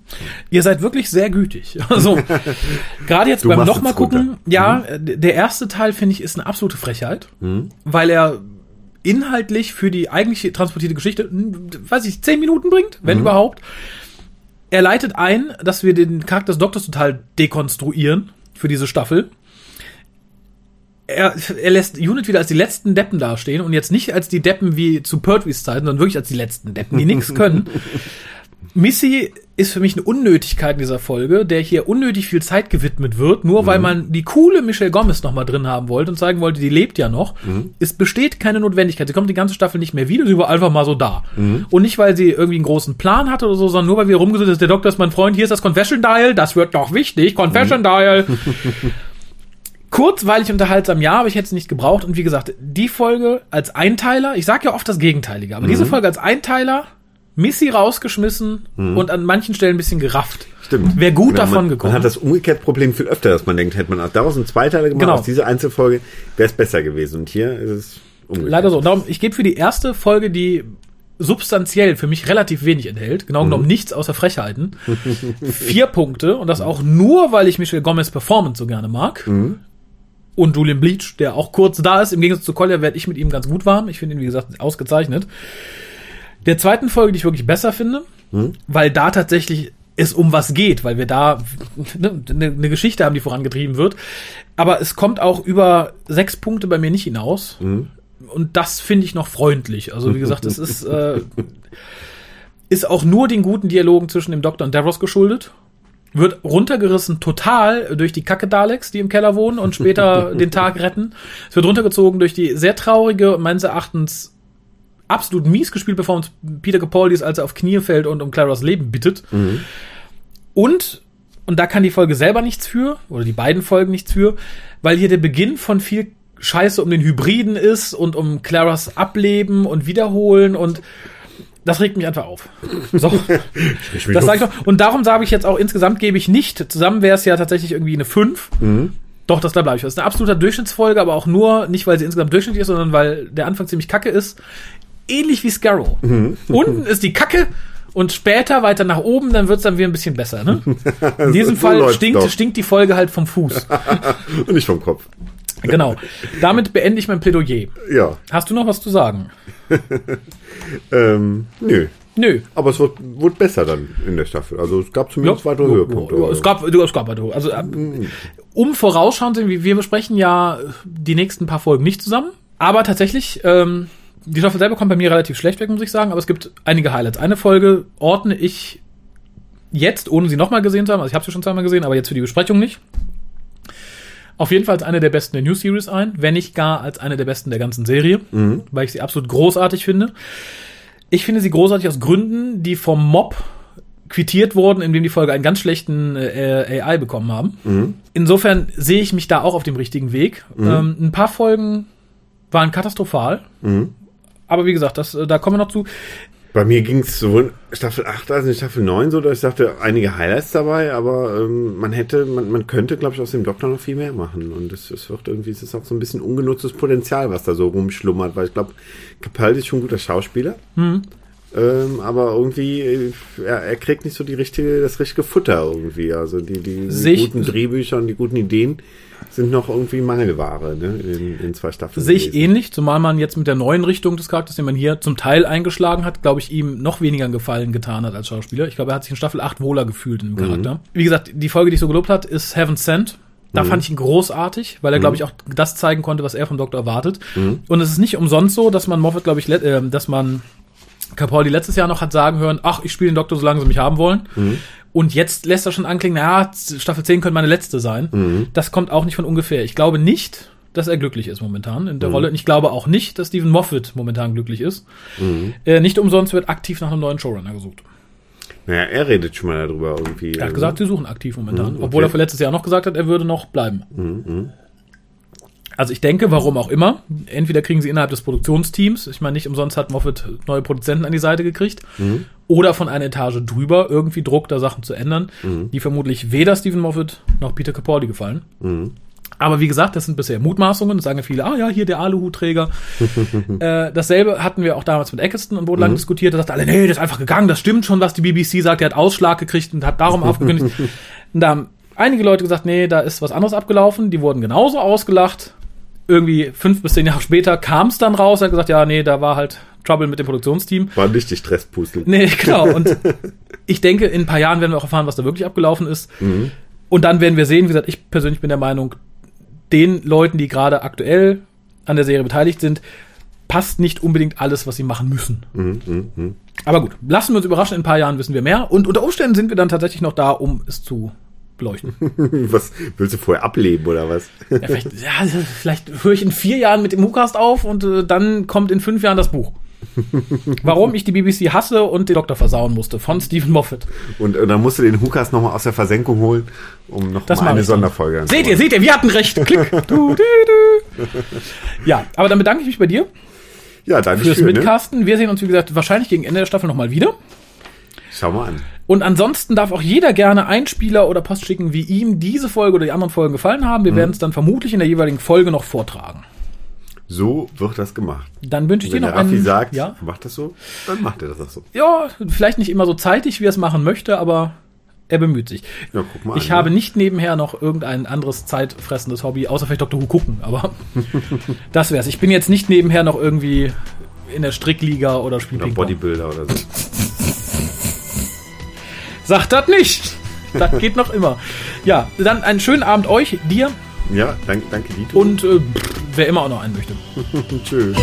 Ihr seid wirklich sehr gütig. Also gerade jetzt du beim nochmal gucken, ja, mhm. der erste Teil finde ich ist eine absolute Frechheit, mhm. weil er inhaltlich für die eigentliche transportierte Geschichte, weiß ich, zehn Minuten bringt, wenn mhm. überhaupt. Er leitet ein, dass wir den Charakter des Doktors total dekonstruieren für diese Staffel. Er, er lässt Unit wieder als die letzten Deppen dastehen und jetzt nicht als die Deppen wie zu Pertwees Zeiten, sondern wirklich als die letzten Deppen, die nichts können. Missy ist für mich eine Unnötigkeit in dieser Folge, der hier unnötig viel Zeit gewidmet wird, nur mhm. weil man die coole Michelle Gomez noch mal drin haben wollte und zeigen wollte, die lebt ja noch. Mhm. Es besteht keine Notwendigkeit. Sie kommt die ganze Staffel nicht mehr wieder, sie war einfach mal so da. Mhm. Und nicht, weil sie irgendwie einen großen Plan hatte oder so, sondern nur, weil wir rumgesucht ist, der Doktor ist mein Freund, hier ist das Confession Dial, das wird doch wichtig, Confession mhm. Dial. Kurzweilig unterhaltsam, ja, aber ich hätte es nicht gebraucht. Und wie gesagt, die Folge als Einteiler, ich sage ja oft das Gegenteilige, aber diese mhm. Folge als Einteiler Missy rausgeschmissen mhm. und an manchen Stellen ein bisschen gerafft. Stimmt. Wäre gut davon man, gekommen. Man hat das umgekehrt Problem viel öfter, dass man denkt, hätte man daraus ein Zweiteiler gemacht, genau. aus dieser Einzelfolge, wäre es besser gewesen. Und hier ist es umgekehrt. Leider so. Darum, ich gebe für die erste Folge, die substanziell für mich relativ wenig enthält, genau genommen mhm. nichts außer Frechheiten, vier Punkte und das auch nur, weil ich Michelle Gomez Performance so gerne mag. Mhm. Und Julian Bleach, der auch kurz da ist. Im Gegensatz zu Collier werde ich mit ihm ganz gut warm. Ich finde ihn, wie gesagt, ausgezeichnet der zweiten Folge, die ich wirklich besser finde, hm? weil da tatsächlich es um was geht, weil wir da eine, eine Geschichte haben, die vorangetrieben wird. Aber es kommt auch über sechs Punkte bei mir nicht hinaus. Mhm. Und das finde ich noch freundlich. Also wie gesagt, es ist, äh, ist auch nur den guten Dialogen zwischen dem Doktor und Davros geschuldet. Wird runtergerissen total durch die Kacke Daleks, die im Keller wohnen und später den Tag retten. Es wird runtergezogen durch die sehr traurige, meines Erachtens absolut mies gespielt, bevor uns Peter Capaldi ist, als er auf Knie fällt und um Claras Leben bittet. Mhm. Und, und da kann die Folge selber nichts für, oder die beiden Folgen nichts für, weil hier der Beginn von viel Scheiße um den Hybriden ist und um Claras Ableben und Wiederholen und das regt mich einfach auf. So. das sag ich noch. Und darum sage ich jetzt auch, insgesamt gebe ich nicht, zusammen wäre es ja tatsächlich irgendwie eine 5. Mhm. Doch, das da bleibe ich. Das ist eine absolute Durchschnittsfolge, aber auch nur, nicht weil sie insgesamt durchschnittlich ist, sondern weil der Anfang ziemlich kacke ist. Ähnlich wie Scarrow. Mhm. Unten ist die Kacke und später weiter nach oben, dann wird's dann wieder ein bisschen besser. Ne? In diesem So Fall stinkt, doch. stinkt die Folge halt vom Fuß. Und nicht vom Kopf. genau. Damit beende ich mein Plädoyer. Ja. Hast du noch was zu sagen? Ähm, nö. Nö. Aber es wird, wurde besser dann in der Staffel. Also es gab zumindest weitere Höhepunkte. Ja, es gab, du, es gab weitere. Also, äh, um vorausschauend, wir wir besprechen ja die nächsten paar Folgen nicht zusammen. Aber tatsächlich, ähm, die Staffel selber kommt bei mir relativ schlecht weg, muss ich sagen. Aber es gibt einige Highlights. Eine Folge ordne ich jetzt, ohne sie nochmal gesehen zu haben. Also ich habe sie schon zweimal gesehen, aber jetzt für die Besprechung nicht. Auf jeden Fall als eine der besten der New Series ein, wenn nicht gar als eine der besten der ganzen Serie, weil ich sie absolut großartig finde. Ich finde sie großartig aus Gründen, die vom Mob quittiert wurden, indem die Folge einen ganz schlechten äh, AI bekommen haben. Insofern sehe ich mich da auch auf dem richtigen Weg. Ähm, ein paar Folgen waren katastrophal. Aber wie gesagt, das, äh, da kommen wir noch zu. Bei mir ging es sowohl in Staffel 8 als in Staffel 9 so, dass ich dachte, einige Highlights dabei, aber ähm, man hätte, man, man könnte, glaube ich, aus dem Doktor noch viel mehr machen. Und es, es wird irgendwie, es ist auch so ein bisschen ungenutztes Potenzial, was da so rumschlummert, weil ich glaube, Capaldi ist schon ein guter Schauspieler. Ähm, aber irgendwie, äh, er, er kriegt nicht so die richtige, das richtige Futter irgendwie. Also die, die, die guten Drehbücher und die guten Ideen sind noch irgendwie Mangelware ne, in, in zwei Staffeln. Sehe ich gewesen. ähnlich, zumal man jetzt mit der neuen Richtung des Charakters, den man hier zum Teil eingeschlagen hat, glaube ich, ihm noch weniger einen Gefallen getan hat als Schauspieler. Ich glaube, er hat sich in Staffel 8 wohler gefühlt in dem Charakter. Wie gesagt, die Folge, die ich so gelobt hat, ist Heaven Sent. Da fand ich ihn großartig, weil er, glaube ich, auch das zeigen konnte, was er vom Doktor erwartet. Und es ist nicht umsonst so, dass man Moffat, glaube ich, äh, dass man Capaldi letztes Jahr noch hat sagen hören, ach, ich spiele den Doktor, solange sie mich haben wollen. Und jetzt lässt er schon anklingen, naja, Staffel 10 könnte meine letzte sein. Das kommt auch nicht von ungefähr. Ich glaube nicht, dass er glücklich ist momentan in der Rolle. Und ich glaube auch nicht, dass Stephen Moffat momentan glücklich ist. Äh, nicht umsonst wird aktiv nach einem neuen Showrunner gesucht. Naja, er redet schon mal darüber irgendwie. Er hat also. gesagt, sie suchen aktiv momentan. Mhm, okay. Obwohl er für letztes Jahr noch gesagt hat, er würde noch bleiben. Mhm, Also ich denke, warum auch immer, entweder kriegen sie innerhalb des Produktionsteams, ich meine, nicht umsonst hat Moffat neue Produzenten an die Seite gekriegt, Mhm. oder von einer Etage drüber irgendwie Druck, da Sachen zu ändern, Mhm. die vermutlich weder Stephen Moffat noch Peter Capaldi gefallen. Aber wie gesagt, das sind bisher Mutmaßungen. Das sagen ja viele, ah ja, hier der Aluhutträger. äh, dasselbe hatten wir auch damals mit Eccleston und wurde lang diskutiert. Da sagte alle, nee, das ist einfach gegangen. Das stimmt schon, was die BBC sagt. Der hat Ausschlag gekriegt und hat darum aufgekündigt. Und da haben einige Leute gesagt, nee, da ist was anderes abgelaufen. Die wurden genauso ausgelacht. Irgendwie fünf bis zehn Jahre später kam es dann raus. Er hat gesagt, ja, nee, da war halt Trouble mit dem Produktionsteam. War nicht die Stresspustel. Nee, genau. Und ich denke, in ein paar Jahren werden wir auch erfahren, was da wirklich abgelaufen ist. Und dann werden wir sehen, wie gesagt, ich persönlich bin der Meinung, den Leuten, die gerade aktuell an der Serie beteiligt sind, passt nicht unbedingt alles, was sie machen müssen. Aber gut, lassen wir uns überraschen, in ein paar Jahren wissen wir mehr. Und unter Umständen sind wir dann tatsächlich noch da, um es zu beleuchten. Was willst du vorher ableben oder was? Ja, vielleicht, ja, vielleicht höre ich in vier Jahren mit dem WhoCast auf und äh, dann kommt in fünf Jahren das Buch. Warum ich die BBC hasse und den Doktor versauen musste von Stephen Moffat. Und, und dann musst du den Hukas nochmal aus der Versenkung holen, um noch Das mal mach eine ich dann. Sonderfolge Seht ihr, seht ihr, wir hatten recht. Klick. Du, du, du. Ja, aber dann bedanke ich mich bei dir Ja, danke fürs schön. Ne? Mitcasten. Wir sehen uns, wie gesagt, wahrscheinlich gegen Ende der Staffel nochmal wieder. Schau mal an. Und ansonsten darf auch jeder gerne Einspieler oder Post schicken, wie ihm diese Folge oder die anderen Folgen gefallen haben. Wir Mhm. werden es dann vermutlich in der jeweiligen Folge noch vortragen. So wird das gemacht. Dann wünsche ich dir Wenn noch der Raffi einen. sagt, ja, macht das so, dann macht er das auch so. ja, vielleicht nicht immer so zeitig, wie er es machen möchte, aber er bemüht sich. Ja, guck mal Ich an, habe ne? nicht nebenher noch irgendein anderes zeitfressendes Hobby, außer vielleicht Dr. Who gucken, aber das wär's. Ich bin jetzt nicht nebenher noch irgendwie in der Strickliga oder spiele Oder. Bodybuilder oder so. Sagt das nicht! Das geht noch immer. Ja, dann einen schönen Abend euch, dir Ja, danke, danke Dito. und äh, wer immer auch noch einen möchte. tschüss.